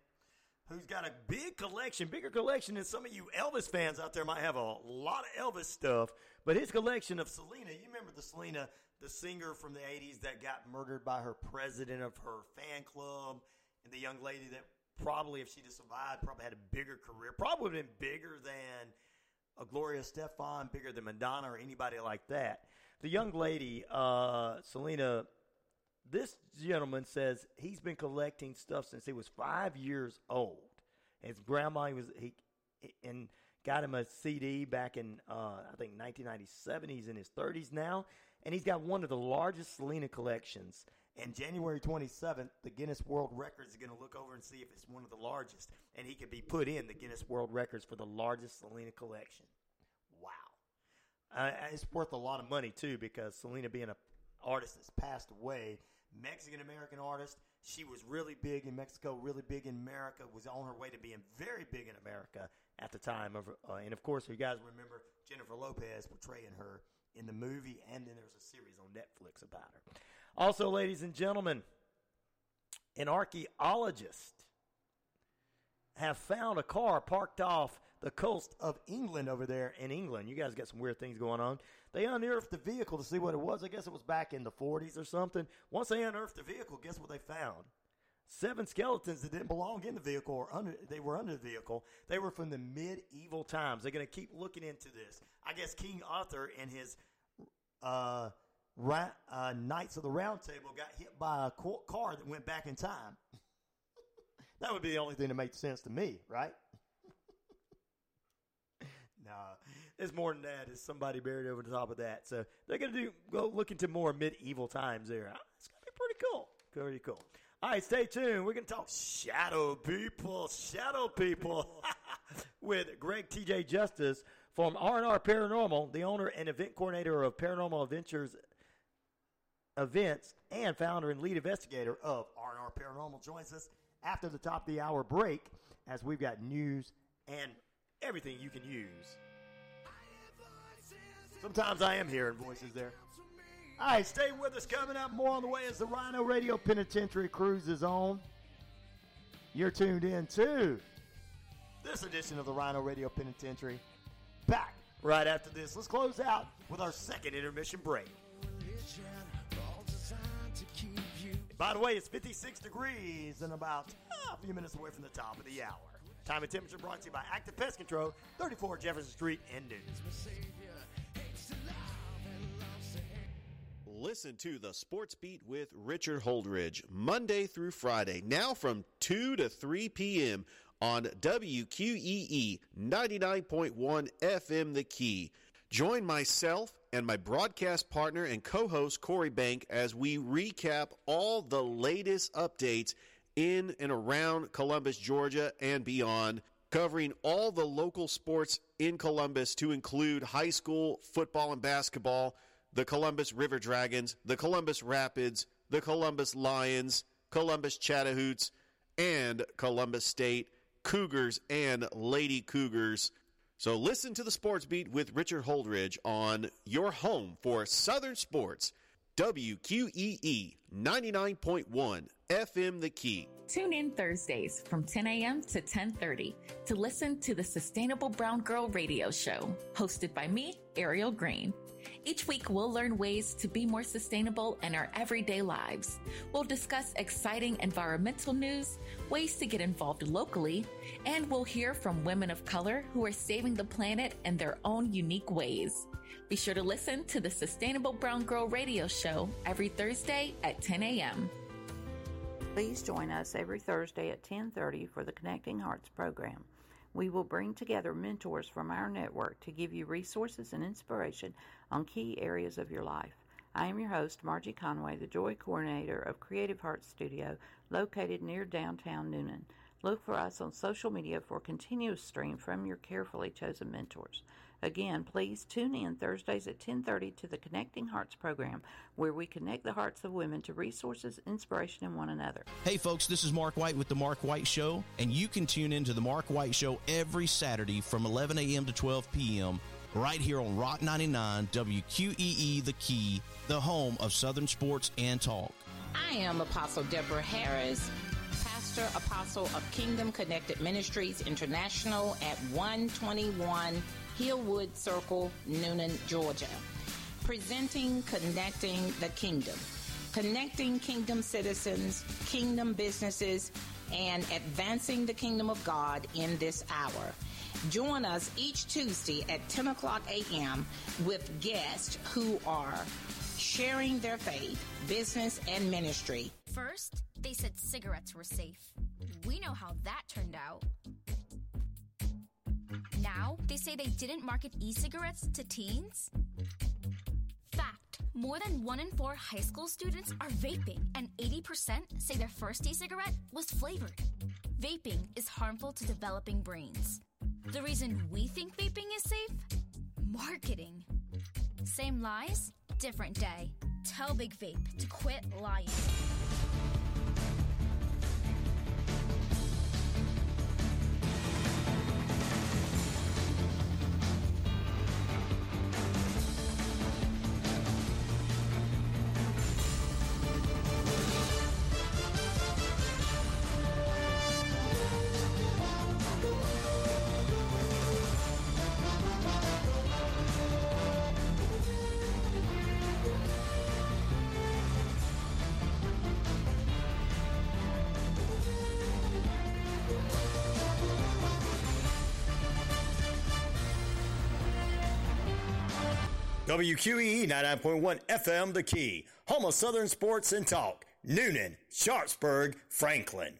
who's got a big collection, bigger collection than some of you Elvis fans out there might have a lot of Elvis stuff. But his collection of Selena, you remember the Selena, the singer from the 80s that got murdered by her president of her fan club, and the young lady that probably, if she'd have survived, probably had a bigger career, probably would have been bigger than a Gloria Stefan, bigger than Madonna or anybody like that. The young lady, uh, Selena, this gentleman says he's been collecting stuff since he was five years old. His grandma he was he and got him a CD back in uh, I think 1997. He's in his 30s now, and he's got one of the largest Selena collections. And January 27th, the Guinness World Records is going to look over and see if it's one of the largest, and he could be put in the Guinness World Records for the largest Selena collection. Wow, uh, it's worth a lot of money too because Selena being an artist that's passed away, Mexican American artist. She was really big in Mexico, really big in America. Was on her way to being very big in America at the time of, uh, and of course, you guys remember Jennifer Lopez portraying her in the movie, and then there was a series on Netflix about her. Also, ladies and gentlemen, an archaeologist have found a car parked off the coast of England over there in England. You guys got some weird things going on. They unearthed the vehicle to see what it was. I guess it was back in the 40s or something. Once they unearthed the vehicle, guess what they found? Seven skeletons that didn't belong in the vehicle or under they were under the vehicle. They were from the medieval times. They're going to keep looking into this. I guess King Arthur and his uh, uh, Knights of the Round Table got hit by a car that went back in time. *laughs* that would be the only thing that makes sense to me, right? *laughs* no, it's more than that. It's somebody buried over the top of that. So they're gonna do go look into more medieval times there. Ah, it's gonna be pretty cool. Pretty cool. All right, stay tuned. We're gonna talk shadow people, shadow people, *laughs* with Greg T.J. Justice from R&R Paranormal, the owner and event coordinator of Paranormal Adventures events and founder and lead investigator of R&R Paranormal joins us after the top of the hour break as we've got news and everything you can use. Sometimes I am hearing voices there. All right, stay with us. Coming up more on the way as the Rhino Radio Penitentiary cruises on. You're tuned in to this edition of the Rhino Radio Penitentiary. Back right after this. Let's close out with our second intermission break. By the way, it's 56 degrees and about a few minutes away from the top of the hour. Time and temperature brought to you by Active Pest Control, 34 Jefferson Street in Newnan. Listen to the Sports Beat with Richard Holdridge Monday through Friday, now from 2 to 3 p.m. on WQEE 99.1 FM The Key. Join myself and my broadcast partner and co host Corey Bank as we recap all the latest updates in and around Columbus, Georgia, and beyond, covering all the local sports in Columbus to include high school football and basketball, the Columbus River Dragons, the Columbus Rapids, the Columbus Lions, Columbus Chattahoots, and Columbus State Cougars and Lady Cougars. So listen to the Sports Beat with Richard Holdridge on your home for Southern Sports, WQEE 99.1 FM The Key. Tune in Thursdays from 10 a.m. to 10:30 to listen to the Sustainable Brown Girl Radio Show, hosted by me, Ariel Green. Each week, we'll learn ways to be more sustainable in our everyday lives. We'll discuss exciting environmental news, ways to get involved locally, and we'll hear from women of color who are saving the planet in their own unique ways. Be sure to listen to the Sustainable Brown Girl Radio Show every Thursday at 10 a.m. Please join us every Thursday at 10:30 for the Connecting Hearts program. We will bring together mentors from our network to give you resources and inspiration on key areas of your life. I am your host, Margie Conway, the Joy Coordinator of Creative Hearts Studio, located near downtown Newnan. Look for us on social media for a continuous stream from your carefully chosen mentors. Again, please tune in Thursdays at 10:30 to the Connecting Hearts program, where we connect the hearts of women to resources, inspiration, and one another. Hey, folks, this is Mark White with The Mark White Show, and you can tune in to The Mark White Show every Saturday from 11 a.m. to 12 p.m. right here on Rock 99 WQEE The Key, the home of Southern sports and talk. I am Apostle Deborah Harris, pastor apostle of Kingdom Connected Ministries International at 121 Hillwood Circle, Newnan, Georgia. Presenting Connecting the Kingdom. Connecting kingdom citizens, kingdom businesses, and advancing the kingdom of God in this hour. Join us each Tuesday at 10 o'clock a.m. with guests who are sharing their faith, business, and ministry. First, they said cigarettes were safe. We know how that turned out. Now, they say they didn't market e cigarettes to teens? Fact more than one in four high school students are vaping, and 80% say their first e cigarette was flavored. Vaping is harmful to developing brains. The reason we think vaping is safe? Marketing. Same lies, different day. Tell Big Vape to quit lying. WQEE 99.1 FM The Key, home of Southern Sports and Talk. Newnan, Sharpsburg, Franklin.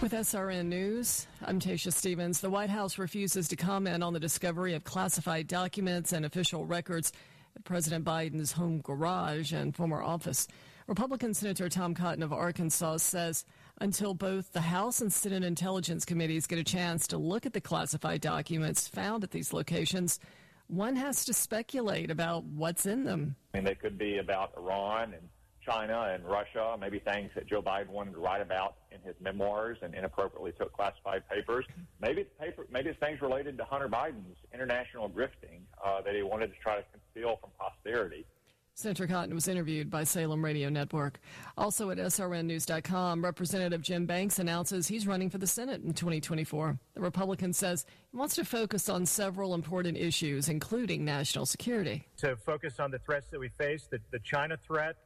With SRN News, I'm Tasha Stevens. The White House refuses to comment on the discovery of classified documents and official records at President Biden's home garage and former office. Republican Senator Tom Cotton of Arkansas says until both the House and Senate Intelligence Committees get a chance to look at the classified documents found at these locations, one has to speculate about what's in them. I mean, they could be about Iran and China and Russia, maybe things that Joe Biden wanted to write about in his memoirs and inappropriately took classified papers. Maybe it's paper, maybe it's things related to Hunter Biden's international grifting uh, that he wanted to try to conceal from posterity. Senator Cotton was interviewed by Salem Radio Network. Also at SRNnews.com, Representative Jim Banks announces he's running for the Senate in 2024. The Republican says he wants to focus on several important issues, including national security. To focus on the threats that we face, the, the China threat,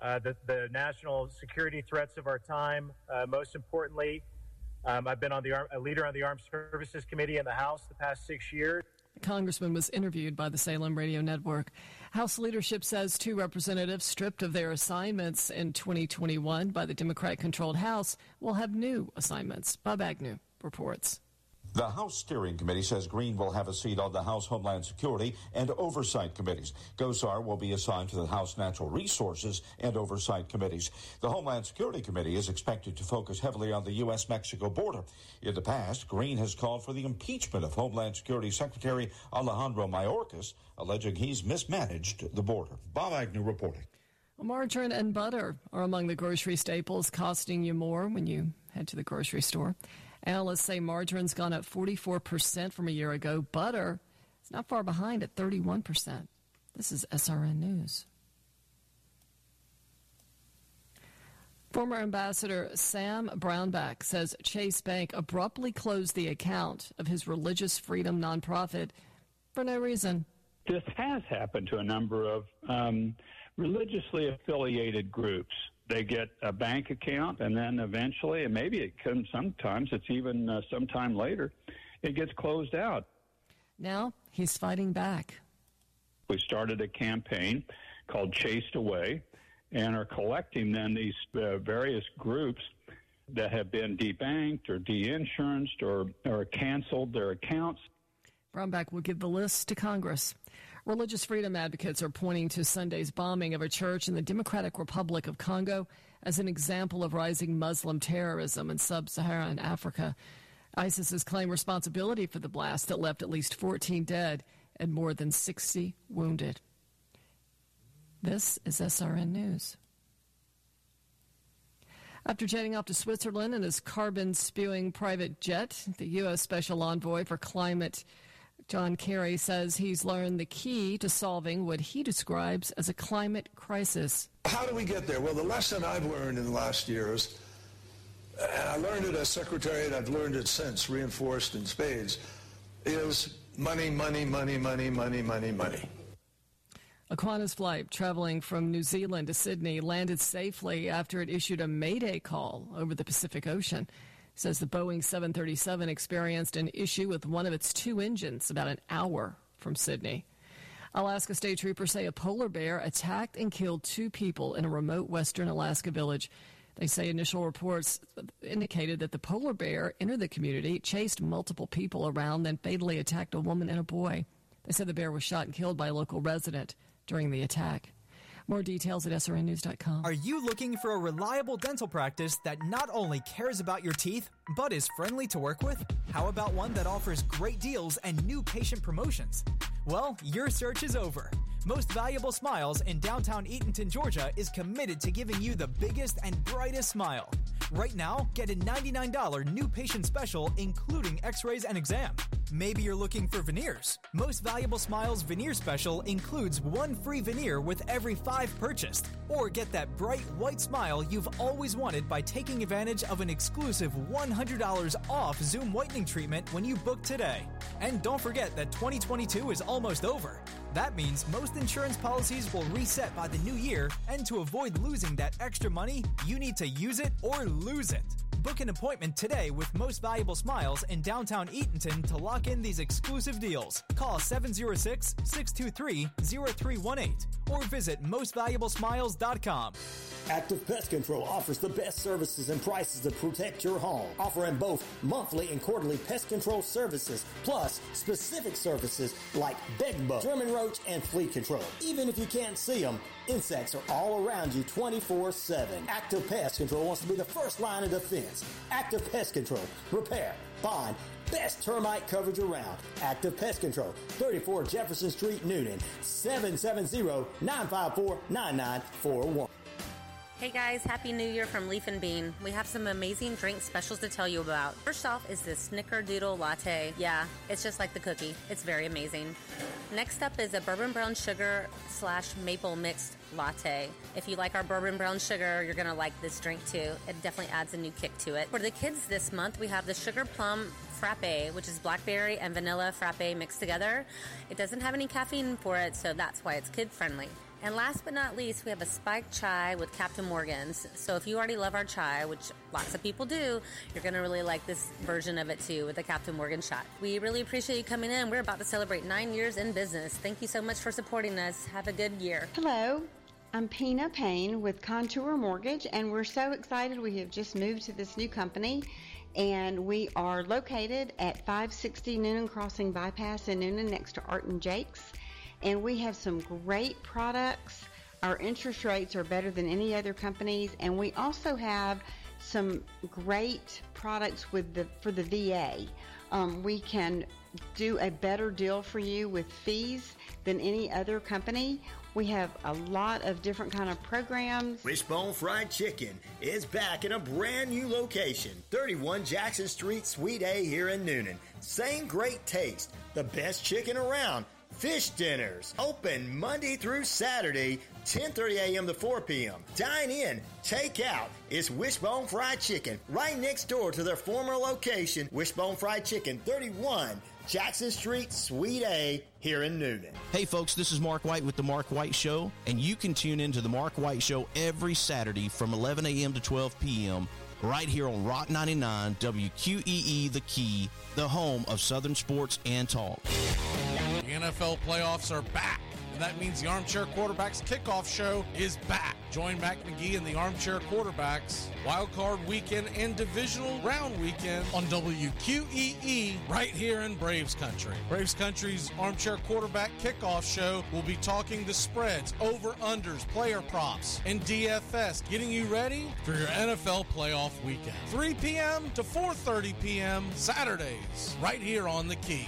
uh, the, the national security threats of our time. Uh, most importantly, um, I've been on the a leader on the Armed Services Committee in the House the past six years. The congressman was interviewed by the Salem Radio Network. House leadership says two representatives stripped of their assignments in 2021 by the Democrat controlled House will have new assignments. Bob Agnew reports. The House Steering Committee says Greene will have a seat on the House Homeland Security and Oversight Committees. Gosar will be assigned to the House Natural Resources and Oversight Committees. The Homeland Security Committee is expected to focus heavily on the U.S. Mexico border. In the past, Greene has called for the impeachment of Homeland Security Secretary Alejandro Mayorkas, alleging he's mismanaged the border. Bob Agnew reporting. Margarine and butter are among the grocery staples costing you more when you head to the grocery store. Analysts say margarine's gone up 44% from a year ago. Butter is not far behind at 31%. This is SRN News. Former Ambassador Sam Brownback says Chase Bank abruptly closed the account of his religious freedom nonprofit for no reason. This has happened to a number of um, religiously affiliated groups they get a bank account, and then eventually, and maybe it comes. Sometimes it's even uh, sometime later, it gets closed out. Now he's fighting back. We started a campaign called Chased Away, and are collecting then these uh, various groups that have been debanked or de-insured or, or canceled their accounts. Brownback will give the list to Congress. Religious freedom advocates are pointing to Sunday's bombing of a church in the Democratic Republic of Congo as an example of rising Muslim terrorism in sub Saharan Africa. ISIS has claimed responsibility for the blast that left at least 14 dead and more than 60 wounded. This is SRN News. After jetting off to Switzerland in his carbon spewing private jet, the U.S. Special Envoy for Climate John Kerry says he's learned the key to solving what he describes as a climate crisis. How do we get there? Well, the lesson I've learned in the last years, and I learned it as secretary and I've learned it since, reinforced in spades, is money, money, money, money, money, money, money. A Qantas flight traveling from New Zealand to Sydney landed safely after it issued a mayday call over the Pacific Ocean says the Boeing 737 experienced an issue with one of its two engines about an hour from Sydney. Alaska state troopers say a polar bear attacked and killed two people in a remote western Alaska village. They say initial reports indicated that the polar bear entered the community, chased multiple people around, then fatally attacked a woman and a boy. They said the bear was shot and killed by a local resident during the attack. More details at srnnews.com. Are you looking for a reliable dental practice that not only cares about your teeth, but is friendly to work with? How about one that offers great deals and new patient promotions? Well, your search is over. Most Valuable Smiles in downtown Eatonton, Georgia is committed to giving you the biggest and brightest smile. Right now, get a $99 new patient special, including x rays and exam. Maybe you're looking for veneers. Most Valuable Smiles veneer special includes one free veneer with every five purchased. Or get that bright white smile you've always wanted by taking advantage of an exclusive $100 off Zoom whitening treatment when you book today. And don't forget that 2022 is almost over. That means most insurance policies will reset by the new year, and to avoid losing that extra money, you need to use it or lose it. Book an appointment today with Most Valuable Smiles in downtown Eatonton to lock in these exclusive deals. Call 706 623 0318 or visit mostvaluablesmiles.com. Active Pest Control offers the best services and prices to protect your home, offering both monthly and quarterly pest control services, plus specific services like bed bug, German roach, and flea control. Even if you can't see them, insects are all around you 24-7. Active Pest Control wants to be the first line of defense. Active Pest Control. Repair, bond, best termite coverage around. Active Pest Control, 34 Jefferson Street, Newnan, 770-954-9941. Hey guys, Happy New Year from Leaf and Bean. We have some amazing drink specials to tell you about. First off is this Snickerdoodle Latte. Yeah, it's just like the cookie. It's very amazing. Next up is a bourbon brown sugar slash maple mixed latte. If you like our bourbon brown sugar, you're gonna like this drink too. It definitely adds a new kick to it. For the kids this month, we have the sugar plum frappe, which is blackberry and vanilla frappe mixed together. It doesn't have any caffeine for it, so that's why it's kid friendly. And last but not least, we have a spiked chai with Captain Morgan's. So if you already love our chai, which lots of people do, you're going to really like this version of it too with the Captain Morgan shot. We really appreciate you coming in. We're about to celebrate nine years in business. Thank you so much for supporting us. Have a good year. Hello. I'm Pina Payne with Contour Mortgage, and we're so excited. We have just moved to this new company, and we are located at 560 Newnan Crossing Bypass in Newnan next to Art and Jake's and we have some great products. Our interest rates are better than any other companies, and we also have some great products with the for the VA. Um, we can do a better deal for you with fees than any other company. We have a lot of different kind of programs. Wishbone Fried Chicken is back in a brand new location, 31 Jackson Street, Suite A here in Newnan. Same great taste, the best chicken around Fish dinners open Monday through Saturday, 10:30 a.m. to 4 p.m. Dine in, take out. It's Wishbone Fried Chicken right next door to their former location, Wishbone Fried Chicken, 31 Jackson Street, Suite A, here in Newnan. Hey folks, this is Mark White with the Mark White Show, and you can tune in to the Mark White Show every Saturday from 11 a.m. to 12 p.m. right here on Rock 99 WQEE The Key, the home of Southern sports and talk. The NFL playoffs are back. And that means the Armchair Quarterbacks kickoff show is back. Join Mac McGee and the Armchair Quarterbacks Wild Card Weekend and Divisional Round Weekend on WQEE right here in Braves Country. Braves Country's Armchair Quarterback kickoff show will be talking the spreads, over unders, player props, and DFS, getting you ready for your NFL playoff weekend. 3 p.m. to 4:30 p.m. Saturdays, right here on the Key.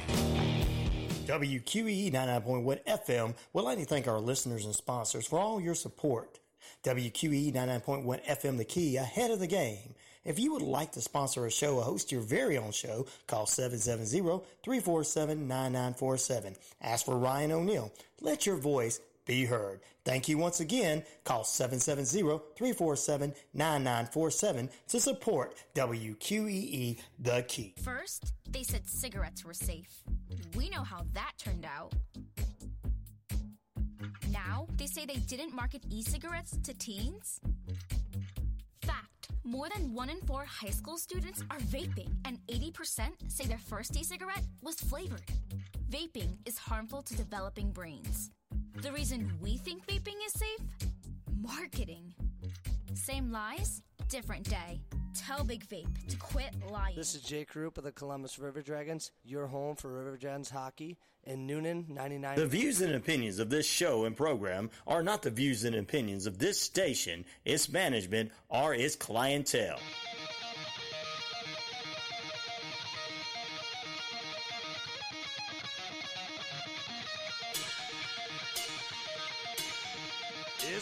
WQEE 99.1 FM would like to thank our listeners and sponsors for all your support. WQEE 99.1 FM The Key, ahead of the game. If you would like to sponsor a show or host your very own show, call 770-347-9947. Ask for Ryan O'Neill. Let your voice be heard. Thank you once again. Call 770-347-9947 to support WQEE The Key. First, they said cigarettes were safe. We know how that turned out. Now, they say they didn't market e cigarettes to teens? Fact more than one in four high school students are vaping, and 80% say their first e cigarette was flavored. Vaping is harmful to developing brains. The reason we think vaping is safe? Marketing. Same lies, different day. Tell Big Vape to quit lying. This is Jake Roop of the Columbus River Dragons, your home for River Dragons hockey in Newnan 99. The views and opinions of this show and program are not the views and opinions of this station, its management, or its clientele.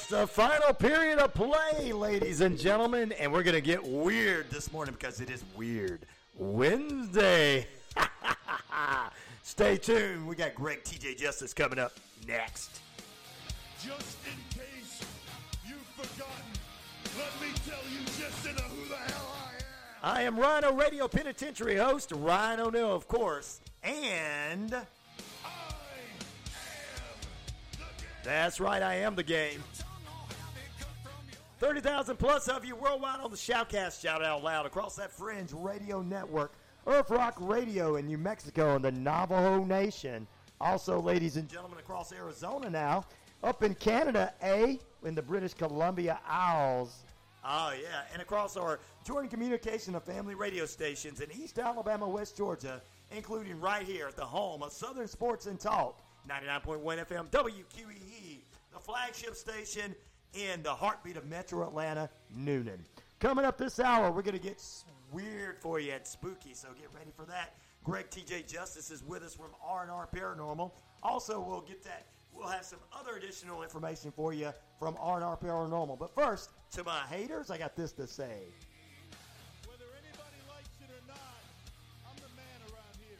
The final period of play, ladies and gentlemen, and we're going to get weird this morning because it is Weird Wednesday. *laughs* Stay tuned. We got Greg TJ Justice coming up next. Just in case you've forgotten, let me tell you just who the hell I am. I am Rhino Radio Penitentiary host, Ryan O'Neill, of course, and. That's right, I am the game. 30,000 plus of you worldwide on the Shoutcast. Shout out loud across that fringe radio network. Earth Rock Radio in New Mexico and the Navajo Nation. Also, ladies and gentlemen, across Arizona now. Up in Canada, A, in the British Columbia Isles. Oh, yeah. And across our Jordan Communication of family radio stations in East Alabama, West Georgia, including right here at the home of Southern Sports and Talk, 99.1 FM, WQEE, the flagship station in the heartbeat of Metro Atlanta, Newnan. Coming up this hour, we're going to get weird for you and spooky, so get ready for that. Greg TJ Justice is with us from R&R Paranormal. Also, we'll get that. We'll have some other additional information for you from R&R Paranormal. But first, to my haters, I got this to say. Whether anybody likes it or not, I'm the man around here.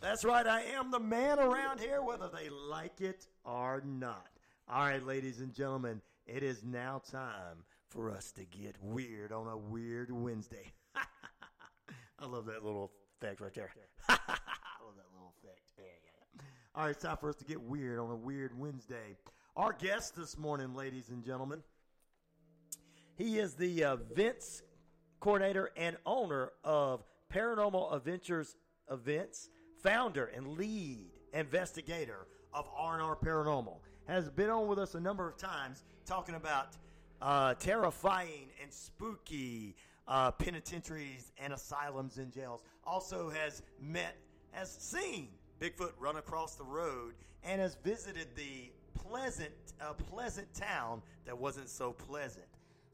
That's right, I am the man around here, whether they like it or not. All right, ladies and gentlemen, it is now time for us to get weird on a weird Wednesday. *laughs* I love that little effect right there. *laughs* I love that little effect. Yeah, yeah. All right, it's time for us to get weird on a weird Wednesday. Our guest this morning, ladies and gentlemen, he is the uh, events coordinator and owner of Paranormal Adventures Events, founder and lead investigator of R&R Paranormal. Has been on with us a number of times talking about uh, terrifying and spooky uh, penitentiaries and asylums and jails. Also has met, has seen Bigfoot run across the road, and has visited the pleasant, uh, pleasant town that wasn't so pleasant.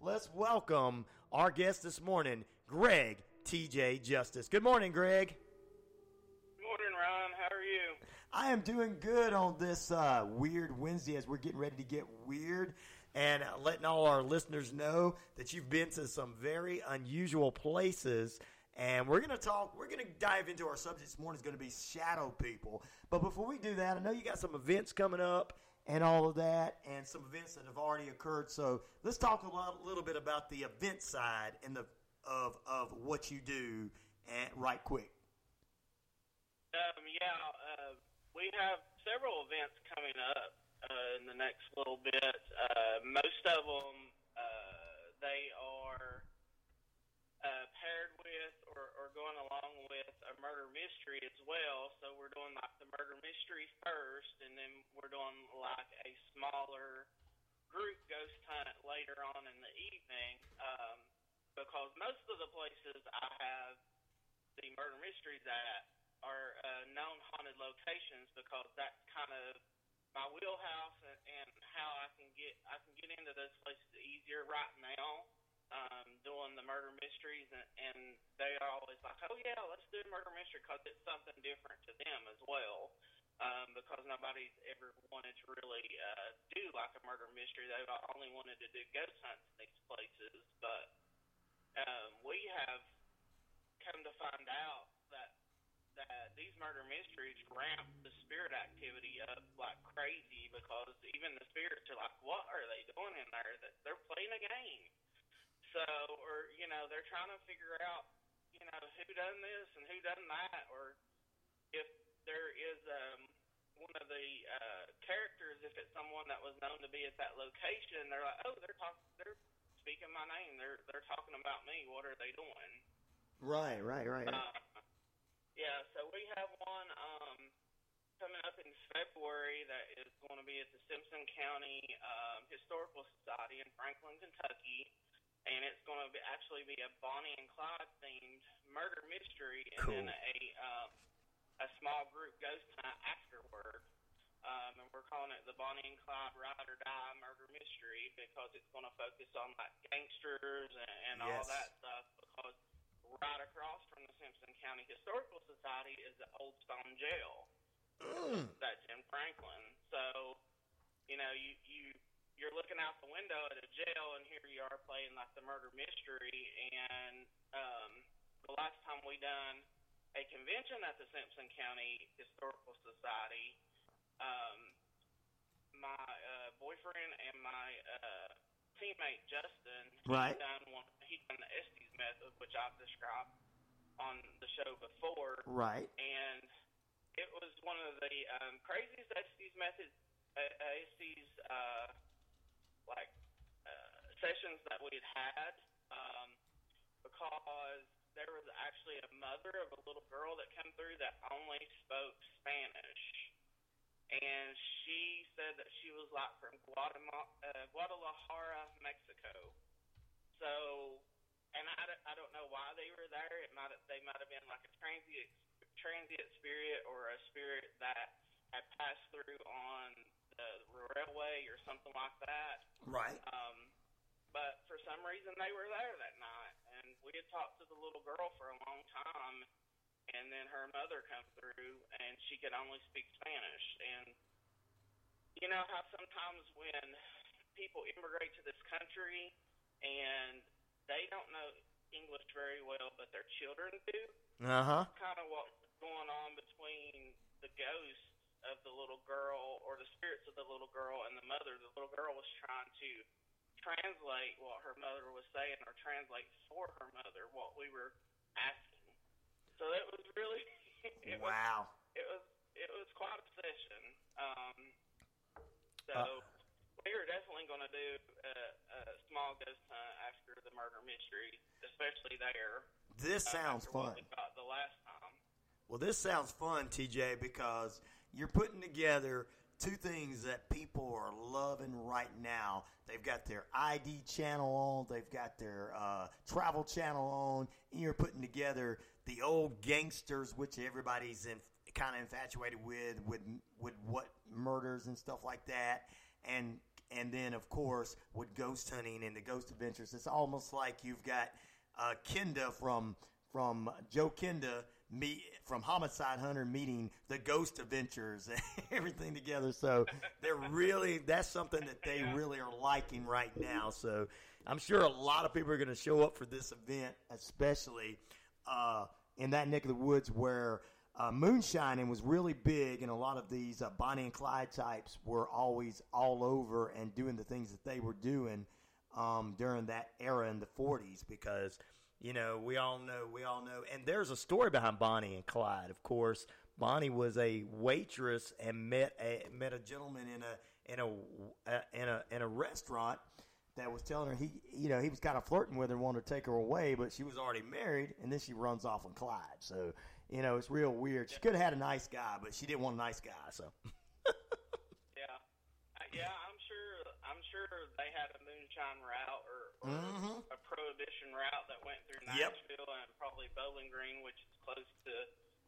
Let's welcome our guest this morning, Greg T.J. Justice. Good morning, Greg. Good morning, Ryan. How are you? I am doing good on this uh, weird Wednesday as we're getting ready to get weird and uh, letting all our listeners know that you've been to some very unusual places. And we're going to talk, we're going to dive into our subject this morning is going to be shadow people. But before we do that, I know you got some events coming up and all of that, and some events that have already occurred. So let's talk a lot, little bit about the event side and the of of what you do, and right quick. Um, yeah, we have several events coming up uh, in the next little bit. Uh, most of them, uh, they are uh, paired with or, or going along with a murder mystery as well. So we're doing like the murder mystery first, and then we're doing like a smaller group ghost hunt later on in the evening. Um, because most of the places I have the murder mysteries at are uh, known haunted locations because that's kind of my wheelhouse and, and how I can get I can get into those places easier right now. Um, doing the murder mysteries and, and they are always like, oh yeah, let's do a murder mystery because it's something different to them as well. Um, because nobody's ever wanted to really uh, do like a murder mystery. They've only wanted to do ghost hunts in these places, but um, we have come to find out that that these murder mysteries ramp the spirit activity up like crazy because even the spirits are like, what are they doing in there? That they're playing a game. So, or you know, they're trying to figure out, you know, who done this and who done that, or if there is um, one of the uh, characters, if it's someone that was known to be at that location, they're like, oh, they're talking, they're speaking my name. They're they're talking about me. What are they doing? Right, right, right. Uh, yeah, so we have one um, coming up in February that is going to be at the Simpson County um, Historical Society in Franklin, Kentucky, and it's going to be, actually be a Bonnie and Clyde themed murder mystery, and cool. then a um, a small group ghost hunt afterward. Um, and we're calling it the Bonnie and Clyde Ride or Die Murder Mystery because it's going to focus on like gangsters and, and all that stuff. Right across from the Simpson County Historical Society is the Old Stone Jail that's in Franklin. So, you know, you you you're looking out the window at a jail, and here you are playing like the murder mystery. And um, the last time we done a convention at the Simpson County Historical Society, um, my uh, boyfriend and my uh, teammate Justin, Right. he done one, he done the Estes method, which I've described on the show before. Right. And it was one of the um, craziest Estes methods, uh, Estes uh, like uh, sessions that we'd had um, because there was actually a mother of a little girl that came through that only spoke Spanish, and she said that she was like from Guatemala, uh, Guadalajara, Mexico. So, and I, don't- I don't know why they were there. It might they might have been like a transient transient spirit or a spirit that had passed through on the railway or something like that. Right. Um, but for some reason they were there that night, and we had talked to the little girl for a long time, and then her mother come through, and she could only speak Spanish. And you know how sometimes when people immigrate to this country and they don't know English very well, but their children do. Uh huh. Kind of what's going on between the ghosts of the little girl or the spirits of the little girl and the mother. The little girl was trying to translate what her mother was saying or translate for her mother what we were asking. So it was really *laughs* it Wow. Was, it was it was quite a session. Um, so Uh. we were definitely going to do a, a small ghost hunt after the murder mystery, especially there. This uh, sounds fun. we got the last time. Well, this sounds fun, TJ, because you're putting together two things that people are loving right now. They've got their ID channel on, they've got their uh, travel channel on, and you're putting together the old gangsters, which everybody's in, kind of infatuated with, with with what murders and stuff like that, and and then of course with ghost hunting and the ghost adventures. It's almost like you've got uh, Kenda from from Joe Kenda meet from Homicide Hunter meeting the Ghost Adventures and *laughs* everything together. So they're really that's something that they really are liking right now. So I'm sure a lot of people are going to show up for this event, especially uh, in that neck of the woods where. Uh, moonshining was really big, and a lot of these uh, Bonnie and Clyde types were always all over and doing the things that they were doing um, during that era in the 40s because you know we all know we all know and there's a story behind Bonnie and Clyde of course Bonnie was a waitress and met a met a gentleman in a in a uh, in a in a restaurant that was telling her he you know he was kind of flirting with her wanted to take her away but she was already married and then she runs off on Clyde so you know it's real weird she could have had a nice guy but she didn't want a nice guy so *laughs* Yeah, Uh, yeah. I'm sure. I'm sure they had a moonshine route or, or Mhm. a prohibition route that went through Yep. Nashville and probably Bowling Green, which is close to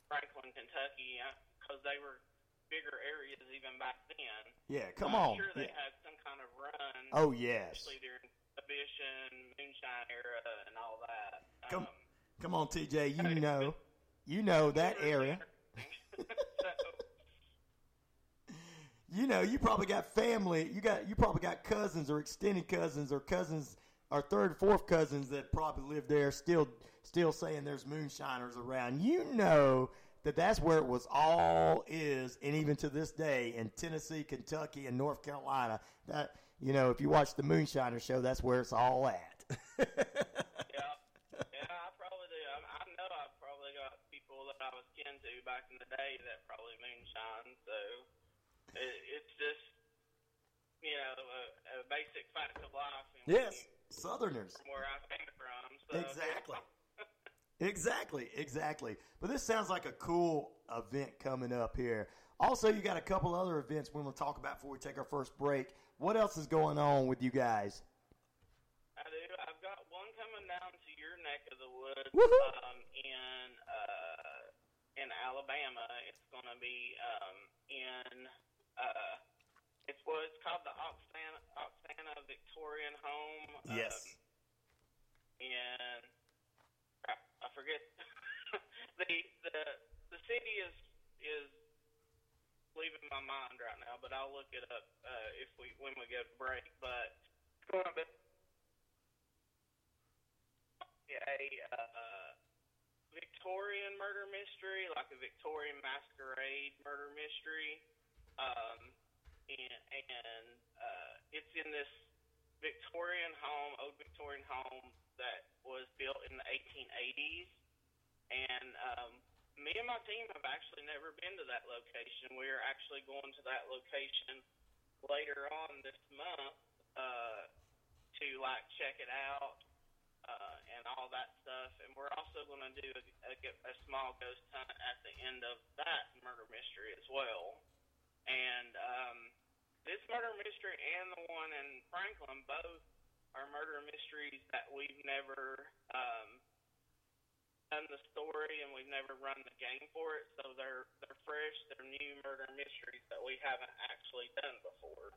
Franklin, Kentucky, because they were bigger areas even back then. Yeah, come I'm on. sure they Yeah. had some kind of run. Oh, yes. Especially during Prohibition, Moonshine era, and all that. come Um, come on TJ you *laughs* know you know that area *laughs* you know, you probably got family. You got you probably got cousins or extended cousins or cousins or third, fourth cousins that probably live there. Still, still saying there's moonshiners around. You know that that's where it was all is, and even to this day in Tennessee, Kentucky, and North Carolina. That you know, if you watch the Moonshiner show, that's where it's all at. *laughs* yeah, yeah, I probably do. I, I know I've probably got people that I was kin to back in the day that probably moonshine. So it, it's just you know a, a basic fact of life. And yes, Southerners. From where I came from. So, Exactly. Exactly, exactly. But this sounds like a cool event coming up here. Also, you got a couple other events we want to talk about before we take our first break. What else is going on with you guys? I do. I've got one coming down to your neck of the woods um, in uh, in Alabama. It's going to be um, in uh, it's well, it's called the Oxana, Oxana Victorian Home. Yes. Um, and crap, I forget the the the city is is leaving my mind right now, but I'll look it up uh, if we when we get a break. But it's going to be a uh, Victorian murder mystery, like a Victorian masquerade murder mystery, um, and, and uh, it's in this Victorian home, old Victorian home that was built in the 1880s, and um, me and my team have actually never been to that location. We are actually going to that location later on this month uh, to like check it out uh, and all that stuff. And we're also going to do a, a, a small ghost hunt at the end of that murder mystery as well. And um, this murder mystery and the one in Franklin both are murder mysteries that we've never um, done the story and we've never run the game for it. So they're they're fresh, they're new murder mysteries that we haven't actually done before.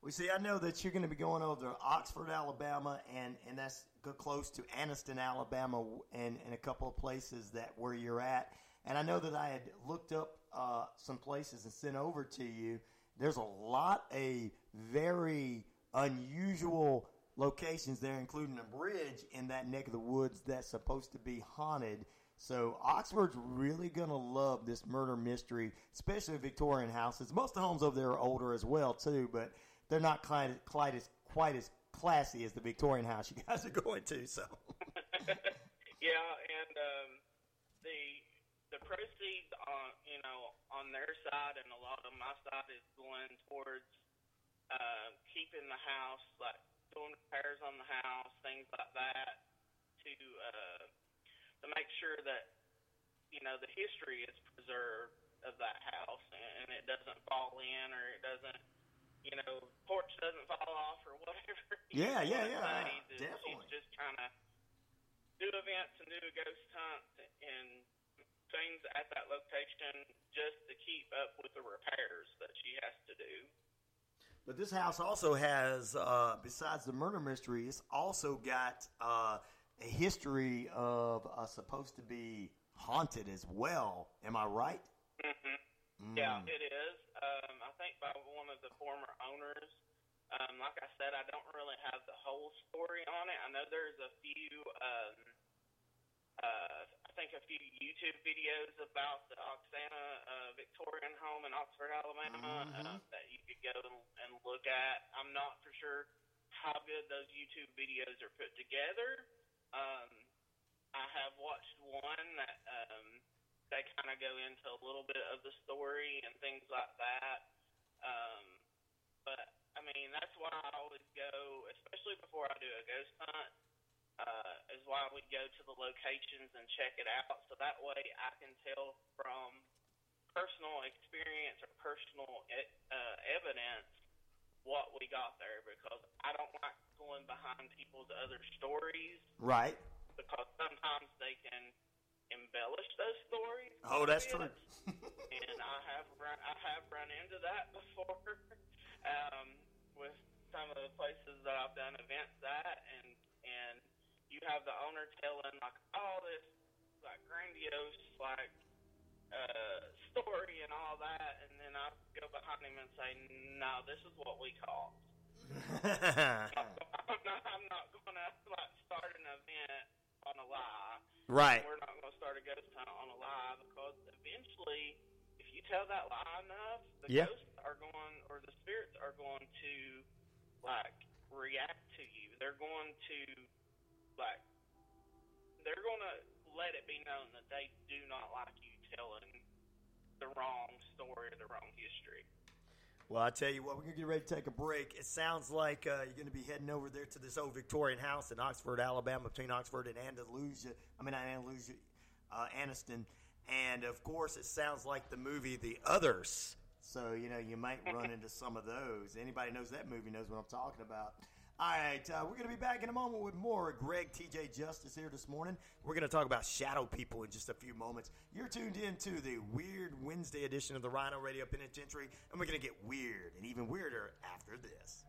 We see. I know that you're going to be going over to Oxford, Alabama, and and that's close to Anniston, Alabama, and and a couple of places that where you're at. And I know that I had looked up uh, some places and sent over to you. There's a lot of very unusual locations there, including a bridge in that neck of the woods that's supposed to be haunted. So Oxford's really gonna love this murder mystery, especially Victorian houses. Most of the homes over there are older as well too, but they're not quite, quite as quite as classy as the Victorian house you guys are going to. So. *laughs* yeah, and um, the the proceeds on you know on their side and a lot of my side is going towards uh, keeping the house like doing repairs on the house, things like that, to uh, to make sure that you know the history is preserved of that house and it doesn't fall in or it doesn't you know porch doesn't fall off or *laughs* whatever. Yeah, yeah, yeah, She's, definitely. She's just trying to do events and do ghost hunts and things at that location just to keep up with the repairs that she has to do. But this house also has, uh, besides the murder mystery, it's also got uh, a history of uh, supposed to be haunted as well. Am I right? Mm-hmm. Mm. Yeah, it is. Um, I think by one of the former owners. Um, like I said, I don't really have the whole story on it. I know there's a few, um, uh, think a few YouTube videos about the Oksana uh, Victorian home in Oxford, Alabama, uh, Mhm. that you could go and, and look at. I'm not for sure how good those YouTube videos are put together. Um, I have watched one that um, they kind of go into a little bit of the story and things like that. Um, but I mean, that's why I always go, especially before I do a ghost hunt, uh, is why we go to the locations and check it out. So that way I can tell from personal experience or personal uh, evidence what we got there because I don't like going behind people's other stories Right. because sometimes they can embellish those stories. Oh, that's a *laughs* true. and I have run, I have run into that *laughs* before um, with some of the places that I've done events at, and you have the owner telling like all this like grandiose like uh, story and all that, and then I go behind him and say, "No, this is what we call." *laughs* I'm not, I'm not going to like start an event on a lie. Right. We're not going to start a ghost hunt on a lie because eventually, if you tell that lie enough, the Yeah. ghosts are going, or the spirits are going to, like, react to you. They're going to, like, they're going to let it be known that they do not like you telling the wrong story or the wrong history. Well, I tell you what, we're gonna get ready to take a break. It sounds like uh, you're gonna be heading over there to this old Victorian house in Oxford, Alabama, between Oxford and Andalusia. I mean, not Andalusia, uh, Anniston, and of course, it sounds like the movie The Others. So you know, you might run *laughs* into some of those. Anybody knows that movie knows what I'm talking about. All right, uh, we're going to be back in a moment with more. Greg TJ Justice here this morning. We're going to talk about shadow people in just a few moments. You're tuned in to the Weird Wednesday edition of the Rhino Radio Penitentiary, and we're going to get weird and even weirder after this.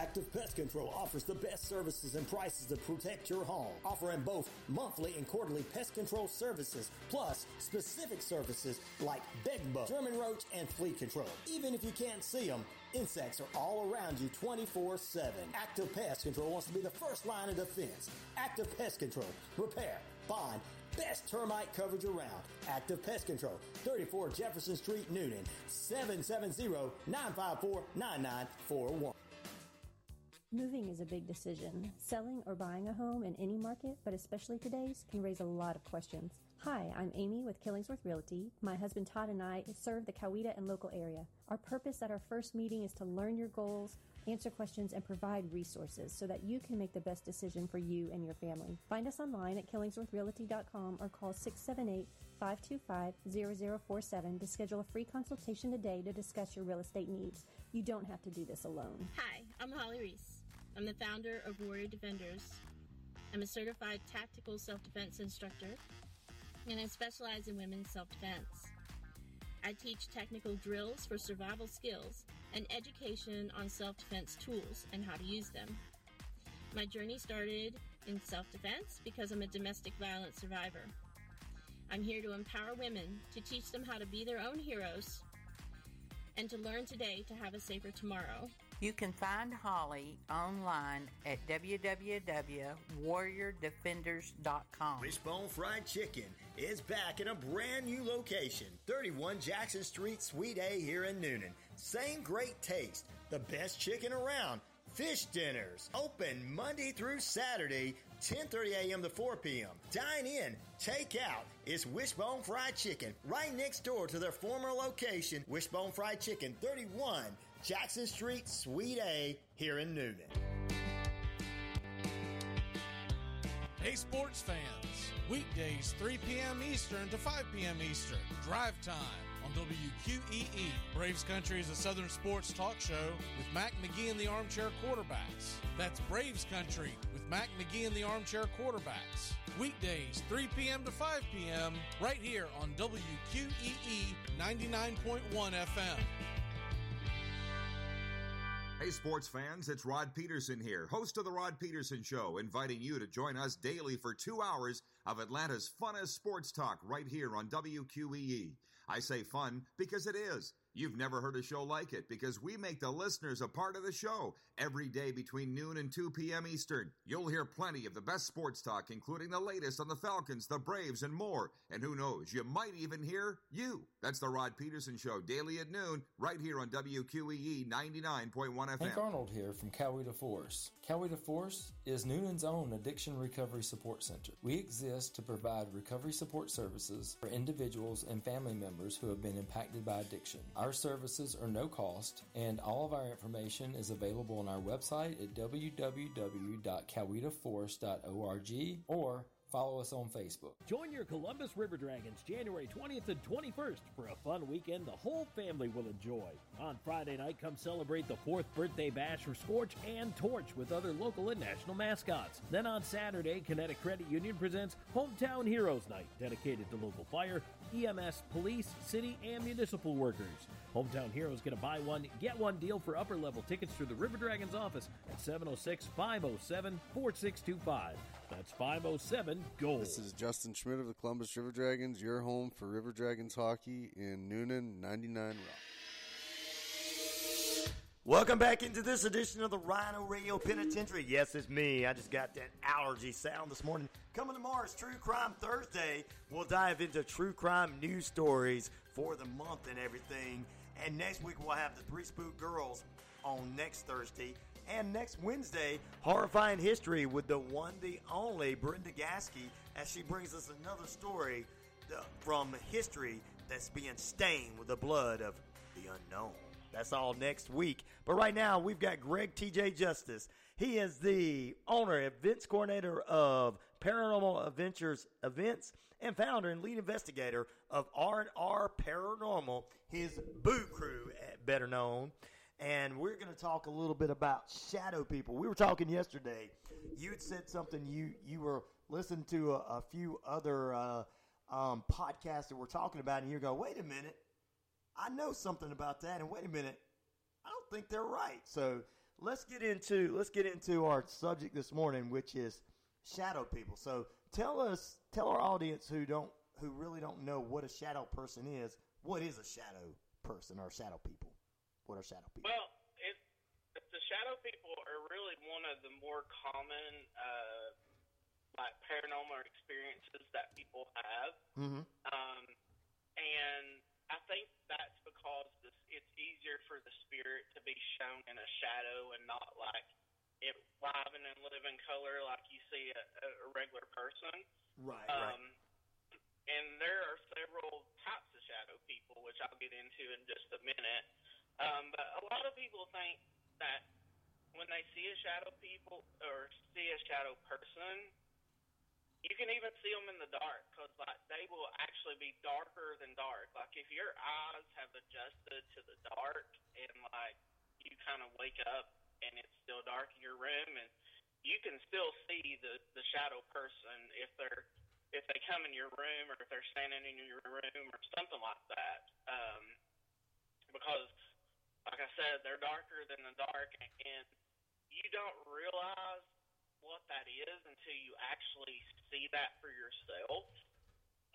Active Pest Control offers the best services and prices to protect your home, offering both monthly and quarterly pest control services, plus specific services like bed bug, German roach, and flea control. Even if you can't see them, insects are all around you 24-7. Active Pest Control wants to be the first line of defense. Active Pest Control, repair, bond, best termite coverage around. Active Pest Control, 34 Jefferson Street, Newnan, 770-954-9941. Moving is a big decision. Selling or buying a home in any market, but especially today's, can raise a lot of questions. Hi, I'm Amy with Killingsworth Realty. My husband Todd and I serve the Coweta and local area. Our purpose at our first meeting is to learn your goals, answer questions, and provide resources so that you can make the best decision for you and your family. Find us online at killingsworthrealty.com or call 678 525 0047 to schedule a free consultation today to discuss your real estate needs. You don't have to do this alone. Hi, I'm Holly Reese. I'm the founder of Warrior Defenders. I'm a certified tactical self defense instructor, and I specialize in women's self defense. I teach technical drills for survival skills and education on self defense tools and how to use them. My journey started in self defense because I'm a domestic violence survivor. I'm here to empower women, to teach them how to be their own heroes, and to learn today to have a safer tomorrow. You can find Holly online at www.warriordefenders.com. Wishbone Fried Chicken is back in a brand new location, 31 Jackson Street, Suite A here in Newnan. Same great taste, the best chicken around. Fish dinners open Monday through Saturday, 10:30 a.m. to 4 p.m. Dine in, take out. It's Wishbone Fried Chicken right next door to their former location, Wishbone Fried Chicken, 31 Jackson Street, Suite A, here in Newnan. Hey, sports fans. Weekdays, 3 p.m. Eastern to 5 p.m. Eastern. Drive time on WQEE. Braves Country is a Southern sports talk show with Mac McGee and the Armchair Quarterbacks. That's Braves Country with Mac McGee and the Armchair Quarterbacks. Weekdays, 3 p.m. to 5 p.m. right here on WQEE 99.1 FM. Hey, sports fans, it's Rod Peterson here, host of The Rod Peterson Show, inviting you to join us daily for two hours of Atlanta's funnest sports talk right here on WQEE. I say fun because it is. You've never heard a show like it because we make the listeners a part of the show every day between noon and 2 p.m. Eastern. You'll hear plenty of the best sports talk, including the latest on the Falcons, the Braves, and more. And who knows, you might even hear you. That's the Rod Peterson Show, daily at noon, right here on WQEE 99.1 FM. Hank Arnold here from Coweta Force. Coweta Force is Newnan's own addiction recovery support center. We exist to provide recovery support services for individuals and family members who have been impacted by addiction. Our services are no cost, and all of our information is available on our website at www.cowetaforce.org or Follow us on Facebook. Join your Columbus River Dragons January 20th and 21st for a fun weekend the whole family will enjoy. On Friday night, come celebrate the fourth birthday bash for Scorch and Torch with other local and national mascots. Then on Saturday, Kinetic Credit Union presents Hometown Heroes Night, dedicated to local fire, EMS, police, city, and municipal workers. Hometown Heroes get a buy one, get one deal for upper level tickets through the River Dragons office at 706 507 4625. That's 507 Gold. This is Justin Schmidt of the Columbus River Dragons, your home for River Dragons hockey in Newnan 99 Rock. Welcome back into this edition of the Rhino Radio Penitentiary. Yes, it's me. I just got that allergy sound this morning. Coming tomorrow is True Crime Thursday. We'll dive into true crime news stories for the month and everything. And next week we'll have the Three Spook Girls on next Thursday. And next Wednesday, Horrifying History with the one, the only Brenda Gaskey as she brings us another story uh, from history that's being stained with the blood of the unknown. That's all next week. But right now, we've got Greg TJ Justice. He is the owner, events coordinator of Paranormal Adventures Events, and founder and lead investigator of R&R Paranormal, his Boo Crew, eh, better known. And we're going to talk a little bit about shadow people. We were talking yesterday. You had said something. You you were listening to a, a few other uh, um, podcasts that we're talking about, and you go, "Wait a minute, I know something about that." And wait a minute, I don't think they're right. So let's get into let's get into our subject this morning, which is shadow people. So tell us, tell our audience who don't who really don't know what a shadow person is. What is a shadow person or shadow people? What are shadow people? Well, it, the shadow people are really one of the more common, uh, like paranormal experiences that people have. Mm-hmm. Um, and I think that's because this, it's easier for the spirit to be shown in a shadow and not like it live and in living color like you see a, a regular person. Right, Um, and there are several types of shadow people, which I'll get into in just a minute. Um, but a lot of people think that when they see a shadow people or see a shadow person, you can even see them in the dark because like they will actually be darker than dark. Like if your eyes have adjusted to the dark and like you kind of wake up and it's still dark in your room and you can still see the the shadow person if they're if they come in your room or if they're standing in your room or something like that. Um, because like I said, they're darker than the dark and you don't realize what that is until you actually see that for yourself.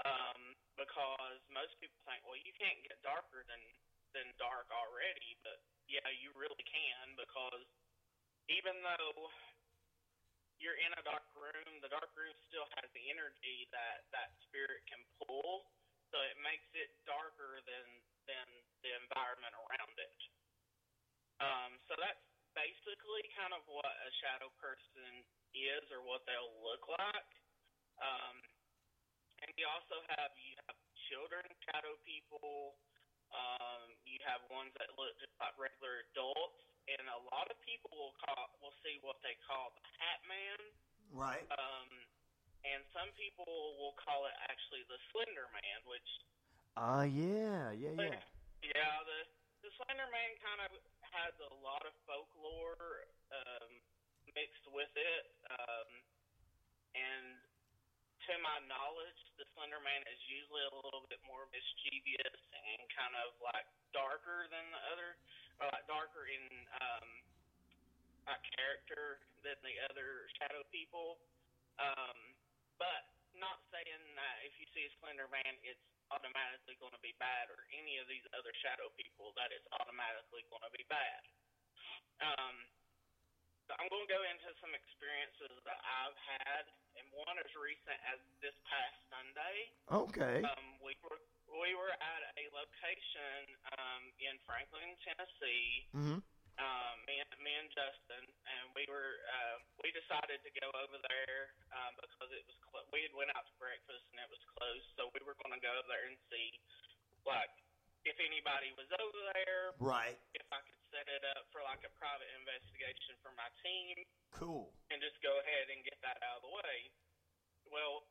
Um, because most people think, well, you can't get darker than than dark already, but yeah, you really can because even though you're in a dark room, the dark room still has the energy that that spirit can pull, so it makes it darker than than the environment around it. Um, so that's basically kind of what a shadow person is or what they'll look like. Um, and you also have you have children shadow people. Um, you have ones that look just like regular adults, and a lot of people will call will see what they call the Hat Man. Right. Um, and some people will call it actually the Slender Man, which Ah, yeah, yeah, yeah. yeah, the the Slender Man kind of has a lot of folklore um, mixed with it, um, and to my knowledge, the Slender Man is usually a little bit more mischievous and kind of like darker than the other, or like darker in um, like character than the other shadow people. Um, but not saying that if you see a Slender Man, it's automatically going to be bad, or any of these other shadow people that it's automatically going to be bad. Um, so I'm going to go into some experiences that I've had, and one as recent as this past Sunday. Okay. Um, we were we were at a location um, in Franklin, Tennessee. Mm-hmm. Um, me, and, me and Justin, and we were uh, we decided to go over there um, because it was clo- we had went out to breakfast and it was closed, so we were going to go over there and see like if anybody was over there, Right. if I could set it up for like a private investigation for my team, Cool. and just go ahead and get that out of the way. Well,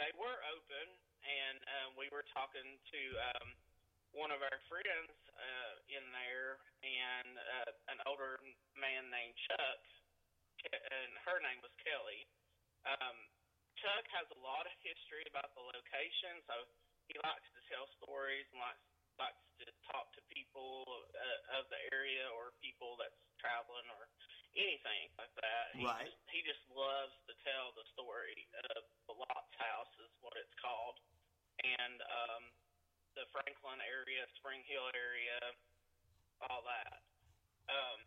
they were open, and um, we were talking to um, one of our friends uh, in there, and uh, an older man named Chuck, and her name was Kelly. Um, Chuck has a lot of history about the location, so he likes to tell stories and likes likes to talk to people uh, of the area or people that's traveling or anything like that. He Right. Just, he just loves to tell the story of the Lotz House is what it's called, and um, the Franklin area, Spring Hill area, all that. Um,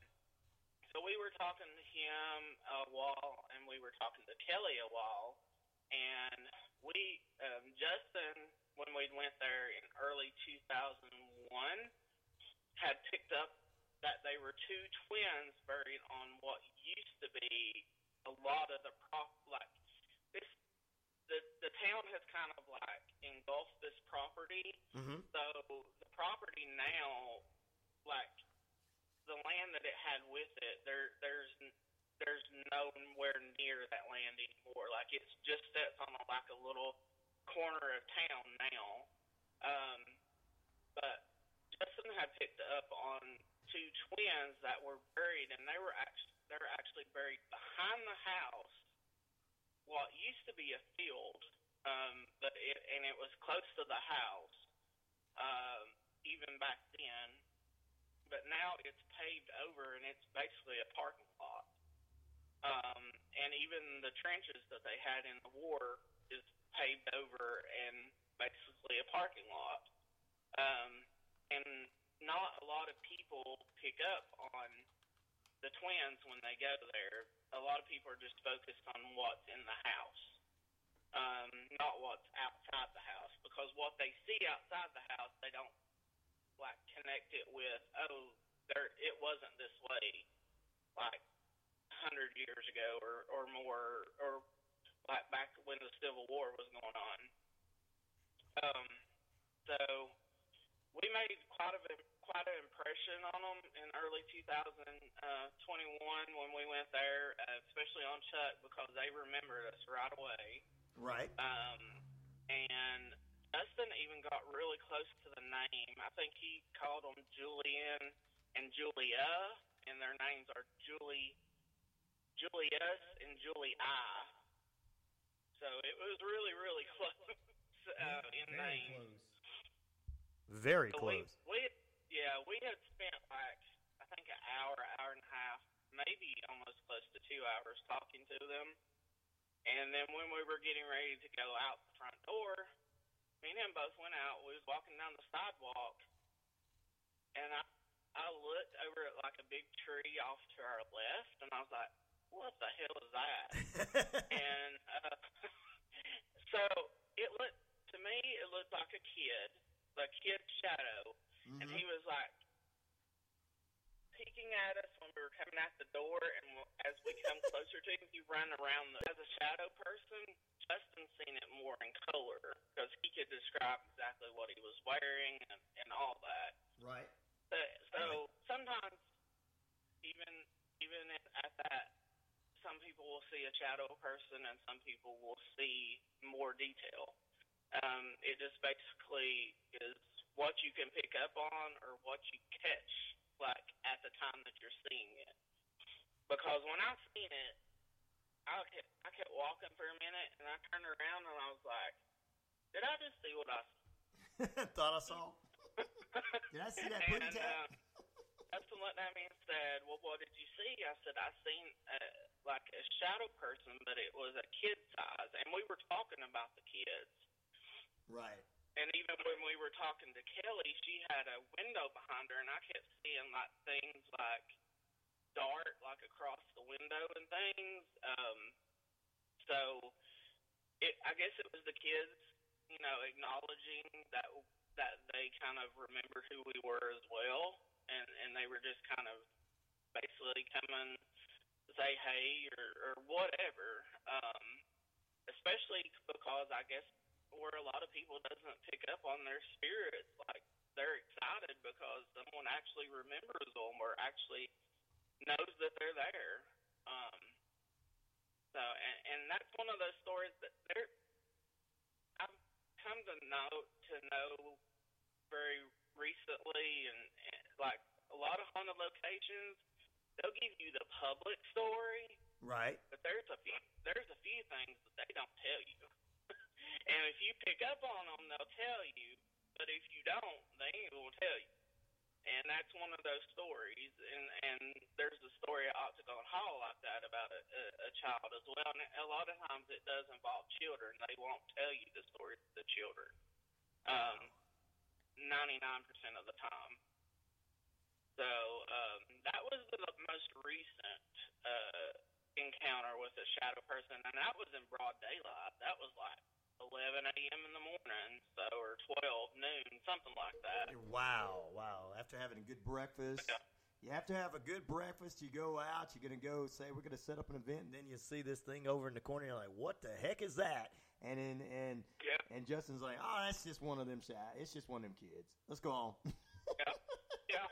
so we were talking to him a while, and we were talking to Kelly a while, and we, um, Justin, when we went there in early 2001, had picked up that they were two twins buried on what used to be a lot of the prop, like. The the town has kind of like engulfed this property, Mm-hmm. so the property now, like the land that it had with it, there there's there's nowhere near that land anymore. Like it's just sits on a, like a little corner of town now. Um, but Justin had picked up on two twins that were buried, and they were actually they were actually buried behind the house. What used to be a field, um, but it and it was close to the house, um, even back then. But now it's paved over, and it's basically a parking lot. Um, and even the trenches that they had in the war is paved over and basically a parking lot. Um, and not a lot of people pick up on the twins when they go there. A lot of people are just focused on what's in the house, um, not what's outside the house. Because what they see outside the house, they don't like connect it with. Oh, there it wasn't this way, like hundred years ago or or more, or like back when the Civil War was going on. Um, so we made quite a quite an impression on them in early 2021 when we went there, uh, especially on Chuck because they remembered us right away. Right. Um, and Dustin even got really close to the name. I think he called them Julian and Julia, and their names are Julie, Julius, and Julia. So it was really, really *laughs* close uh, in name. Very So close. We, we, yeah, we had spent like I think an hour, hour and a half, maybe almost close to two hours talking to them. And then when we were getting ready to go out the front door, me and him both went out. We was walking down the sidewalk, and I I looked over at like a big tree off to our left, and I was like, "What the hell is that?" *laughs* and uh, *laughs* so it looked to me, it looked like a kid, a kid's shadow, and he was like peeking at us when we were coming out the door, and as we come *laughs* closer to him, he ran around the, as a shadow person. Justin seen it more in color because he could describe exactly what he was wearing and, and all that. Right. So, so sometimes, even even at that, some people will see a shadow person, and some people will see more detail. Um, it just basically is what you can pick up on or what you catch, like at the time that you're seeing it. Because when I seen it, I kept, I kept walking for a minute, and I turned around and I was like, "Did I just see what I *laughs* Thought I saw. *laughs* Did I see that and, tap? uh, Justin looked at me and said, "Well, what did you see?" I said, "I seen uh, like a shadow person, but it was a kid size." And we were talking about the kids. Right. And even when we were talking to Kelly, she had a window behind her, and I kept seeing like things like dart like across the window and things. Um, so it, I guess it was the kids, you know, acknowledging that that they kind of remember who we were as well, and and they were just kind of basically coming to say hey or or whatever. Um, especially because I guess where a lot of people doesn't pick up on their spirits, like they're excited because someone actually remembers them or actually knows that they're there. Um, so, and, and that's one of those stories that there, I've come to know to know very recently, and, and like a lot of haunted locations, they'll give you the public story, Right. but there's a few there's a few things that they don't tell you. And if you pick up on them, they'll tell you. But if you don't, they ain't gonna tell you. And that's one of those stories. And and there's a story at Octagon Hall like that about a, a, a child as well. And a lot of times it does involve children. They won't tell you the story to the children. Um, 99% of the time. So um, that was the most recent uh, encounter with a shadow person, and that was in broad daylight. That was like 11 a.m. in the morning, so or 12 noon, something like that. Wow, wow. After having a good breakfast, you have to have a good breakfast. You go out, you're going to go say, we're going to set up an event, and then you see this thing over in the corner. You're like, what the heck is that? And then, and and Justin's like, oh, that's just one of them. Shy. It's just one of them kids. Let's go on. *laughs* yeah.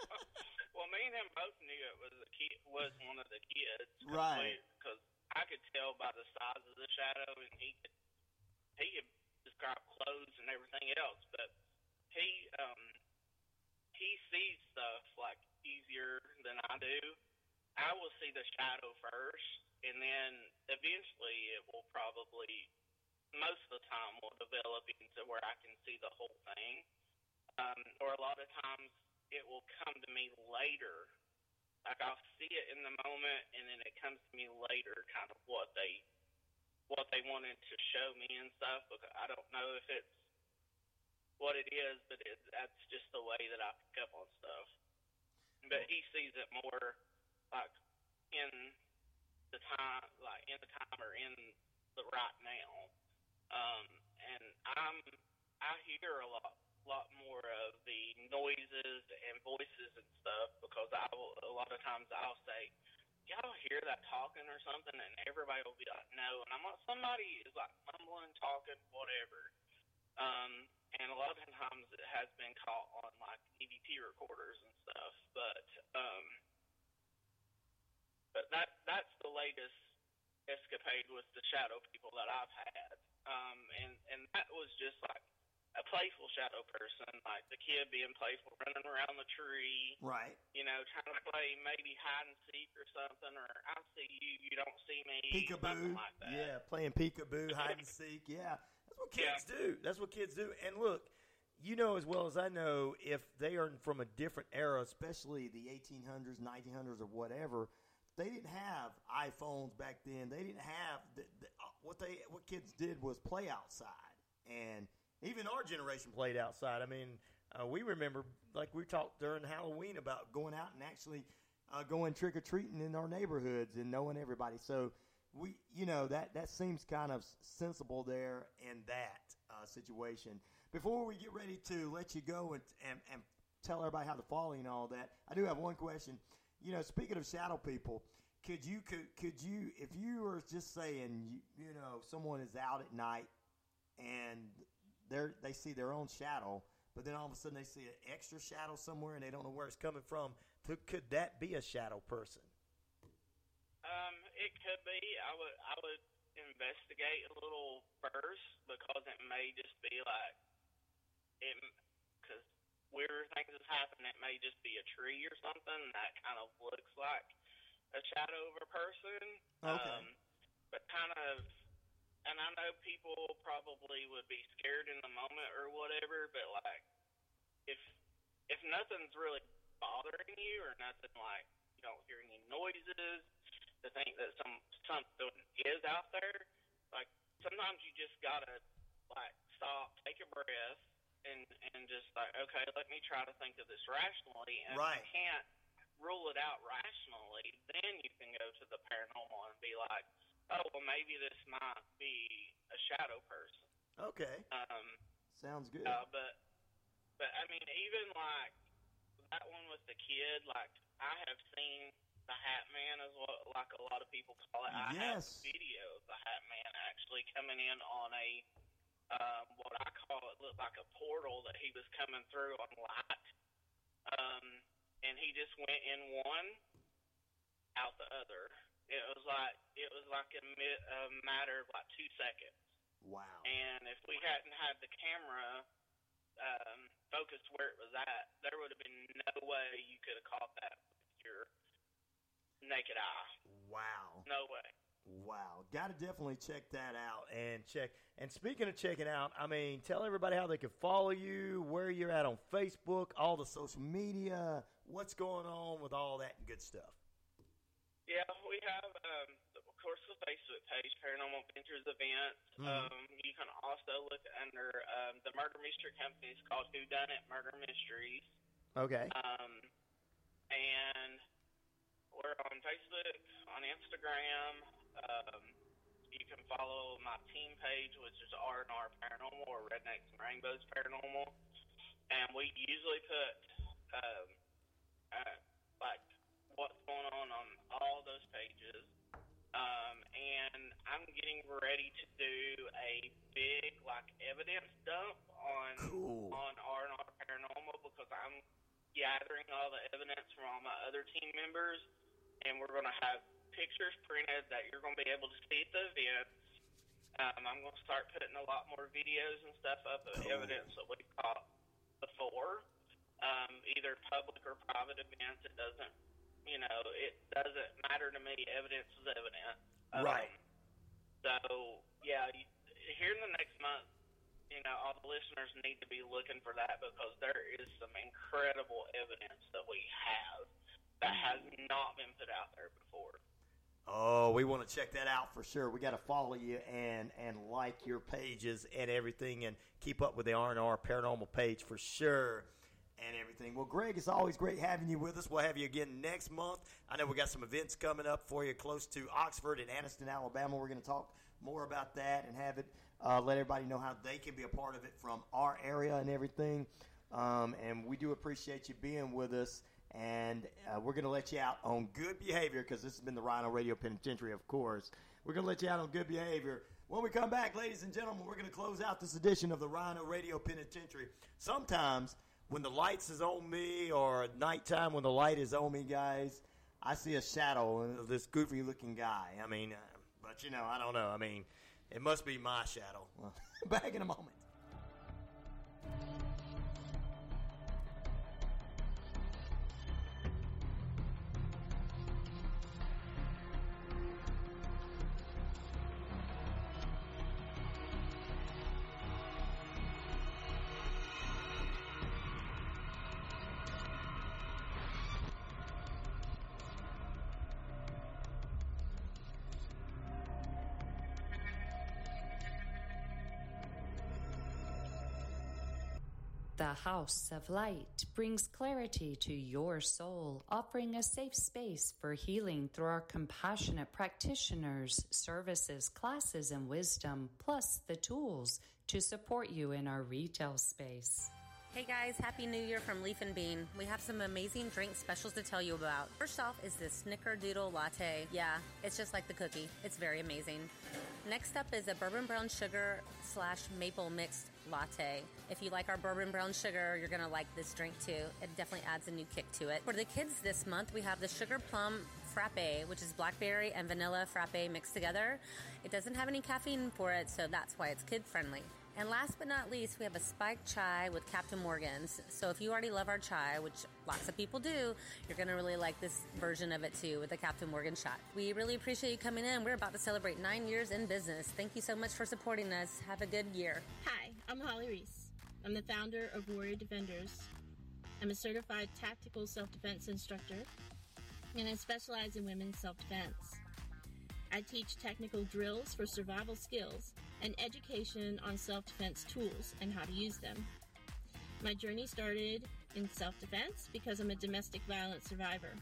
Well, me and him both knew it was a kid, was one of the kids, Right. Because I could tell by the size of the shadow, and he could he could describe clothes and everything else, but he um he sees stuff like easier than I do. I will see the shadow first, and then eventually it will probably most of the time will develop into where I can see the whole thing. Um, or a lot of times it will come to me later. Like I'll see it in the moment, and then it comes to me later, kind of what they what they wanted to show me and stuff. Because I don't know if it's what it is, but it, that's just the way that I pick up on stuff. But he sees it more like in the time, like in the time or in the right now. Um, and I'm I hear a lot lot more of the noises and voices and stuff because I will a lot of times I'll say, y'all hear that talking or something? And everybody will be like, no. And I'm like, somebody is like mumbling, talking, whatever. Um, and a lot of times it has been caught on like EVP recorders and stuff. But um, but that that's the latest escapade with the shadow people that I've had. Um, and and that was just like a playful shadow person, like the kid being playful, running around the tree, Right. you know, trying to play maybe hide and seek or something, or I see you, you don't see me, Peekaboo. like that. Yeah, playing peekaboo, hide and seek. Yeah, that's what kids do. That's what kids do. And look, you know as well as I know, if they are from a different era, especially the 1800s, 1900s, or whatever, they didn't have iPhones back then. They didn't have the, the, uh, what they what kids did was play outside, and even our generation played outside. I mean, uh, we remember like we talked during Halloween about going out and actually uh, going trick or treating in our neighborhoods and knowing everybody. So we, you know, that that seems kind of sensible there in that uh, situation. Before we get ready to let you go and, and and tell everybody how to follow you and all that, I do have one question. You know, speaking of shadow people, could you could could you if you were just saying you, you know someone is out at night and they they see their own shadow, but then all of a sudden they see an extra shadow somewhere and they don't know where it's coming from. Could, could that be a shadow person? Um, it could be. I would I would investigate a little first because it may just be like it because weird things has happened. It may just be a tree or something that kind of looks like a shadow of a person. Okay. Um, but kind of, and I know people probably would be scared in the moment or whatever. But like, if if nothing's really bothering you or nothing like you don't hear any noises, to think that some something is out there, like sometimes you just gotta like stop, take a breath, and and just like okay, let me try to think of this rationally. And Right. if you can't rule it out rationally, then you can go to the paranormal and be like, oh well, maybe this might be a shadow person. Okay, Um, sounds good. uh, but but I mean, even like that one with the kid, like I have seen the Hat Man, is what like a lot of people call it. I have Yes. video of the Hat Man actually coming in on a um, what I call it looked like a portal that he was coming through on light, um, and he just went in one, out the other. It was like it was like a, mi- a matter of like two seconds. Wow. And if we hadn't had the camera um, focused where it was at, there would have been no way you could have caught that with your naked eye. Wow. No way. Wow. Got to definitely check that out and check. And speaking of checking out, I mean, tell everybody how they can follow you, where you're at on Facebook, all the social media, what's going on with all that good stuff. Yeah, we have, um, of course, the Facebook page, Paranormal Ventures Events. Mhm. Um, you can also look under um, the murder mystery company. It's called Who Done It Murder Mysteries. Okay. Um, and we're on Facebook, on Instagram. Um, you can follow my team page, which is R and R Paranormal or Rednecks and Rainbows Paranormal, and we usually put um, what's going on on all those pages. Um, and I'm getting ready to do a big like evidence dump on Cool. on R and R Paranormal because I'm gathering all the evidence from all my other team members, and we're going to have pictures printed that you're going to be able to see at the events. Um, I'm going to start putting a lot more videos and stuff up of evidence that we caught before, um, either public or private events. It doesn't, you know, it doesn't matter to me. Evidence is evidence. Um, Right. So yeah, you, here in the next month, you know, all the listeners need to be looking for that because there is some incredible evidence that we have that has not been put out there before. Oh, we want to check that out for sure. We got to follow you and and like your pages and everything, and keep up with the R and R Paranormal page for sure, and everything. Well, Greg, it's always great having you with us. We'll have you again next month. I know we got some events coming up for you close to Oxford and Anniston, Alabama. We're going to talk more about that and have it uh, let everybody know how they can be a part of it from our area and everything. Um, and we do appreciate you being with us and uh, we're going to let you out on good behavior because this has been the Rhino Radio Penitentiary, of course. We're going to let you out on good behavior. When we come back, ladies and gentlemen, we're going to close out this edition of the Rhino Radio Penitentiary. Sometimes when the lights is on me or at nighttime when the light is on me, guys, I see a shadow of this goofy looking guy. I mean, uh, but you know, I don't know. I mean, it must be my shadow. *laughs* back in a moment. The House of Light brings clarity to your soul, offering a safe space for healing through our compassionate practitioners, services, classes, and wisdom, plus the tools to support you in our retail space. Hey guys, Happy New Year from Leaf and Bean. We have some amazing drink specials to tell you about. First off is the Snickerdoodle Latte. Yeah, it's just like the cookie. It's very amazing. Next up is a bourbon brown sugar slash maple mixed latte. If you like our bourbon brown sugar, you're gonna like this drink too. It definitely adds a new kick to it. For the kids this month, we have the sugar plum frappe, which is blackberry and vanilla frappe mixed together. It doesn't have any caffeine for it, so that's why it's kid friendly. And last but not least, we have a spiked chai with Captain Morgan's. So if you already love our chai, which lots of people do, you're going to really like this version of it too with the Captain Morgan shot. We really appreciate you coming in. We're about to celebrate nine years in business. Thank you so much for supporting us. Have a good year. Hi, I'm Holly Reese. I'm the founder of Warrior Defenders. I'm a certified tactical self defense instructor, and I specialize in women's self defense. I teach technical drills for survival skills and education on self defense tools and how to use them. My journey started in self defense because I'm a domestic violence survivor.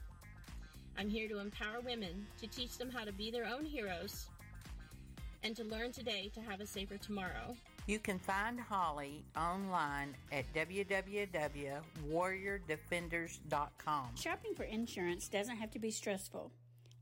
I'm here to empower women, to teach them how to be their own heroes, and to learn today to have a safer tomorrow. You can find Holly online at www.warriordefenders.com. Shopping for insurance doesn't have to be stressful.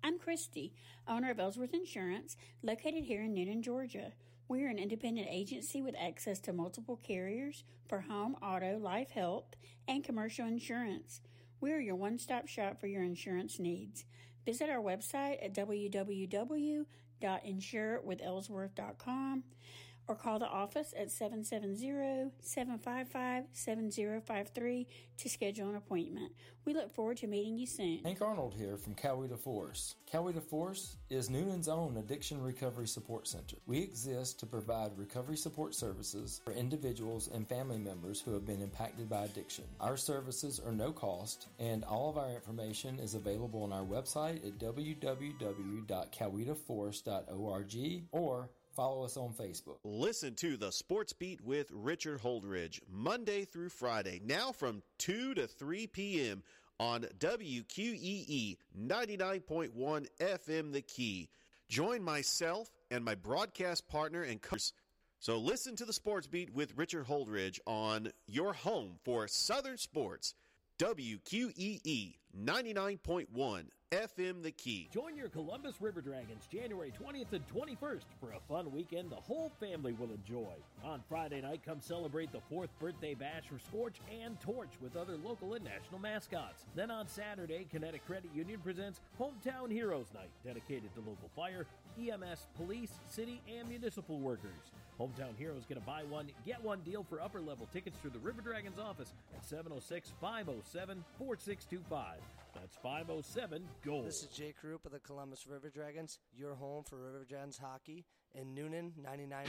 I'm Christy, owner of Ellsworth Insurance, located here in Newton, Georgia. We're an independent agency with access to multiple carriers for home, auto, life, health, and commercial insurance. We're your one stop shop for your insurance needs. Visit our website at www.insurewithellsworth.com or call the office at 770-755-7053 to schedule an appointment. We look forward to meeting you soon. Hank Arnold here from Coweta Force. Coweta Force is Newnan's own addiction recovery support center. We exist to provide recovery support services for individuals and family members who have been impacted by addiction. Our services are no cost, and all of our information is available on our website at www.cowetaforce.org or Follow us on Facebook. Listen to the Sports Beat with Richard Holdridge Monday through Friday, now from 2 to 3 p.m. on WQEE 99.1 FM The Key. Join myself and my broadcast partner and co so listen to the Sports Beat with Richard Holdridge on your home for Southern Sports, WQEE 99.1 FM The Key. Join your Columbus River Dragons January 20th and 21st for a fun weekend the whole family will enjoy. On Friday night, come celebrate the fourth birthday bash for Scorch and Torch with other local and national mascots. Then on Saturday, Kinetic Credit Union presents Hometown Heroes Night, dedicated to local fire, EMS, police, city, and municipal workers. Hometown Heroes get a buy one, get one deal for upper level tickets through the River Dragons office at 706 507 4625. That's 507 Gold. This is Jake Roop of the Columbus River Dragons, your home for River Dragons hockey in Newnan 99.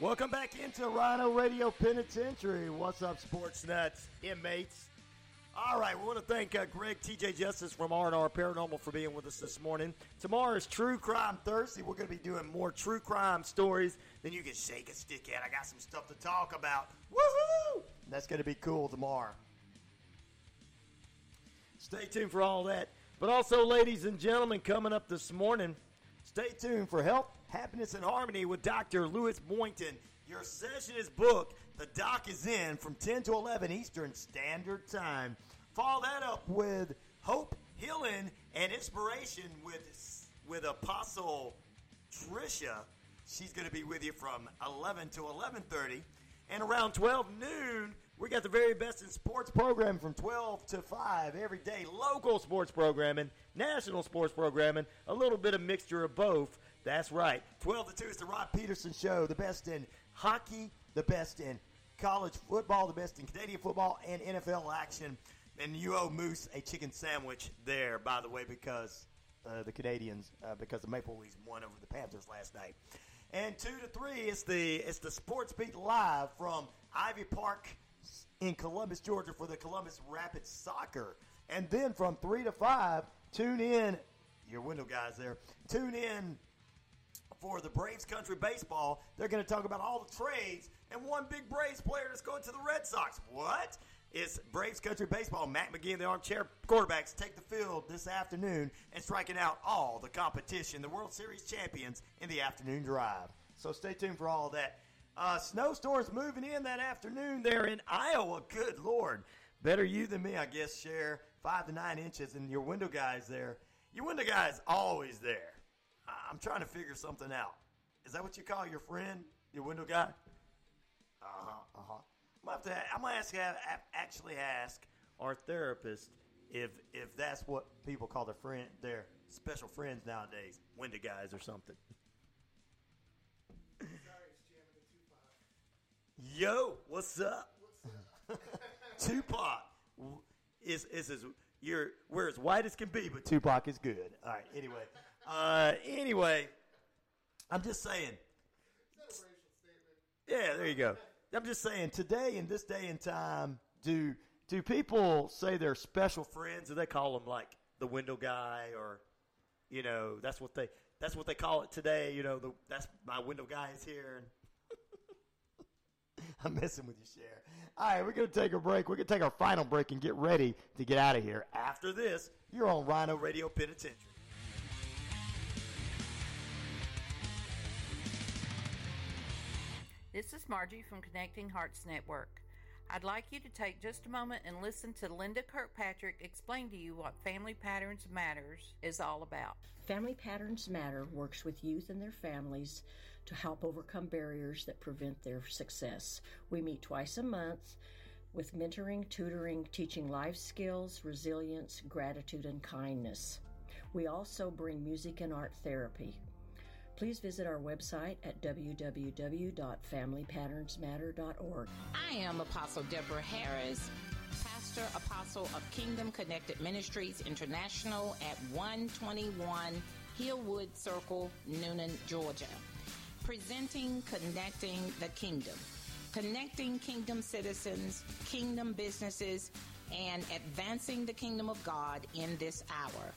Welcome back into Rhino Radio Penitentiary. What's up, sports nuts, inmates? All right, we want to thank uh, Greg TJ Justice from R&R Paranormal for being with us this morning. Tomorrow is True Crime Thursday. We're going to be doing more true crime stories than you can shake a stick at. I got some stuff to talk about. Woohoo! That's going to be cool tomorrow. Stay tuned for all that. But also, ladies and gentlemen, coming up this morning, stay tuned for Health, Happiness, and Harmony with Dr. Lewis Boynton. Your session is booked. The doc is in from 10 to 11 Eastern Standard Time. Follow that up with hope, healing, and inspiration with with Apostle Trisha. She's going to be with you from 11 to 11:30, and around 12 noon, we got the very best in sports programming from 12 to 5 every day. Local sports programming, national sports programming, a little bit of mixture of both. That's right. 12 to 2 is the Rod Peterson Show, the best in hockey, the best in college football, the best in Canadian football, and NFL action. And you owe Moose a chicken sandwich there, by the way, because uh, the Canadians, uh, because the Maple Leafs won over the Panthers last night. And two to three is the it's the Sports Beat live from Ivy Park in Columbus, Georgia, for the Columbus Rapids Soccer. And then from three to five, tune in. Your window guys there. Tune in for the Braves Country Baseball. They're going to talk about all the trades and one big Braves player that's going to the Red Sox. What? It's Braves Country Baseball. Matt McGee and the armchair quarterbacks take the field this afternoon and striking out all the competition, the World Series champions, in the afternoon drive. So stay tuned for all that. Uh, snowstorms moving in that afternoon there in Iowa. Good Lord. Better you than me, I guess, share five to nine inches, and your window guys there. Your window guy's always there. I'm trying to figure something out. Is that what you call your friend, your window guy? Uh huh. Uh huh. I'm gonna have to. I'm gonna ask. Actually, ask our therapist if if that's what people call their friend, their special friends nowadays, window guys or something. Yo, what's up? *laughs* Tupac is is as you're we're as white as can be, but Tupac is good. All right. Anyway, uh, anyway, I'm just saying. Yeah, there you go. I'm just saying. Today, in this day and time, do do people say they're special friends, or they call them like the window guy, or you know, that's what they that's what they call it today. You know, the, that's my window guy is here. *laughs* I'm messing with you, Cher. All right, we're going to take a break. We're going to take our final break and get ready to get out of here. After this, you're on Rhino Radio Penitentiary. This is Margie from Connecting Hearts Network. I'd like you to take just a moment and listen to Linda Kirkpatrick explain to you what Family Patterns Matters is all about. Family Patterns Matter works with youth and their families to help overcome barriers that prevent their success. We meet twice a month with mentoring, tutoring, teaching life skills, resilience, gratitude, and kindness. We also bring music and art therapy. Please visit our website at www.familypatternsmatter.org. I am Apostle Deborah Harris, pastor apostle of Kingdom Connected Ministries International at 121 Hillwood Circle, Newnan, Georgia. Presenting Connecting the Kingdom. Connecting kingdom citizens, kingdom businesses, and advancing the kingdom of God in this hour.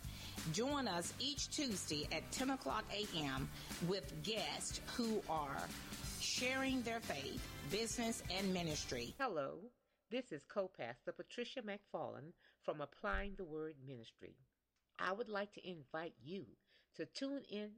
Join us each Tuesday at 10 o'clock a.m. with guests who are sharing their faith, business, and ministry. Hello, this is co-pastor Patricia McFarland from Applying the Word Ministry. I would like to invite you to tune in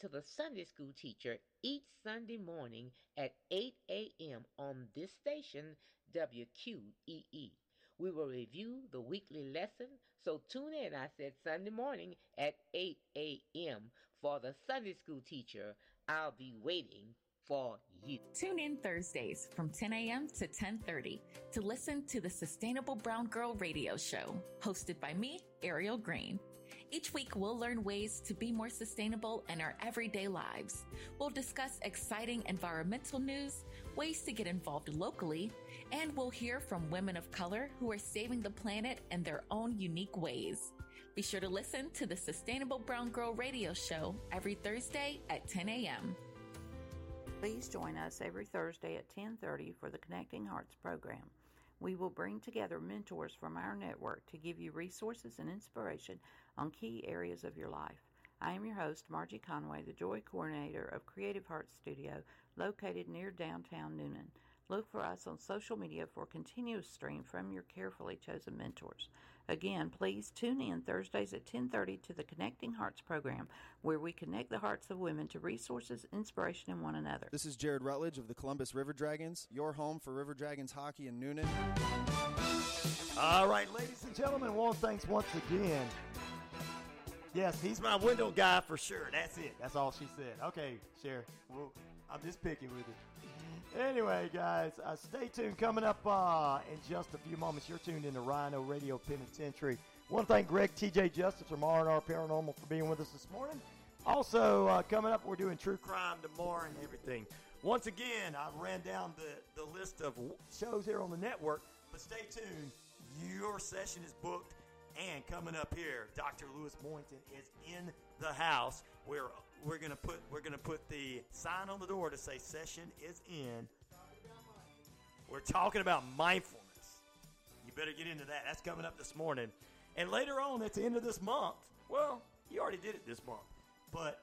to the Sunday School Teacher each Sunday morning at 8 a.m. on this station, WQEE. We will review the weekly lesson, so tune in, I said Sunday morning at 8 a.m. for the Sunday School Teacher. I'll be waiting for you. Tune in Thursdays from 10 a.m. to 10:30 to listen to the Sustainable Brown Girl Radio Show, hosted by me, Ariel Green. Each week, we'll learn ways to be more sustainable in our everyday lives. We'll discuss exciting environmental news, ways to get involved locally, and we'll hear from women of color who are saving the planet in their own unique ways. Be sure to listen to the Sustainable Brown Girl Radio Show every Thursday at 10 a.m. Please join us every Thursday at 10:30 for the Connecting Hearts program. We will bring together mentors from our network to give you resources and inspiration on key areas of your life. I am your host, Margie Conway, the Joy Coordinator of Creative Hearts Studio, located near downtown Newnan. Look for us on social media for a continuous stream from your carefully chosen mentors. Again, please tune in Thursdays at 10:30 to the Connecting Hearts program, where we connect the hearts of women to resources, inspiration, and one another. This is Jared Rutledge of the Columbus River Dragons, your home for River Dragons hockey in Newnan. All right, ladies and gentlemen, one thanks once again. Yes, he's my window guy for sure. That's it. That's all she said. Okay, Cher. Well, I'm just picking with it. Anyway, guys, uh, stay tuned. Coming up uh, in just a few moments, you're tuned into Rhino Radio Penitentiary. Want to thank Greg T.J. Justice from R&R Paranormal for being with us this morning. Also, uh, coming up, we're doing true crime tomorrow and everything. Once again, I ran down the, the list of shows here on the network, but stay tuned. Your session is booked. And coming up here, Dr. Lewis Boynton is in the house. We're we're gonna put we're gonna put the sign on the door to say session is in. We're talking about mindfulness. You better get into that. That's coming up this morning. And later on at the end of this month, well, you already did it this month. But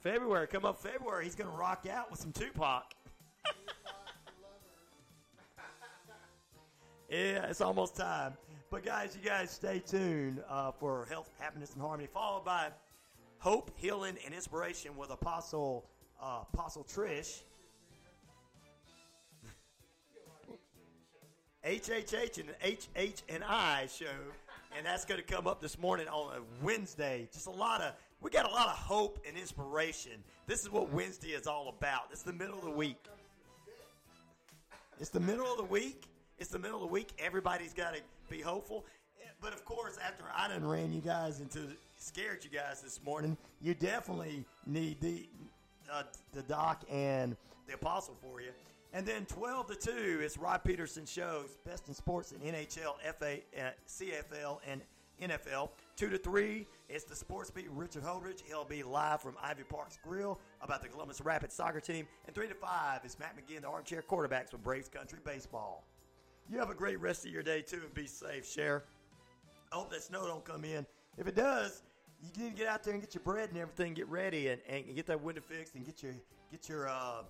February, come up February, he's gonna rock out with some Tupac. *laughs* yeah, it's almost time. But guys, you guys stay tuned uh, for health, happiness, and harmony, followed by hope, healing, and inspiration with Apostle uh, Apostle Trish. HHH and HH and I show, and that's going to come up this morning on a Wednesday. Just a lot of we got a lot of hope and inspiration. This is what Wednesday is all about. It's the middle of the week. It's the middle of the week. It's the middle of the week. Everybody's got to be hopeful. But of course, after I done ran you guys into scared you guys this morning, you definitely need the uh, the doc and the apostle for you. And then 12 to 2 is Rod Peterson shows best in sports in NHL, FA, uh, CFL, and NFL. 2 to 3 is the sports beat Richard Holdridge. He'll be live from Ivy Park's Grill about the Columbus Rapids soccer team. And 3 to 5 is Matt McGinn, the armchair quarterbacks with Braves Country Baseball. You have a great rest of your day, too, and be safe. Share. I hope that snow don't come in. If it does, you need to get out there and get your bread and everything, get ready, and, and get that window fixed, and get your get your uh,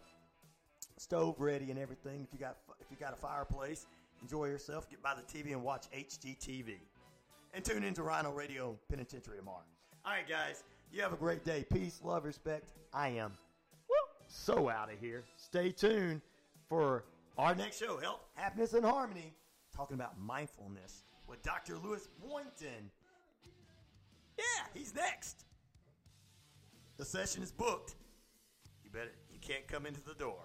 stove ready and everything. If you got if you got a fireplace, enjoy yourself. Get by the TV and watch HGTV, and tune into Rhino Radio Penitentiary tomorrow. All right, guys, you have a great day. Peace, love, respect. I am so out of here. Stay tuned for our next show, Health, Happiness, and Harmony, talking about mindfulness with Dr. Lewis Boynton. Yeah, he's next. The session is booked. You better you can't come into the door.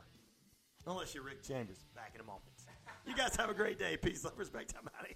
Unless you're Rick Chambers. Back in a moment. You guys have a great day. Peace, love, respect. I'm out of here.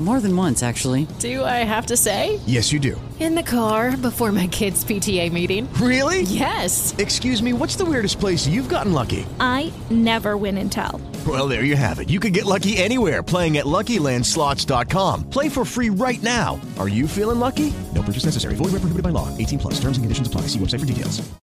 More than once, actually. Do I have to say? Yes, you do. In the car before my kids' PTA meeting. Really? Yes. Excuse me, what's the weirdest place you've gotten lucky? I never win and tell. Well, there you have it. You can get lucky anywhere playing at LuckyLandSlots.com. Play for free right now. Are you feeling lucky? No purchase necessary. Void where prohibited by law. 18 plus. Terms and conditions apply. See website for details.